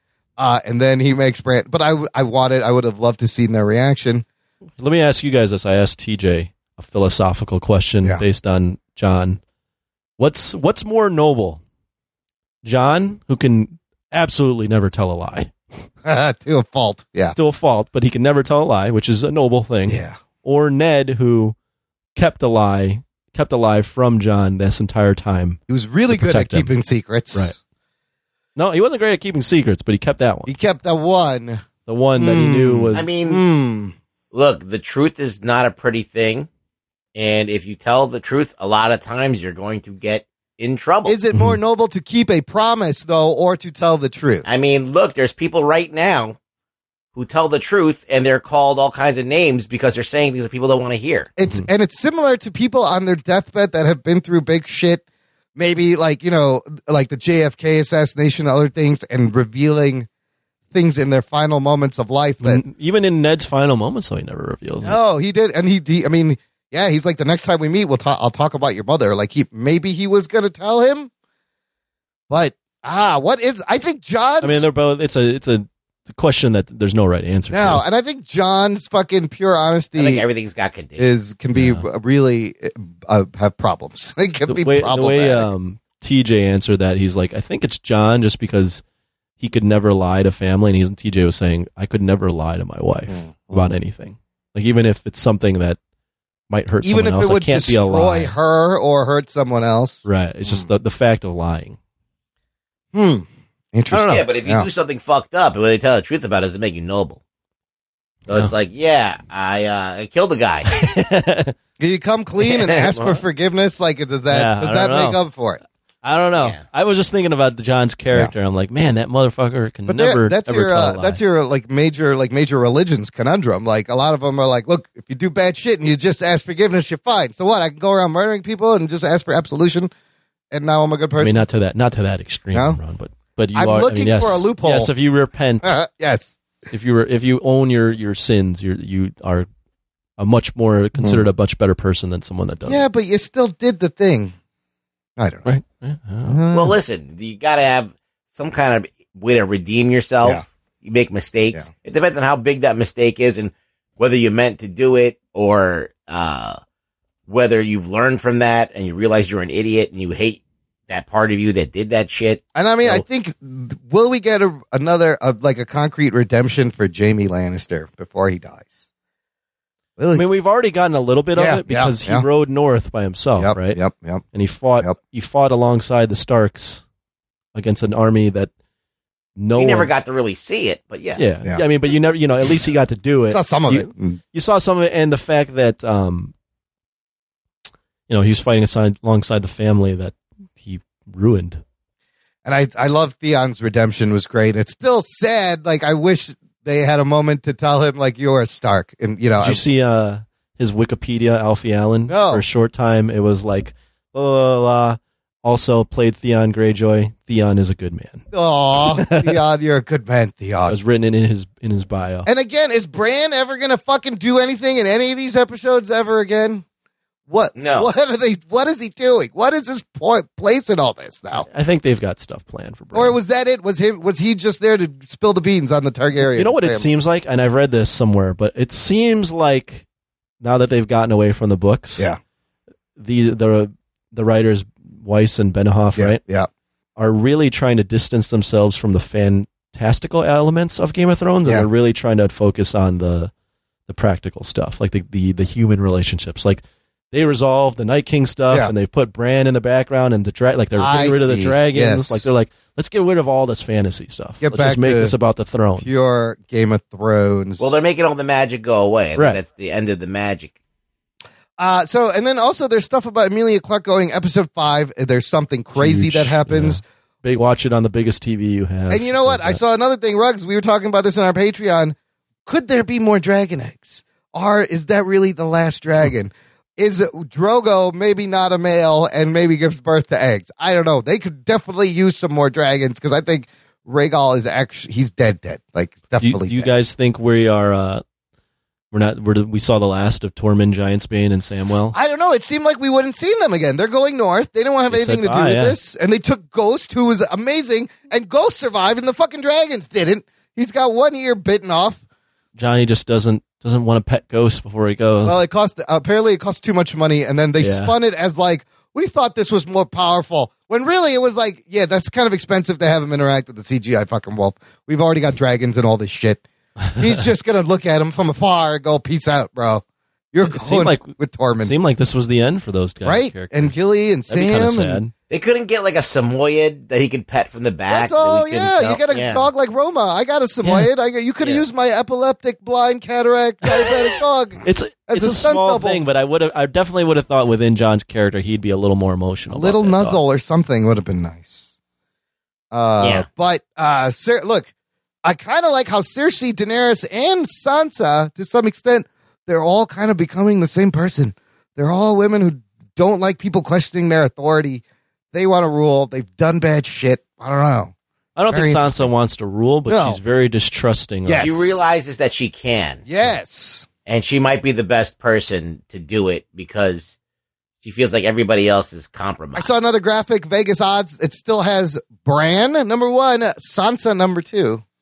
Uh, and then he makes Bran. But I, I wanted, I would have loved to seen their reaction. Let me ask you guys this. I asked TJ a philosophical question Yeah. based on Jon. What's what's more noble? Jon, who can absolutely never tell a lie. (laughs) to a fault. Yeah. To a fault, but he can never tell a lie, which is a noble thing. Yeah. Or Ned, who kept a lie, kept a lie from Jon this entire time. He was really good at him. keeping secrets. Right. No, he wasn't great at keeping secrets, but he kept that one. He kept the one. The one that he hmm. knew was I mean, Hmm. look, the truth is not a pretty thing. And if you tell the truth, a lot of times you're going to get in trouble. Is it more mhm. noble to keep a promise, though, or to tell the truth? I mean, look, there's people right now who tell the truth and they're called all kinds of names because they're saying things that people don't want to hear. It's mhm. and it's similar to people on their deathbed that have been through big shit, maybe like you know, like the JFK assassination, other things, and revealing things in their final moments of life that even in Ned's final moments, though, he never revealed. it. no, he did, and he, he I mean, yeah, he's like the next time we meet, we'll talk. I'll talk about your mother. Like he maybe he was gonna tell him, but ah, what is? I think Jon. I mean, they're both. It's a it's a, a question that there's no right answer. no, to. and I think Jon's fucking pure honesty. I think everything's got conditions. is can be really uh, have problems. (laughs) It can the be way, the way um, TJ answered that, he's like, I think it's Jon, just because he could never lie to family, and he's TJ was saying, I could never lie to my wife Mm-hmm. about anything, like even if it's something that might hurt even someone if else, it would it can't be a destroy lie. her or hurt someone else. Right? It's just the the fact of lying. Hmm. I don't Interesting. know. Yeah, but if you Yeah. do something fucked up, and when they tell the truth about it, does it make you noble? So it's like, yeah, I uh, I killed a guy. (laughs) Can you come clean and ask for forgiveness? Like, does that Yeah, does that don't make up for it? I don't know. I was just thinking about the Jon's character. I'm like, man, that motherfucker can But never. that's ever your tell a uh, lie. that's your like major like major religions conundrum. Like a lot of them are like, look, if you do bad shit and you just ask forgiveness, you're fine. So what? I can go around murdering people and just ask for absolution, and now I'm a good person. I mean, not to that, not to that extreme, No? Ron, but but you I'm are. I looking mean, yes, for a loophole. Yes, if you repent, uh, yes. If you were, if you own your your sins, you you are a much more considered hmm. a much better person than someone that doesn't. yeah, but you still did the thing. I don't know. Right. Uh-huh. Well, listen, you got to have some kind of way to redeem yourself. Yeah. You make mistakes. It depends on how big that mistake is and whether you meant to do it or uh, whether you've learned from that and you realize you're an idiot and you hate that part of you that did that shit. And I mean, I think will we get a, another uh, like a concrete redemption for Jaime Lannister before he dies? I mean, we've already gotten a little bit Yeah, of it because yeah, he yeah. rode north by himself, Yep, right? Yep, yep. And he fought. He fought alongside the Starks against an army that no He never one- got to really see it, but yeah. Yeah. yeah, I mean, but you never, you know, at least he got to do it. Saw some of You- it. Mm. You saw some of it, and the fact that, um, you know, he was fighting aside, alongside the family that he ruined. And I I love Theon's redemption was great. It's still sad. Like I wish they had a moment to tell him like you're a Stark, and you know. Did you see uh, his Wikipedia, Alfie Allen? No. For a short time, it was like, blah, blah, blah, blah. Also played Theon Greyjoy. Theon is a good man. Aw, (laughs) Theon, you're a good man, Theon. It was written in his in his bio. And again, is Bran ever gonna fucking do anything in any of these episodes ever again? What? No. What are they? What is he doing? What is his point, place in all this now? I think they've got stuff planned for Bran. Or was that it? Was him? Was he just there to spill the beans on the Targaryen? You know what it seems like, and I've read this somewhere, but it seems like now that they've gotten away from the books, Yeah. the the the writers Weiss and Benioff, Yeah, right, yeah. are really trying to distance themselves from the fantastical elements of Game of Thrones, and Yeah. they're really trying to focus on the the practical stuff, like the the, the human relationships, like. They resolved the Night King stuff, Yeah. and they put Bran in the background, and the dra- like they're getting I rid of the see. dragons. Yes. Like they're like, let's get rid of all this fantasy stuff. Get let's back just make to this about the throne. Pure Game of Thrones. Well, they're making all the magic go away. Right. That's the end of the magic. Uh, so, and then also there's stuff about Emilia Clarke going episode five. There's something crazy Huge, that happens. Big watch it on the biggest TV you have. And you know what? I saw another thing, Ruggs. We were talking about this on our Patreon. Could there be more dragon eggs? Or is that really the last dragon? Is Drogo maybe not a male and maybe gives birth to eggs? I don't know. They could definitely use some more dragons because I think Rhaegal is actually he's dead, dead. Like Do you, definitely. do you guys think we are? Uh, we're not. We're, we saw the last of Tormund Giantsbane and Samwell. I don't know. It seemed like we wouldn't see them again. They're going north. They don't have They anything said to do bye, with yeah. this. And they took Ghost, who was amazing, and Ghost survived, and the fucking dragons didn't. He's got one ear bitten off. Johnny just doesn't doesn't want to pet ghosts before he goes. Well, it cost apparently it cost too much money, and then they Yeah. spun it as like we thought this was more powerful. When really it was like, yeah, that's kind of expensive to have him interact with the CGI fucking wolf. We've already got dragons and all this shit. He's (laughs) just gonna look at him from afar and go, "Peace out, bro." You're it going like with Tormund, seemed like this was the end for those guys, right? characters. And Gilly and That'd Sam. And- sad. They couldn't get like a Samoyed that he could pet from the back. That's all. couldn't Yeah, tell? you got a Yeah. dog like Roma. I got a Samoyed. I got, you could have Yeah. used my epileptic, blind, cataract, diabetic dog. (laughs) It's As it's a a, stunt small double. thing, but I would have. I definitely would have thought within Jon's character he'd be a little more emotional. A little that dog. nuzzle or something would have been nice. Uh, Yeah. But uh, Cer- look, I kind of like how Cersei, Daenerys, and Sansa, to some extent, they're all kind of becoming the same person. They're all women who don't like people questioning their authority. They want to rule. They've done bad shit. I don't know. I don't Very think Sansa wants to rule, but No. she's very distrusting. Of Yes. She realizes that she can. Yes. And she might be the best person to do it because she feels like everybody else is compromised. I compromised. saw another graphic, Vegas odds. It still has Bran number one, Sansa number two. (laughs)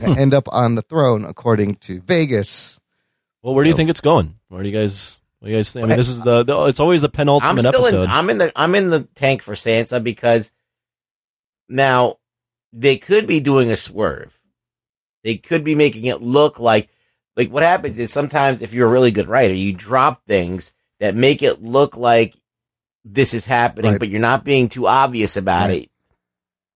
Hmm. End up on the throne according to Vegas. Well, where do you think it's going? Where do you guys? What do you guys think? I mean, this is the, the it's always the penultimate I'm penultimate still episode. in. I'm in the. I'm in the tank for Sansa because now they could be doing a swerve. They could be making it look like like what happens is sometimes if you're a really good writer, you drop things that make it look like this is happening, Right. but you're not being too obvious about Right. it.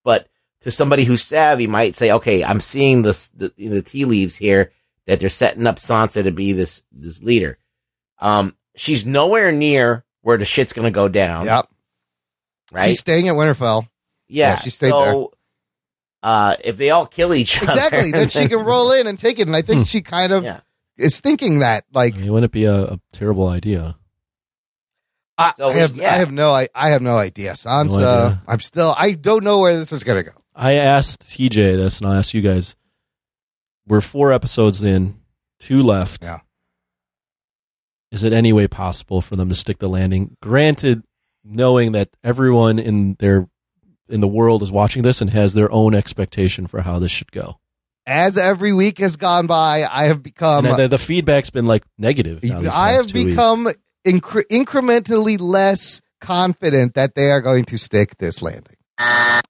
But to somebody who's savvy, might say, "Okay, I'm seeing this, the the tea leaves here that they're setting up Sansa to be this this leader." Um, she's nowhere near where the shit's gonna go down. Yep. right? She's staying at Winterfell. yeah, yeah, she stayed so, there. Uh, if they all kill each other, Exactly. then she can roll in and take it. And I think she kind of Yeah. is thinking that. Like, It wouldn't be a, a terrible idea. I, So I we- have, yeah. I have no, I, I have no idea. Sansa, No idea. I'm still, I don't know where this is gonna go. I asked TJ this, and I'll ask you guys. We're four episodes in, two left. Yeah. Is it any way possible for them to stick the landing? Granted, knowing that everyone in their in the world is watching this and has their own expectation for how this should go. As every week has gone by, I have become, and the, the feedback's been like negative. I have become incre- incrementally less confident that they are going to stick this landing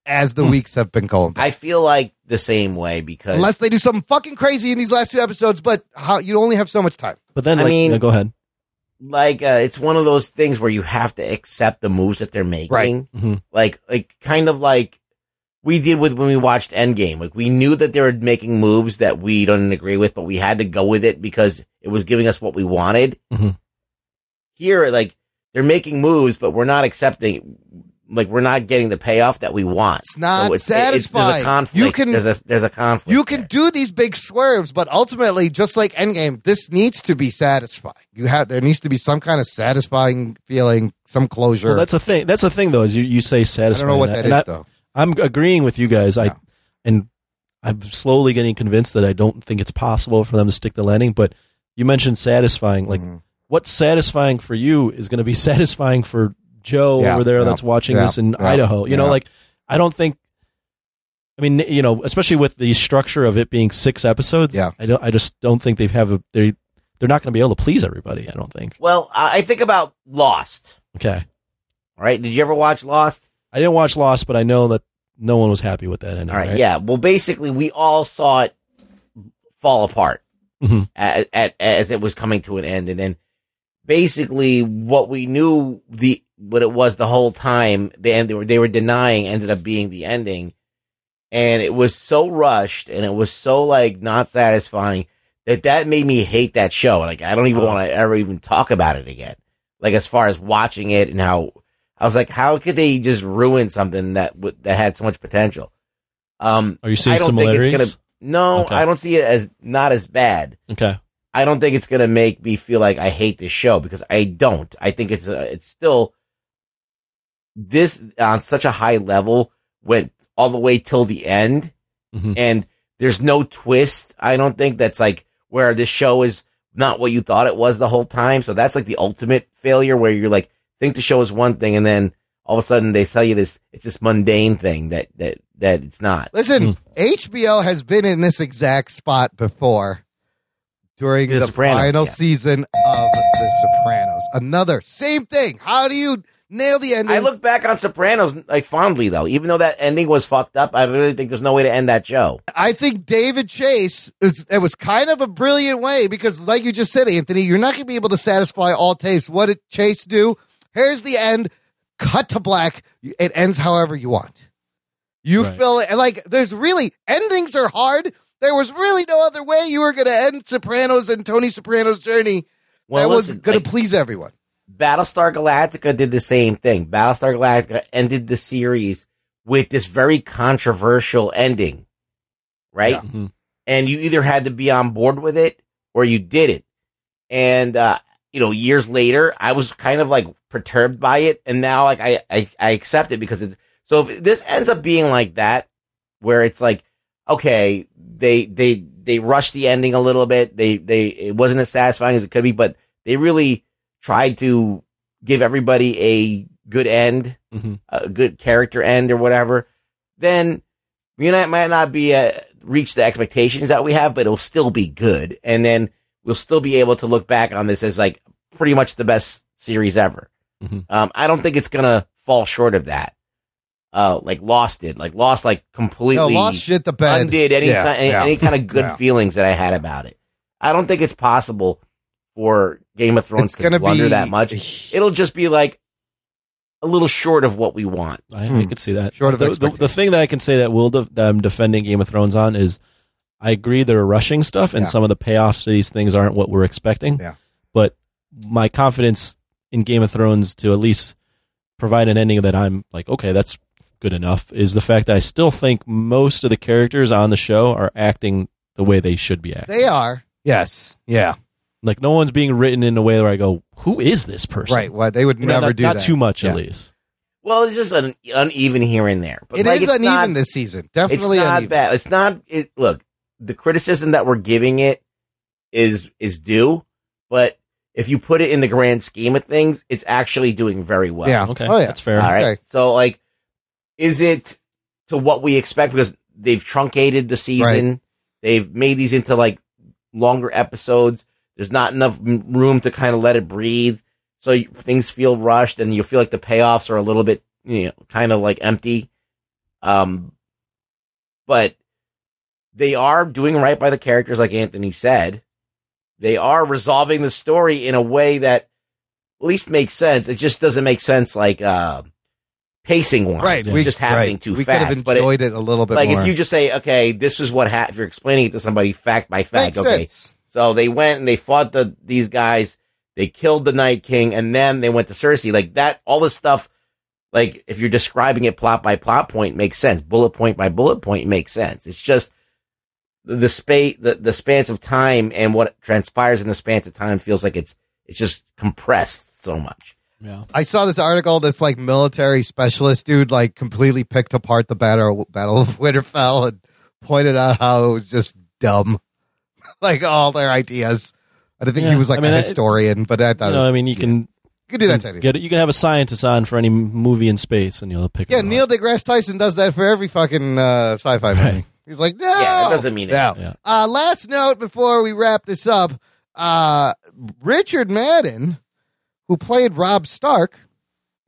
as Hmm. the weeks have been going by. I feel like the same way because Unless they do something fucking crazy in these last two episodes, but how you only have so much time. But then, I like, mean- no, go ahead. Like uh, it's one of those things where you have to accept the moves that they're making. Right. Mhm. Like like kind of like we did with when we watched Endgame. Like we knew that they were making moves that we don't agree with, but we had to go with it because it was giving us what we wanted. Mhm. Here, like they're making moves, but we're not accepting. Like we're not getting the payoff that we want. It's not So there's satisfying. a conflict. You can- there's a there's a conflict. You can do these big swerves, but ultimately, just like Endgame, this needs to be satisfying. You have there needs to be some kind of satisfying feeling, some closure. Well, that's a thing. That's a thing, though. Is you, you say satisfying. what and that and is, I, though. I'm agreeing with you guys. I and I'm slowly getting convinced that I don't think it's possible for them to stick the landing. But you mentioned satisfying. Like, Mm-hmm. what's satisfying for you is going to be (laughs) satisfying for Joe Yeah, over there yeah, that's watching yeah, this in yeah, Idaho. You know, like I don't think. I mean, you know, especially with the structure of it being six episodes. Yeah. I don't. I just don't think they have a. They they're not going to be able to please everybody. I don't think. Well, I I think about Lost. Okay. All right, did you ever watch Lost? I didn't watch Lost, but I know that no one was happy with that ending. All right, yeah. Well, basically, we all saw it fall apart Mhm. at, at, as it was coming to an end, and then basically what we knew the what it was the whole time the end they were they were denying ended up being the ending, and it was so rushed and it was so like not satisfying that that made me hate that show. Like I don't even Oh. want to ever even talk about it again. Like as far as watching it and how I was like, how could they just ruin something that w- that had so much potential? Um, Are you seeing I don't think it's similarities? gonna. No, Okay. I don't see it as not as bad. Okay. I don't think it's gonna make me feel like I hate this show because I don't. I think it's uh, it's still this on such a high level went all the way till the end, Mhm. and there's no twist. I don't think that's like where this show is not what you thought it was the whole time. So that's like the ultimate failure where you're like think the show is one thing and then all of a sudden they tell you this it's this mundane thing that that that it's not. Listen, Hmm. HBO has been in this exact spot before during The the, Sopranos, final yeah. season of The Sopranos. Another same thing. How do you nail the ending? I look back on Sopranos like fondly though, even though that ending was fucked up. I really think there's no way to end that show. I think David Chase is it was kind of a brilliant way because, like you just said, Anthony, you're not going to be able to satisfy all tastes. What did Chase do? Here's the end. Cut to black. It ends however you want. You Right. fill it like there's really endings are hard. There was really no other way you were going to end Sopranos and Tony Soprano's journey Well, that was going like- to please everyone. Battlestar Galactica did the same thing. Battlestar Galactica ended the series with this very controversial ending, right? Mhm. And you either had to be on board with it or you didn't. And, uh, you know, years later, I was kind of like perturbed by it. And now, like, I, I, I accept it because it's, so if this ends up being like that, where it's like, okay, they, they, they rushed the ending a little bit. They, they, it wasn't as satisfying as it could be, but they really tried to give everybody a good end, Mhm. a good character end or whatever, then you know, it might not be uh, reach the expectations that we have, but it'll still be good. And then we'll still be able to look back on this as like pretty much the best series ever. Mhm. Um, I don't think it's gonna fall short of that. Uh, like Lost did, like Lost, like completely No, Lost shit the bed. undid any Yeah, kind, any, yeah, any kind of good yeah. feelings that I had about it. I don't think it's possible for Game of Thrones It's to gonna blunder be- that much. (sighs) It'll just be like a little short of what we want. I, Hmm. I could see that. Short of the, the, the thing that I can say that will de- that I'm defending Game of Thrones on is I agree they're rushing stuff and Yeah. some of the payoffs to these things aren't what we're expecting. Yeah. But my confidence in Game of Thrones to at least provide an ending that I'm like, okay, that's good enough. Is the fact that I still think most of the characters on the show are acting the way they should be acting. They are. Yes. Yeah. Like no one's being written in a way where I go, who is this person? Right. Well, they would You know, never not, do not that. too much Yeah. at least. Well, it's just un- uneven here and there. But It like, is it's uneven not- this season. Definitely it's not uneven. bad. It's not. It, look, the criticism that we're giving it is is due, but if you put it in the grand scheme of things, it's actually doing very well. Yeah. Okay. Oh, yeah. That's fair. All right. Okay. So, like, is it to what we expect? Because they've truncated the season. They've made these into like longer episodes. There's not enough room to kind of let it breathe. So things feel rushed and you feel like the payoffs are a little bit, you know, kind of like empty. Um, but they are doing right by the characters, like Anthony said. They are resolving the story in a way that at least makes sense. It just doesn't make sense, like, uh, pacing wise. Right. It's we, just happening right. too we fast. could have but it- enjoyed it, a little bit like more. if you just say, okay, this is what happened. If you're explaining it to somebody fact by fact, Makes okay. sense. So they went and they fought the these guys. They killed the Night King, and then they went to Cersei. Like that, all this stuff. Like if you're describing it plot by plot point, makes sense. Bullet point by bullet point makes sense. It's just the, the space, the, the spans of time, and what transpires in the spans of time feels like it's it's just compressed so much. Yeah. I saw this article. This like military specialist dude like completely picked apart the battle Battle of Winterfell and pointed out how it was just dumb, (laughs) like all their ideas. I don't think he was like I mean, a I- historian, but I thought You it know, was- I mean, you can you can do that. you Teddy. get you can have a scientist on for any movie in space, and you'll pick. Yeah, them Neil deGrasse Tyson does that for every fucking uh, sci-fi movie. He's like, no, Yeah, that doesn't mean no. anything. Uh, last note before we wrap this up: uh, Richard Madden, who played Robb Stark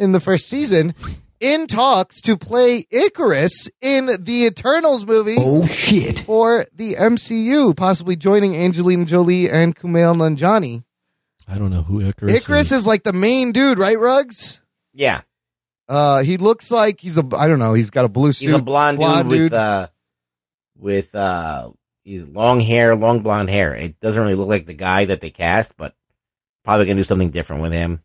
in the first season, in talks to play Ikaris in the Eternals movie. Oh shit! For the MCU, possibly joining Angelina Jolie and Kumail Nanjiani. I don't know who Ikaris. Is. Ikaris is like the main dude, right? Ruggs. Yeah, Uh, he looks like he's a I don't know. He's got a blue suit. he's a blonde, dude with uh, with uh, he's long hair, long blonde hair. It doesn't really look like the guy that they cast, but probably gonna do something different with him.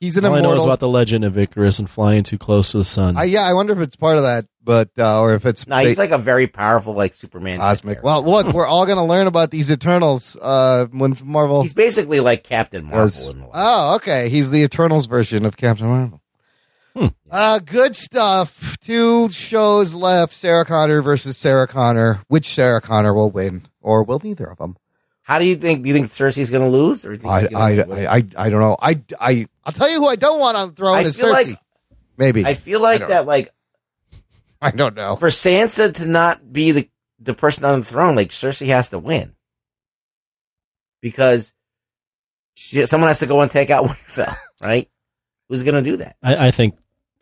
He's an All I know is immortal. about the legend of Icarus and flying too close to the sun. I, yeah, I wonder if it's part of that, but uh, or if it's No, he's like a very powerful, like Superman. cosmic. Well, look, we're all going to learn about these Eternals uh, when Marvel. He's basically like Captain Marvel. was- in a oh, okay. He's the Eternals version of Captain Marvel. Hmm. Uh, good stuff. Two shows left: Sarah Connor versus Sarah Connor. Which Sarah Connor will win, or will neither of them? How do you think? Do you think Cersei's gonna lose, or do you think I, gonna I. I, I, I don't know. I, I, I'll tell you who I don't want on the throne I is feel Cersei. like- Maybe I feel like don't that, like (laughs) I don't know. for Sansa to not be the the person on the throne, like Cersei has to win because she, someone has to go and take out (laughs) Winterfell, right? Who's gonna do that? I, I think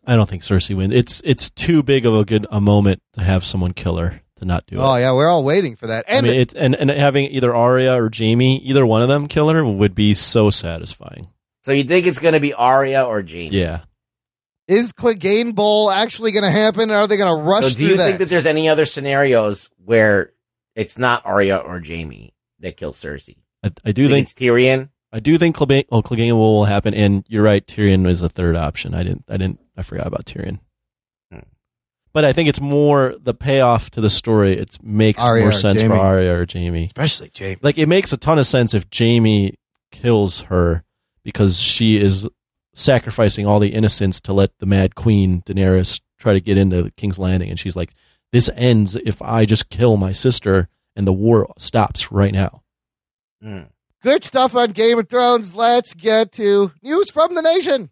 I don't think Cersei wins. It's it's too big of a good a moment to have someone kill her to not do oh, it. Oh yeah, we're all waiting for that. I And mean, it, and and having either Arya or Jaime, either one of them kill her would be so satisfying. So you think it's gonna be Arya or Jaime? Yeah, is Clegane Bowl actually going to happen? Or are they going to rush So do through you that? think that there's any other scenarios where it's not Arya or Jaime that kills Cersei? I, I do Think think it's Tyrion. I do think Clegane, oh, Clegane will happen, and you're right. Tyrion is a third option. I didn't I didn't I forgot about Tyrion. But I think it's more the payoff to the story. It makes Arya more or sense Jaime. for Arya or Jaime. especially Jaime? like it makes a ton of sense if Jaime kills her because she is sacrificing all the innocents to let the Mad Queen Daenerys try to get into King's Landing, and she's like, "This ends if I just kill my sister, and the war stops right now." Hmm. Good stuff on Game of Thrones. Let's get to news from the nation.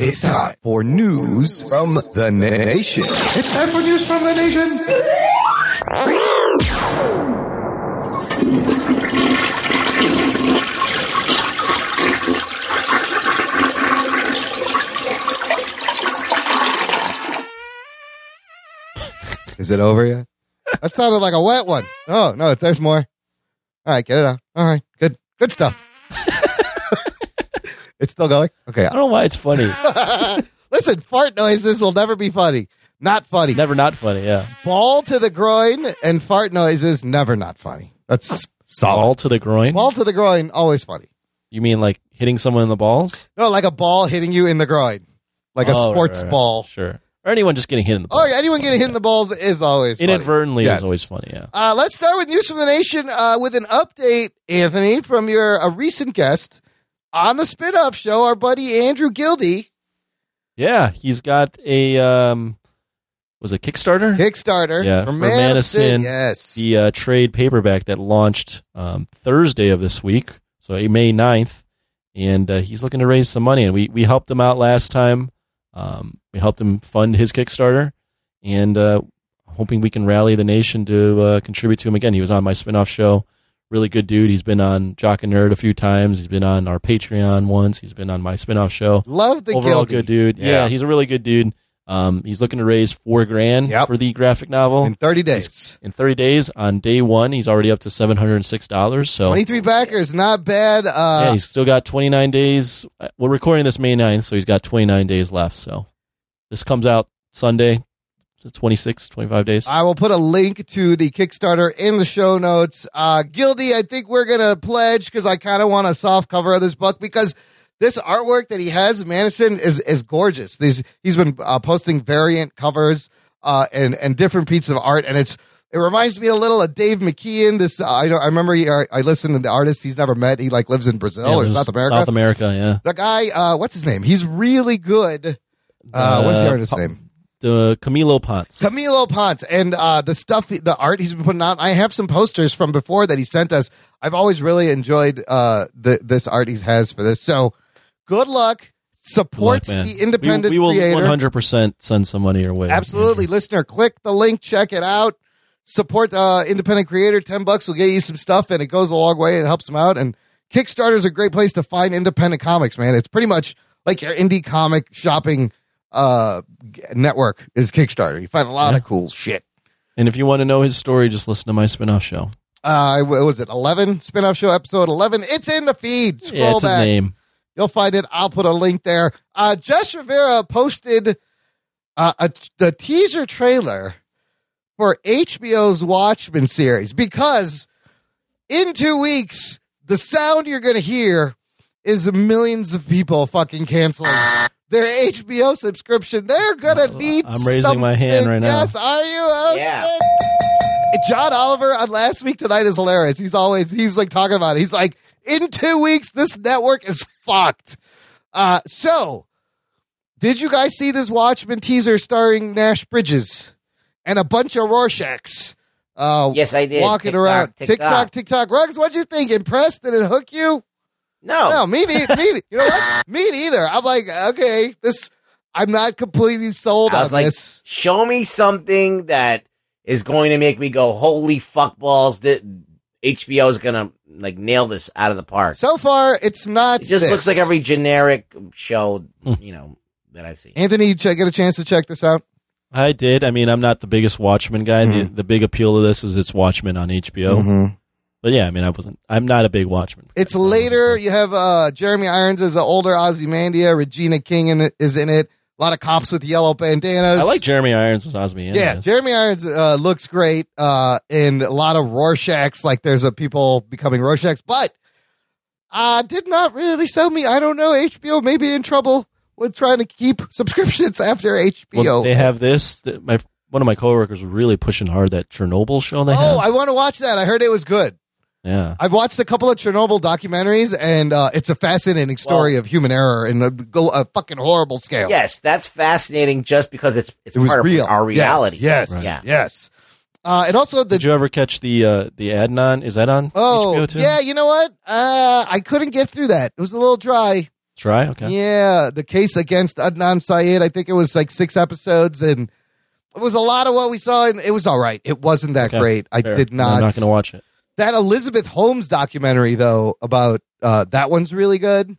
It's time for news from the nation. It's time for news from the nation. Is it over yet? That sounded like a wet one. Oh no, there's more. All right, get it out. All right, good, good stuff. It's still going. Okay. I don't know why it's funny. (laughs) Listen, fart noises will never be funny. Not funny. Never not funny. Yeah, Ball to the groin and fart noises never not funny. That's solid. ball to the groin. Ball to the groin always funny. You mean like hitting someone in the balls, No, like a ball hitting you in the groin, like a Oh, right, sports right, right. ball. Sure. Or anyone just getting hit in the balls. Oh, yeah, anyone getting hit in the balls is always funny. inadvertently Yes. is always funny. Yeah. Uh, let's start with news from the nation uh, with an update, Anthony, from your a recent guest on the spin-off show, our buddy Andrew Gildy. Yeah, he's got a um, was it Kickstarter? Kickstarter Yeah, for Man, Man of Sin. Sin. Yes. The uh, trade paperback that launched um, Thursday of this week, so May 9th. and uh, he's looking to raise some money. And we we helped him out last time. Um, we helped him fund his Kickstarter, and uh, hoping we can rally the nation to uh, contribute to him again. He was on my spinoff show. Really good dude. He's been on Jock and Nerd a few times. He's been on our Patreon once. He's been on my spinoff show. Love the overall Gildy. good dude. Yeah. Yeah. he's a really good dude. Um, he's looking to raise four grand for the graphic novel In 30 days. In thirty days, on day one, he's already up to seven hundred and six dollars. So 23 backers, not bad. Uh, yeah, he's still got 29 days. Uh, We're recording this May 9th, so he's got 29 days left. So this comes out Sunday, so 26, 25 days. I will put a link to the Kickstarter in the show notes. Uh, Gildy, I think we're going to pledge because I kind of want a soft cover of this book because this artwork that he has, Madison, is is gorgeous. These he's been uh, posting variant covers uh, and and different pieces of art, and it's it reminds me a little of Dave McKean. This uh, I don't, I remember he, I I listened to the artist he's never met. He like lives in Brazil Yeah, or South America. South America, yeah. The guy, uh, what's his name? He's really good. Uh, what's the Uh, artist's Pa- name? The Camilo Ponce. Camilo Ponce and uh, the stuff, the art he's been putting out. I have some posters from before that he sent us. I've always really enjoyed uh, the this art he has for this. So good luck. Support Look, man. the independent we, we will creator. 100% send some money your way. Absolutely, listener. Click the link, check it out. Support the uh, independent creator. Ten bucks will get you some stuff, and it goes a long way. It helps them out. And Kickstarter is a great place to find independent comics. Man, it's pretty much like your indie comic shopping uh, network is Kickstarter. You find a lot of cool shit. And if you want to know his story, just listen to my spin-off show. Uh, what was it? Eleven spinoff show episode eleven. It's in the feed. Scroll yeah, it's back. his name. You'll find it. I'll put a link there. Uh, Jess Rivera posted uh, a, the teaser trailer for HBO's Watchmen series because in two weeks, the sound you're going to hear is millions of people fucking canceling their HBO subscription. They're going to need I'm raising my hand right now. Yes, are you? Yeah. John Oliver on last week tonight is hilarious. He's always he's like talking about it. He's like, in two weeks, this network is fucked. Uh so did you guys see this Watchmen teaser starring Nash Bridges and a bunch of Rorschachs? Uh Yes, I did. Walking TikTok, around. TikTok. TikTok, TikTok. Ruggs, what'd you think? Impressed? Did it hook you? No. No, me neither. me, you know what? Me neither. I'm like, okay, this I'm not completely sold I on was like, this. show me something that is going to make me go, holy fuck balls! That HBO is gonna like nail this out of the park. So far, it's not. it just this. looks like every generic show, you know, that I've seen. Anthony, you check, get a chance to check this out. I did. I mean, I'm not the biggest Watchmen guy. The, Mm-hmm. the big appeal of this is it's Watchmen on HBO. Mhm. But yeah, I mean, I wasn't. I'm not a big Watchmen. It's later. You have uh, Jeremy Irons as an older Ozymandia. Regina King in is in it. A lot of cops with yellow bandanas. I like Jeremy Irons as Osmy. Yeah, Jeremy Irons uh, looks great, uh, and a lot of Rorschachs. Like there's a people becoming Rorschachs, but uh, did not really sell me. I don't know. HBO may be in trouble with trying to keep subscriptions after HBO. Well, they have this. th- My one of my coworkers was really pushing hard that Chernobyl show they oh, have. Oh, I want to watch that. I heard it was good. Yeah, I've watched a couple of Chernobyl documentaries, and uh, it's a fascinating story of human error and a, a fucking horrible scale. Yes, that's fascinating. Just because it's it's it was part real. of our reality. Yes, yes, yeah. yes. Uh, and also the Did you ever catch the uh, the Adnan? Is that on oh HBO yeah, you know what? Uh, I couldn't get through that. It was a little dry. Try okay. Yeah, the case against Adnan Syed. I think it was like six episodes, and it was a lot of what we saw, and it was all right. It wasn't that Okay, great. I fair. did not. I'm not going to watch it. That Elizabeth Holmes documentary, though, about uh, that one's really good.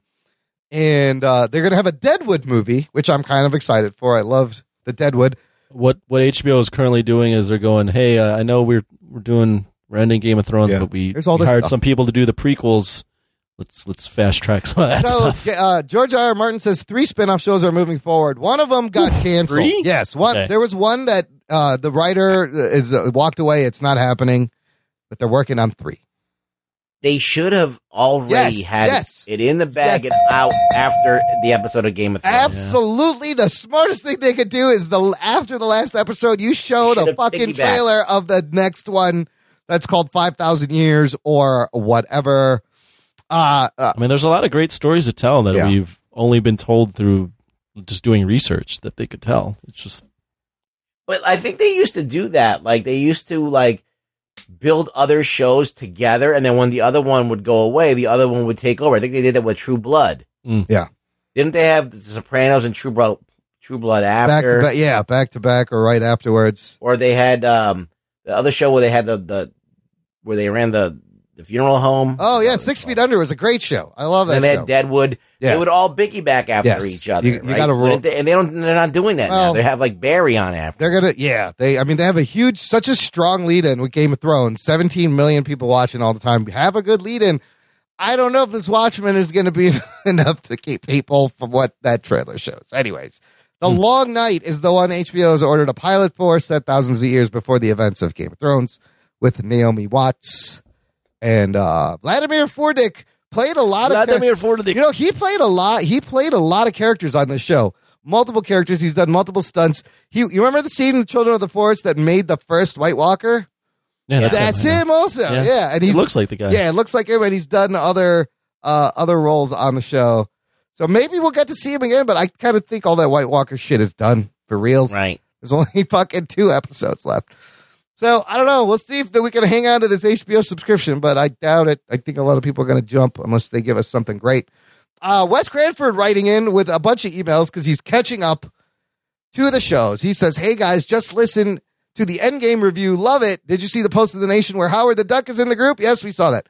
And uh, they're going to have a Deadwood movie, which I'm kind of excited for. I loved the Deadwood. What what HBO is currently doing is they're going, hey, uh, I know we're we're doing we're ending Game of Thrones, Yeah. but we, There's all we hired stuff. some people to do the prequels. Let's let's fast track some of that so, stuff. uh, George R. R. Martin says three spin-off shows are moving forward. One of them got canceled. three? Yes, one. Okay. There was one that uh, the writer is uh, walked away. It's not happening, but they're working on three. they should have already Yes, had yes. it in the bag Yes. and out after the episode of Game of Thrones. Absolutely, the smartest thing they could do is the after the last episode, you show the fucking trailer of the next one that's called Five Thousand Years or whatever. Uh, uh, I mean, there's a lot of great stories to tell that Yeah. we've only been told through just doing research that they could tell. It's just But I think they used to do that. Like they used to like build other shows together, and then when the other one would go away, the other one would take over. I think they did that with True Blood. Yeah. Didn't they have The Sopranos and True Blood? True Blood back after, to back, yeah, back to back or right afterwards. or they had um the other show where they had the the where they ran the the funeral home. Oh yeah, Six Feet Under was a great show. I love that and they show. had Deadwood. Yeah. They would all piggyback after Yes. each other. You- you right? gotta roll- But they- and they don't. They're not doing that now. Well- They have like Barry on after. They're gonna, yeah. They, I mean, they have a huge, such a strong lead in with Game of Thrones. Seventeen million people watching all the time. Have a good lead in. I don't know if this Watchmen is going to be (laughs) enough to keep people from what that trailer shows. Anyways, The hmm. Long Night is the one HBO has ordered a pilot for, set thousands of years before the events of Game of Thrones, with Naomi Watts and uh, Vladimir Furdik played a lot of Vladimir Furdik. You know, he played a lot. He played a lot of characters on this show. Multiple characters. He's done multiple stunts. He, you remember the scene in the Children of the Forest that made the first White Walker? Yeah, that's, That's, him. him. also. Yeah. Yeah, and He he looks like the guy. Yeah, it looks like him, and he's done other uh, other roles on the show. So maybe we'll get to see him again. But I kind of think all that White Walker shit is done for reals. Right. There's only (laughs) fucking two episodes left. So I don't know. We'll see if we can hang on to this HBO subscription, but I doubt it. I think a lot of people are going to jump unless they give us something great. Uh, Wes Cranford writing in with a bunch of emails because he's catching up to the shows. He says, "Hey guys, just listen to the Endgame review. Love it. Did you see the post of the Nation where Howard the Duck is in the group? Yes, we saw that.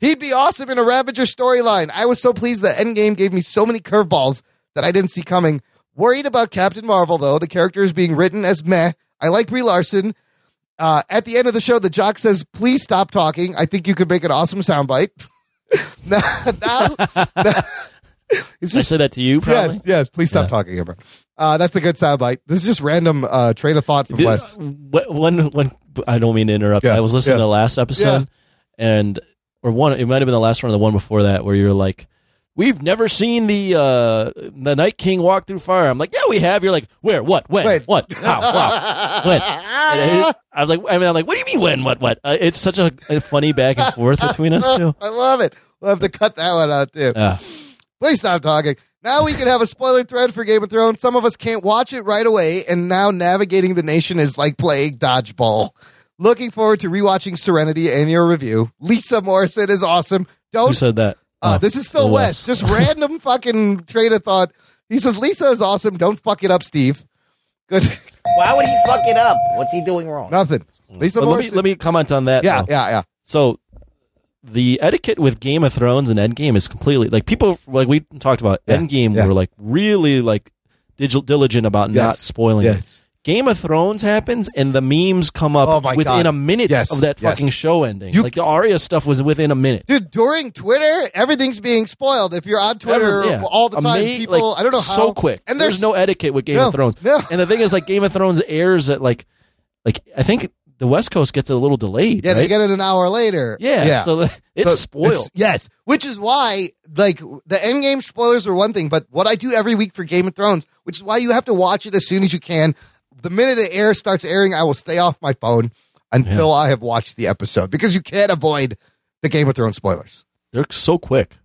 He'd be awesome in a Ravager storyline. I was so pleased that Endgame gave me so many curveballs that I didn't see coming. Worried about Captain Marvel though. The character is being written as meh. I like Brie Larson." Uh, at the end of the show, the jock says, "Please stop talking. I think you could make an awesome soundbite." (laughs) now, now, (laughs) it's (laughs) I said that to you, probably. yes, yes. Please stop talking, Amber. Uh, that's a good soundbite. This is just random uh, train of thought from Did- Wes. wh- When when I don't mean to interrupt. Yeah, I was listening yeah. to the last episode, and or one. It might have been the last one or the one before that, where you're like, "We've never seen the uh, the Night King walk through fire." I'm like, "Yeah, we have." You're like, "Where? What? When? What? How? Wow. when?" It- I was like, I mean, I'm like, "What do you mean when? What? What?" Uh, it's such a, a funny back and forth between us two. (laughs) I love it. We'll have to cut that one out too. Yeah. Please stop talking. Now we can have a spoiler thread for Game of Thrones. Some of us can't watch it right away, and now navigating the nation is like playing dodgeball. Looking forward to rewatching Serenity and your review. Lisa Morrison is awesome. Don't Who said that? Uh, Oh, this is Phil Phil West. West. Just random (laughs) fucking train of thought. He says Lisa is awesome. Don't fuck it up, Steve. Good. Why would he fuck it up? What's he doing wrong? Nothing. Lisa But let me let me comment on that. yeah, though. yeah, yeah. So the etiquette with Game of Thrones and Endgame is completely like people like we talked about Yeah, Endgame yeah. were like really like digi- diligent about not Yes, spoiling it. yes. Game of Thrones happens and the memes come up Oh my within God. a minute Yes, of that yes. fucking show ending. You- like the Arya stuff was within a minute. Dude, during Twitter, everything's being spoiled. If you're on Twitter yeah. all the time, Ama- people, like, I don't know how. so quick. And there's, no etiquette with Game No, of Thrones. no. And the thing is, like Game of Thrones airs at like, like I think the West Coast gets a little delayed. Yeah, they get it an hour later. Yeah, so the- (laughs) it's So spoiled. yes, which is why, like, the Endgame spoilers are one thing, but what I do every week for Game of Thrones, which is why you have to watch it as soon as you can. The minute it air starts airing, I will stay off my phone until I have watched the episode because you can't avoid the Game of Thrones spoilers. They're so quick.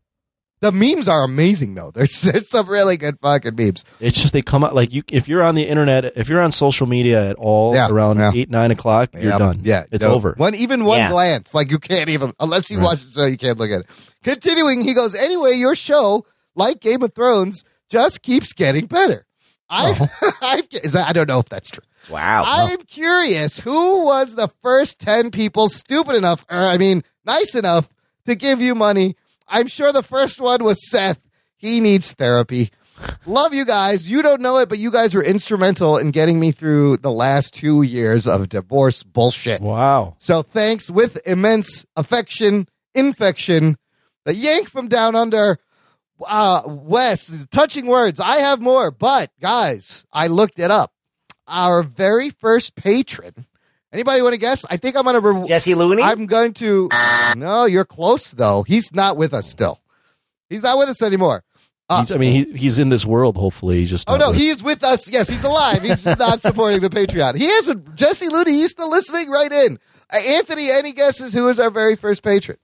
The memes are amazing, though. (laughs) There's, there's some really good fucking memes. It's just they come out like you. If you're on the internet, if you're on social media at all Yeah, around yeah. eight nine o'clock, you're Yeah, done. Yeah, it's no, over. One even one Yeah. glance, like you can't even unless you Right. watch it, so you can't look at it. Continuing, he goes. Anyway, your show, like Game of Thrones, just keeps getting better. I, oh. (laughs) I, is that, I don't know if that's true. Wow. I'm curious. Who was the first ten people stupid enough, or I mean, nice enough to give you money? I'm sure the first one was Seth. He needs therapy. Love you guys. You don't know it, but you guys were instrumental in getting me through the last two years of divorce bullshit. Wow. So thanks with immense affection, infection, the yank from down under. Uh, Wes, touching words. I have more, but guys, I looked it up. Our very first patron Anybody want to guess? I think I'm going to. Re- Jesse Looney? I'm going to. No, you're close, though. He's not with us still. He's not with us anymore. Uh, He's, I mean, he, he's in this world. Hopefully, he's just. Oh no, with- he is with us. Yes, he's alive. He's just not supporting the Patreon. He isn't. Jesse Looney, he's still listening right in. Uh, Anthony, any guesses who is our very first patron?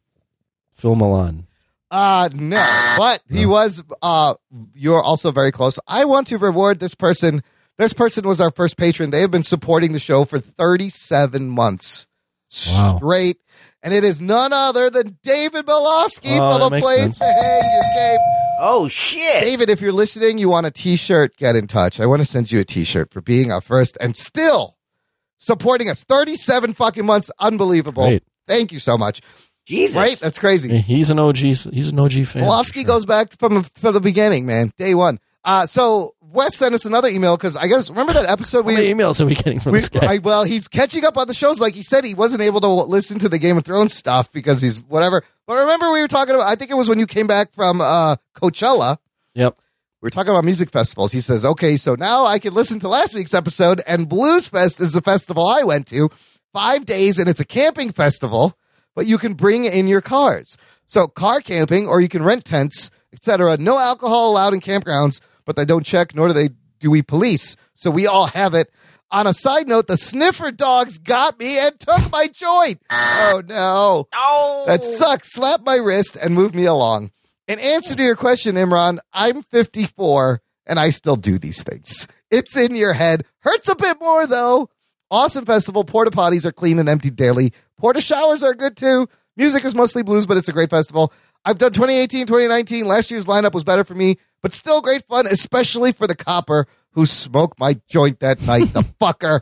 Phil Milan. Uh no, but he was. Uh, you're also very close. I want to reward this person. This person was our first patron. They have been supporting the show for 37 months Wow. straight, and it is none other than David Belofsky Oh, from a place sense. to hang your cape. Oh shit, David! If you're listening, you want a T-shirt, get in touch. I want to send you a T-shirt for being our first and still supporting us. 37 fucking months, unbelievable. Great. Thank you so much. Jesus, Right? That's crazy. He's an OG. He's an OG fan. Wolofsky goes back from from the beginning, man. Day one. Uh, so Wes sent us another email because I guess remember that episode How many we. emails are we getting from we this guy? I, well, he's catching up on the shows. Like he said, he wasn't able to listen to the Game of Thrones stuff because he's whatever. But remember, we were talking about. I think it was when you came back from uh, Coachella. yep. We were talking about music festivals. He says, "Okay, so now I can listen to last week's episode, and Blues Fest is the festival I went to, five days, and it's a camping festival, but you can bring in your cars. So car camping, or you can rent tents, etc. No alcohol allowed in campgrounds, but they don't check, nor do they do we police. So we all have it." On a side note, the sniffer dogs got me and took my joint. Oh no. Oh, That sucks. Slap my wrist and move me along. In answer to your question, Imran, I'm 54 and I still do these things. It's in your head. Hurts a bit more though. Awesome festival. Porta potties are clean and emptied daily. Porta showers are good too. Music is mostly blues, but it's a great festival. I've done 2018, 2019. Last year's lineup was better for me, but still great fun, especially for the copper who smoked my joint that night. the (laughs) fucker.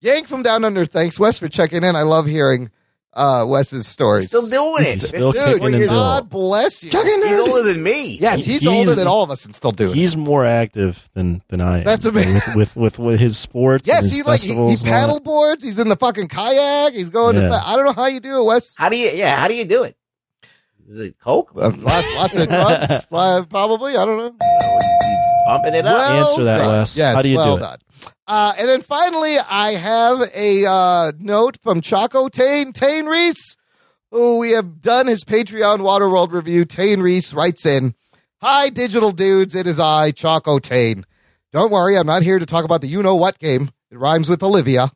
Yank from down under. Thanks, Wes, for checking in. I love hearing uh, Wes's stories. Still doing He's it. still Dude, kicking and doing God bless you. He's older than me. Yes, he's, He's- older than all of us and still doing it. He's more active than than I am. That's amazing. With with, with, with his sports. and Yes, his he like he, he festivals and all paddle boards. He's in the fucking kayak. He's going to. Yeah. Fa- I don't know how you do it, Wes. How do you? Yeah, how do you do it? Is it coke? Uh, lots, lots of (laughs) drugs, uh, probably. I don't know. Bumping it up. Well Answer that, done. Wes. Yes, How do you well do it? done. Uh, and then finally, I have a uh, note from Choco Tane Tane Reese, who we have done his Patreon Waterworld review. Tane Reese writes in, "Hi, digital dudes. It is I, Choco Tane. Don't worry, I'm not here to talk about the you know what game. It rhymes with Olivia.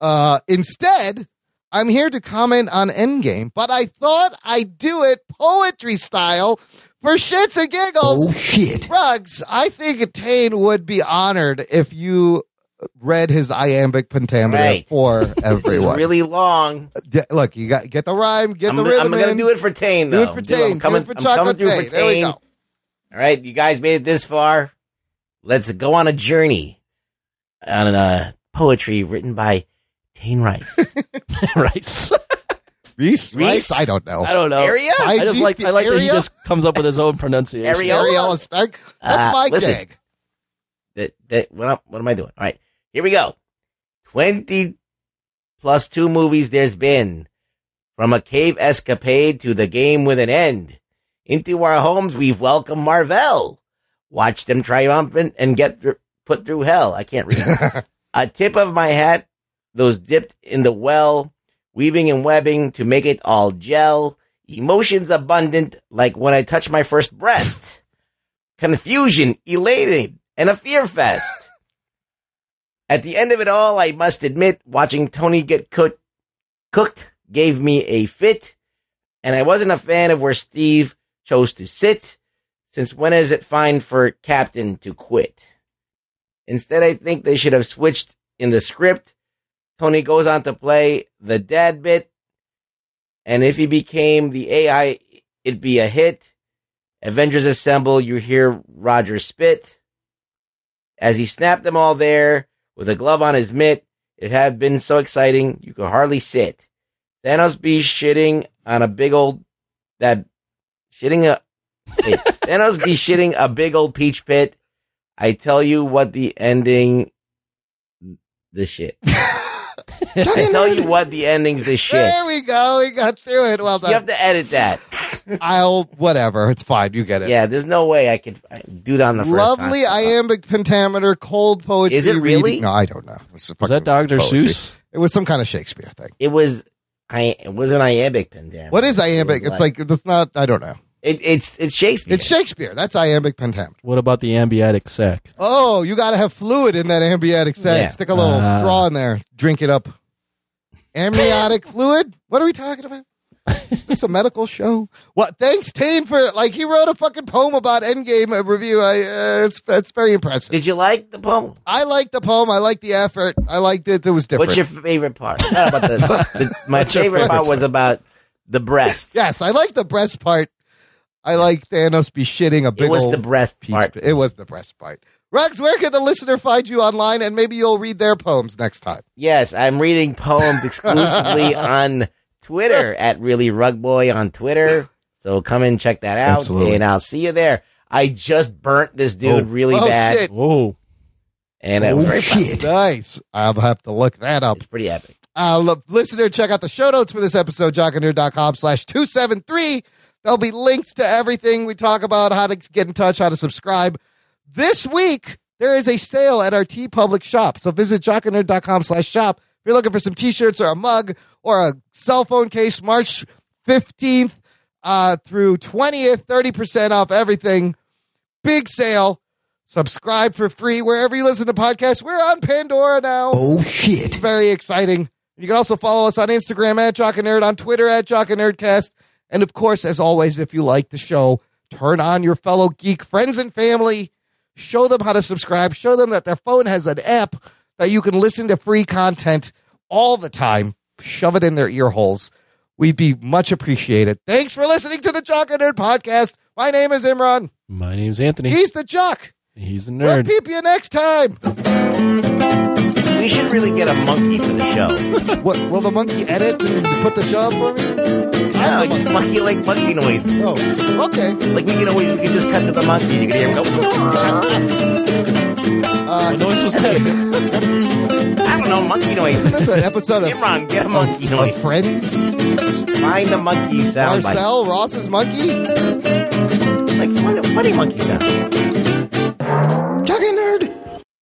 Uh, instead." I'm here to comment on Endgame, but I thought I'd do it poetry style for shits and giggles. Oh, shit. Ruggs, I think Tane would be honored if you read his iambic pentameter Right. for (laughs) This is everyone. really long. D- Look, you got get the rhyme, get I'm, the gonna- I'm rhythm gonna in. do it for Tane Do though. it for Do- Tane. I'm coming, do it for I'm Choco coming through Tane. for There we Tane. go. All right, you guys made it this far. Let's go on a journey on a poetry written by Tane Rice. (laughs) (laughs) Rice. Reese, Reese? I don't know. I don't know. Area? I just like I like that he area? just comes up with his own pronunciation. Area? Ariella Stark. That's Uh, my listen. gag. that that what, am- what am I doing? All right, here we go. Twenty plus two movies there's been from a cave escapade to the game with an end. Into our homes we've welcomed Marvel. Watch them triumphant and get thr- put through hell. I can't read. (laughs) a tip of my hat, those dipped in the well, weaving and webbing to make it all gel. Emotions abundant, like when I touch my first breast. Confusion, elated, and a fear fest. At the end of it all, I must admit, watching Tony get cooked, cooked gave me a fit, and I wasn't a fan of where Steve chose to sit, since when is it fine for Captain to quit? Instead, I think they should have switched in the script. Tony goes on to play the dad bit, and if he became the AI, it'd be a hit. Avengers Assemble, you hear Roger spit. As he snapped them all there with a glove on his mitt, it had been so exciting you could hardly sit. Thanos be shitting on a big old that shitting a wait, (laughs) Thanos be shitting a big old peach pit. I tell you what the ending the shit. (laughs) I tell you what the ending's the shit. There we go. We got through it. Well done. You have to edit that. I'll whatever. It's fine. You get it. Yeah, there's no way I could I- do it on the first Lovely time. iambic pentameter, cold poetry. Is it really? reading. No, I don't know. It's Was fucking that Dr. poetry. Seuss? It was some kind of Shakespeare thing. It was I it was an iambic pentameter. What is iambic? It was It's like it's not. I don't know. It, it's it's Shakespeare. It's Shakespeare. That's iambic pentameter. What about the ambiatic sac? Oh, you got to have fluid in that amniotic sac. Yeah. Stick a little Ah. straw in there. Drink it up. Amniotic (laughs) fluid? What are we talking about? Is this a medical show? What? Thanks, Tane, for like he wrote a fucking poem about Endgame uh, review. I uh, it's it's very impressive. Did you like the poem? I liked the poem. I liked the effort. I liked it. It was different. What's your favorite part? Not about the, the- my (laughs) What's favorite part was about the breasts. yes, I like the breast part. I like Thanos be shitting a big it was old the breast peach. part. It was the breast part. Rex, where can the listener find you online? And maybe you'll read their poems next time. Yes, I'm reading poems (laughs) exclusively on Twitter (laughs) at Really Rug Boy on Twitter. So come and check that out, Absolutely. and I'll see you there. I just burnt this dude Oh. really Oh, bad, shit. Whoa. and it was very fun. Nice. I'll have to look that up. It's pretty epic. Uh, look, listener, check out the show notes for this episode, jockandnerd.com slash 273. There'll be links to everything we talk about, how to get in touch, how to subscribe. This week, there is a sale at our TeePublic shop. So visit jockandnerd.com slash shop. If you're looking for some t-shirts or a mug or a cell phone case, March 15th uh, through 20th, 30% off everything. Big sale. Subscribe for free wherever you listen to podcasts. We're on Pandora now. Oh shit. It's very exciting. You can also follow us on Instagram at Jock and Nerd, on Twitter at Jock and Nerdcast. And of course, as always, if you like the show, turn on your fellow geek friends and family. Show them how to subscribe. Show them that their phone has an app that you can listen to free content all the time. Shove it in their ear holes. We'd be much appreciated. Thanks for listening to the Jock and Nerd podcast. My name is Imran. My name's Anthony. He's the Jock. He's the nerd. We'll nerd. peep you next time. We should really get a monkey for the show. (laughs) What will the monkey edit and put the show up for me? Yeah, like just monkey like monkey noise. Oh, okay. Like we can always we can just cut to the monkey. You can hear him go. Uh, What noise was that? (laughs) I don't know monkey noise. Isn't this an episode of, Imran, get a monkey of noise. Friends? Find the monkey sound. Marcel Ross's monkey? Like funny, funny monkey sound.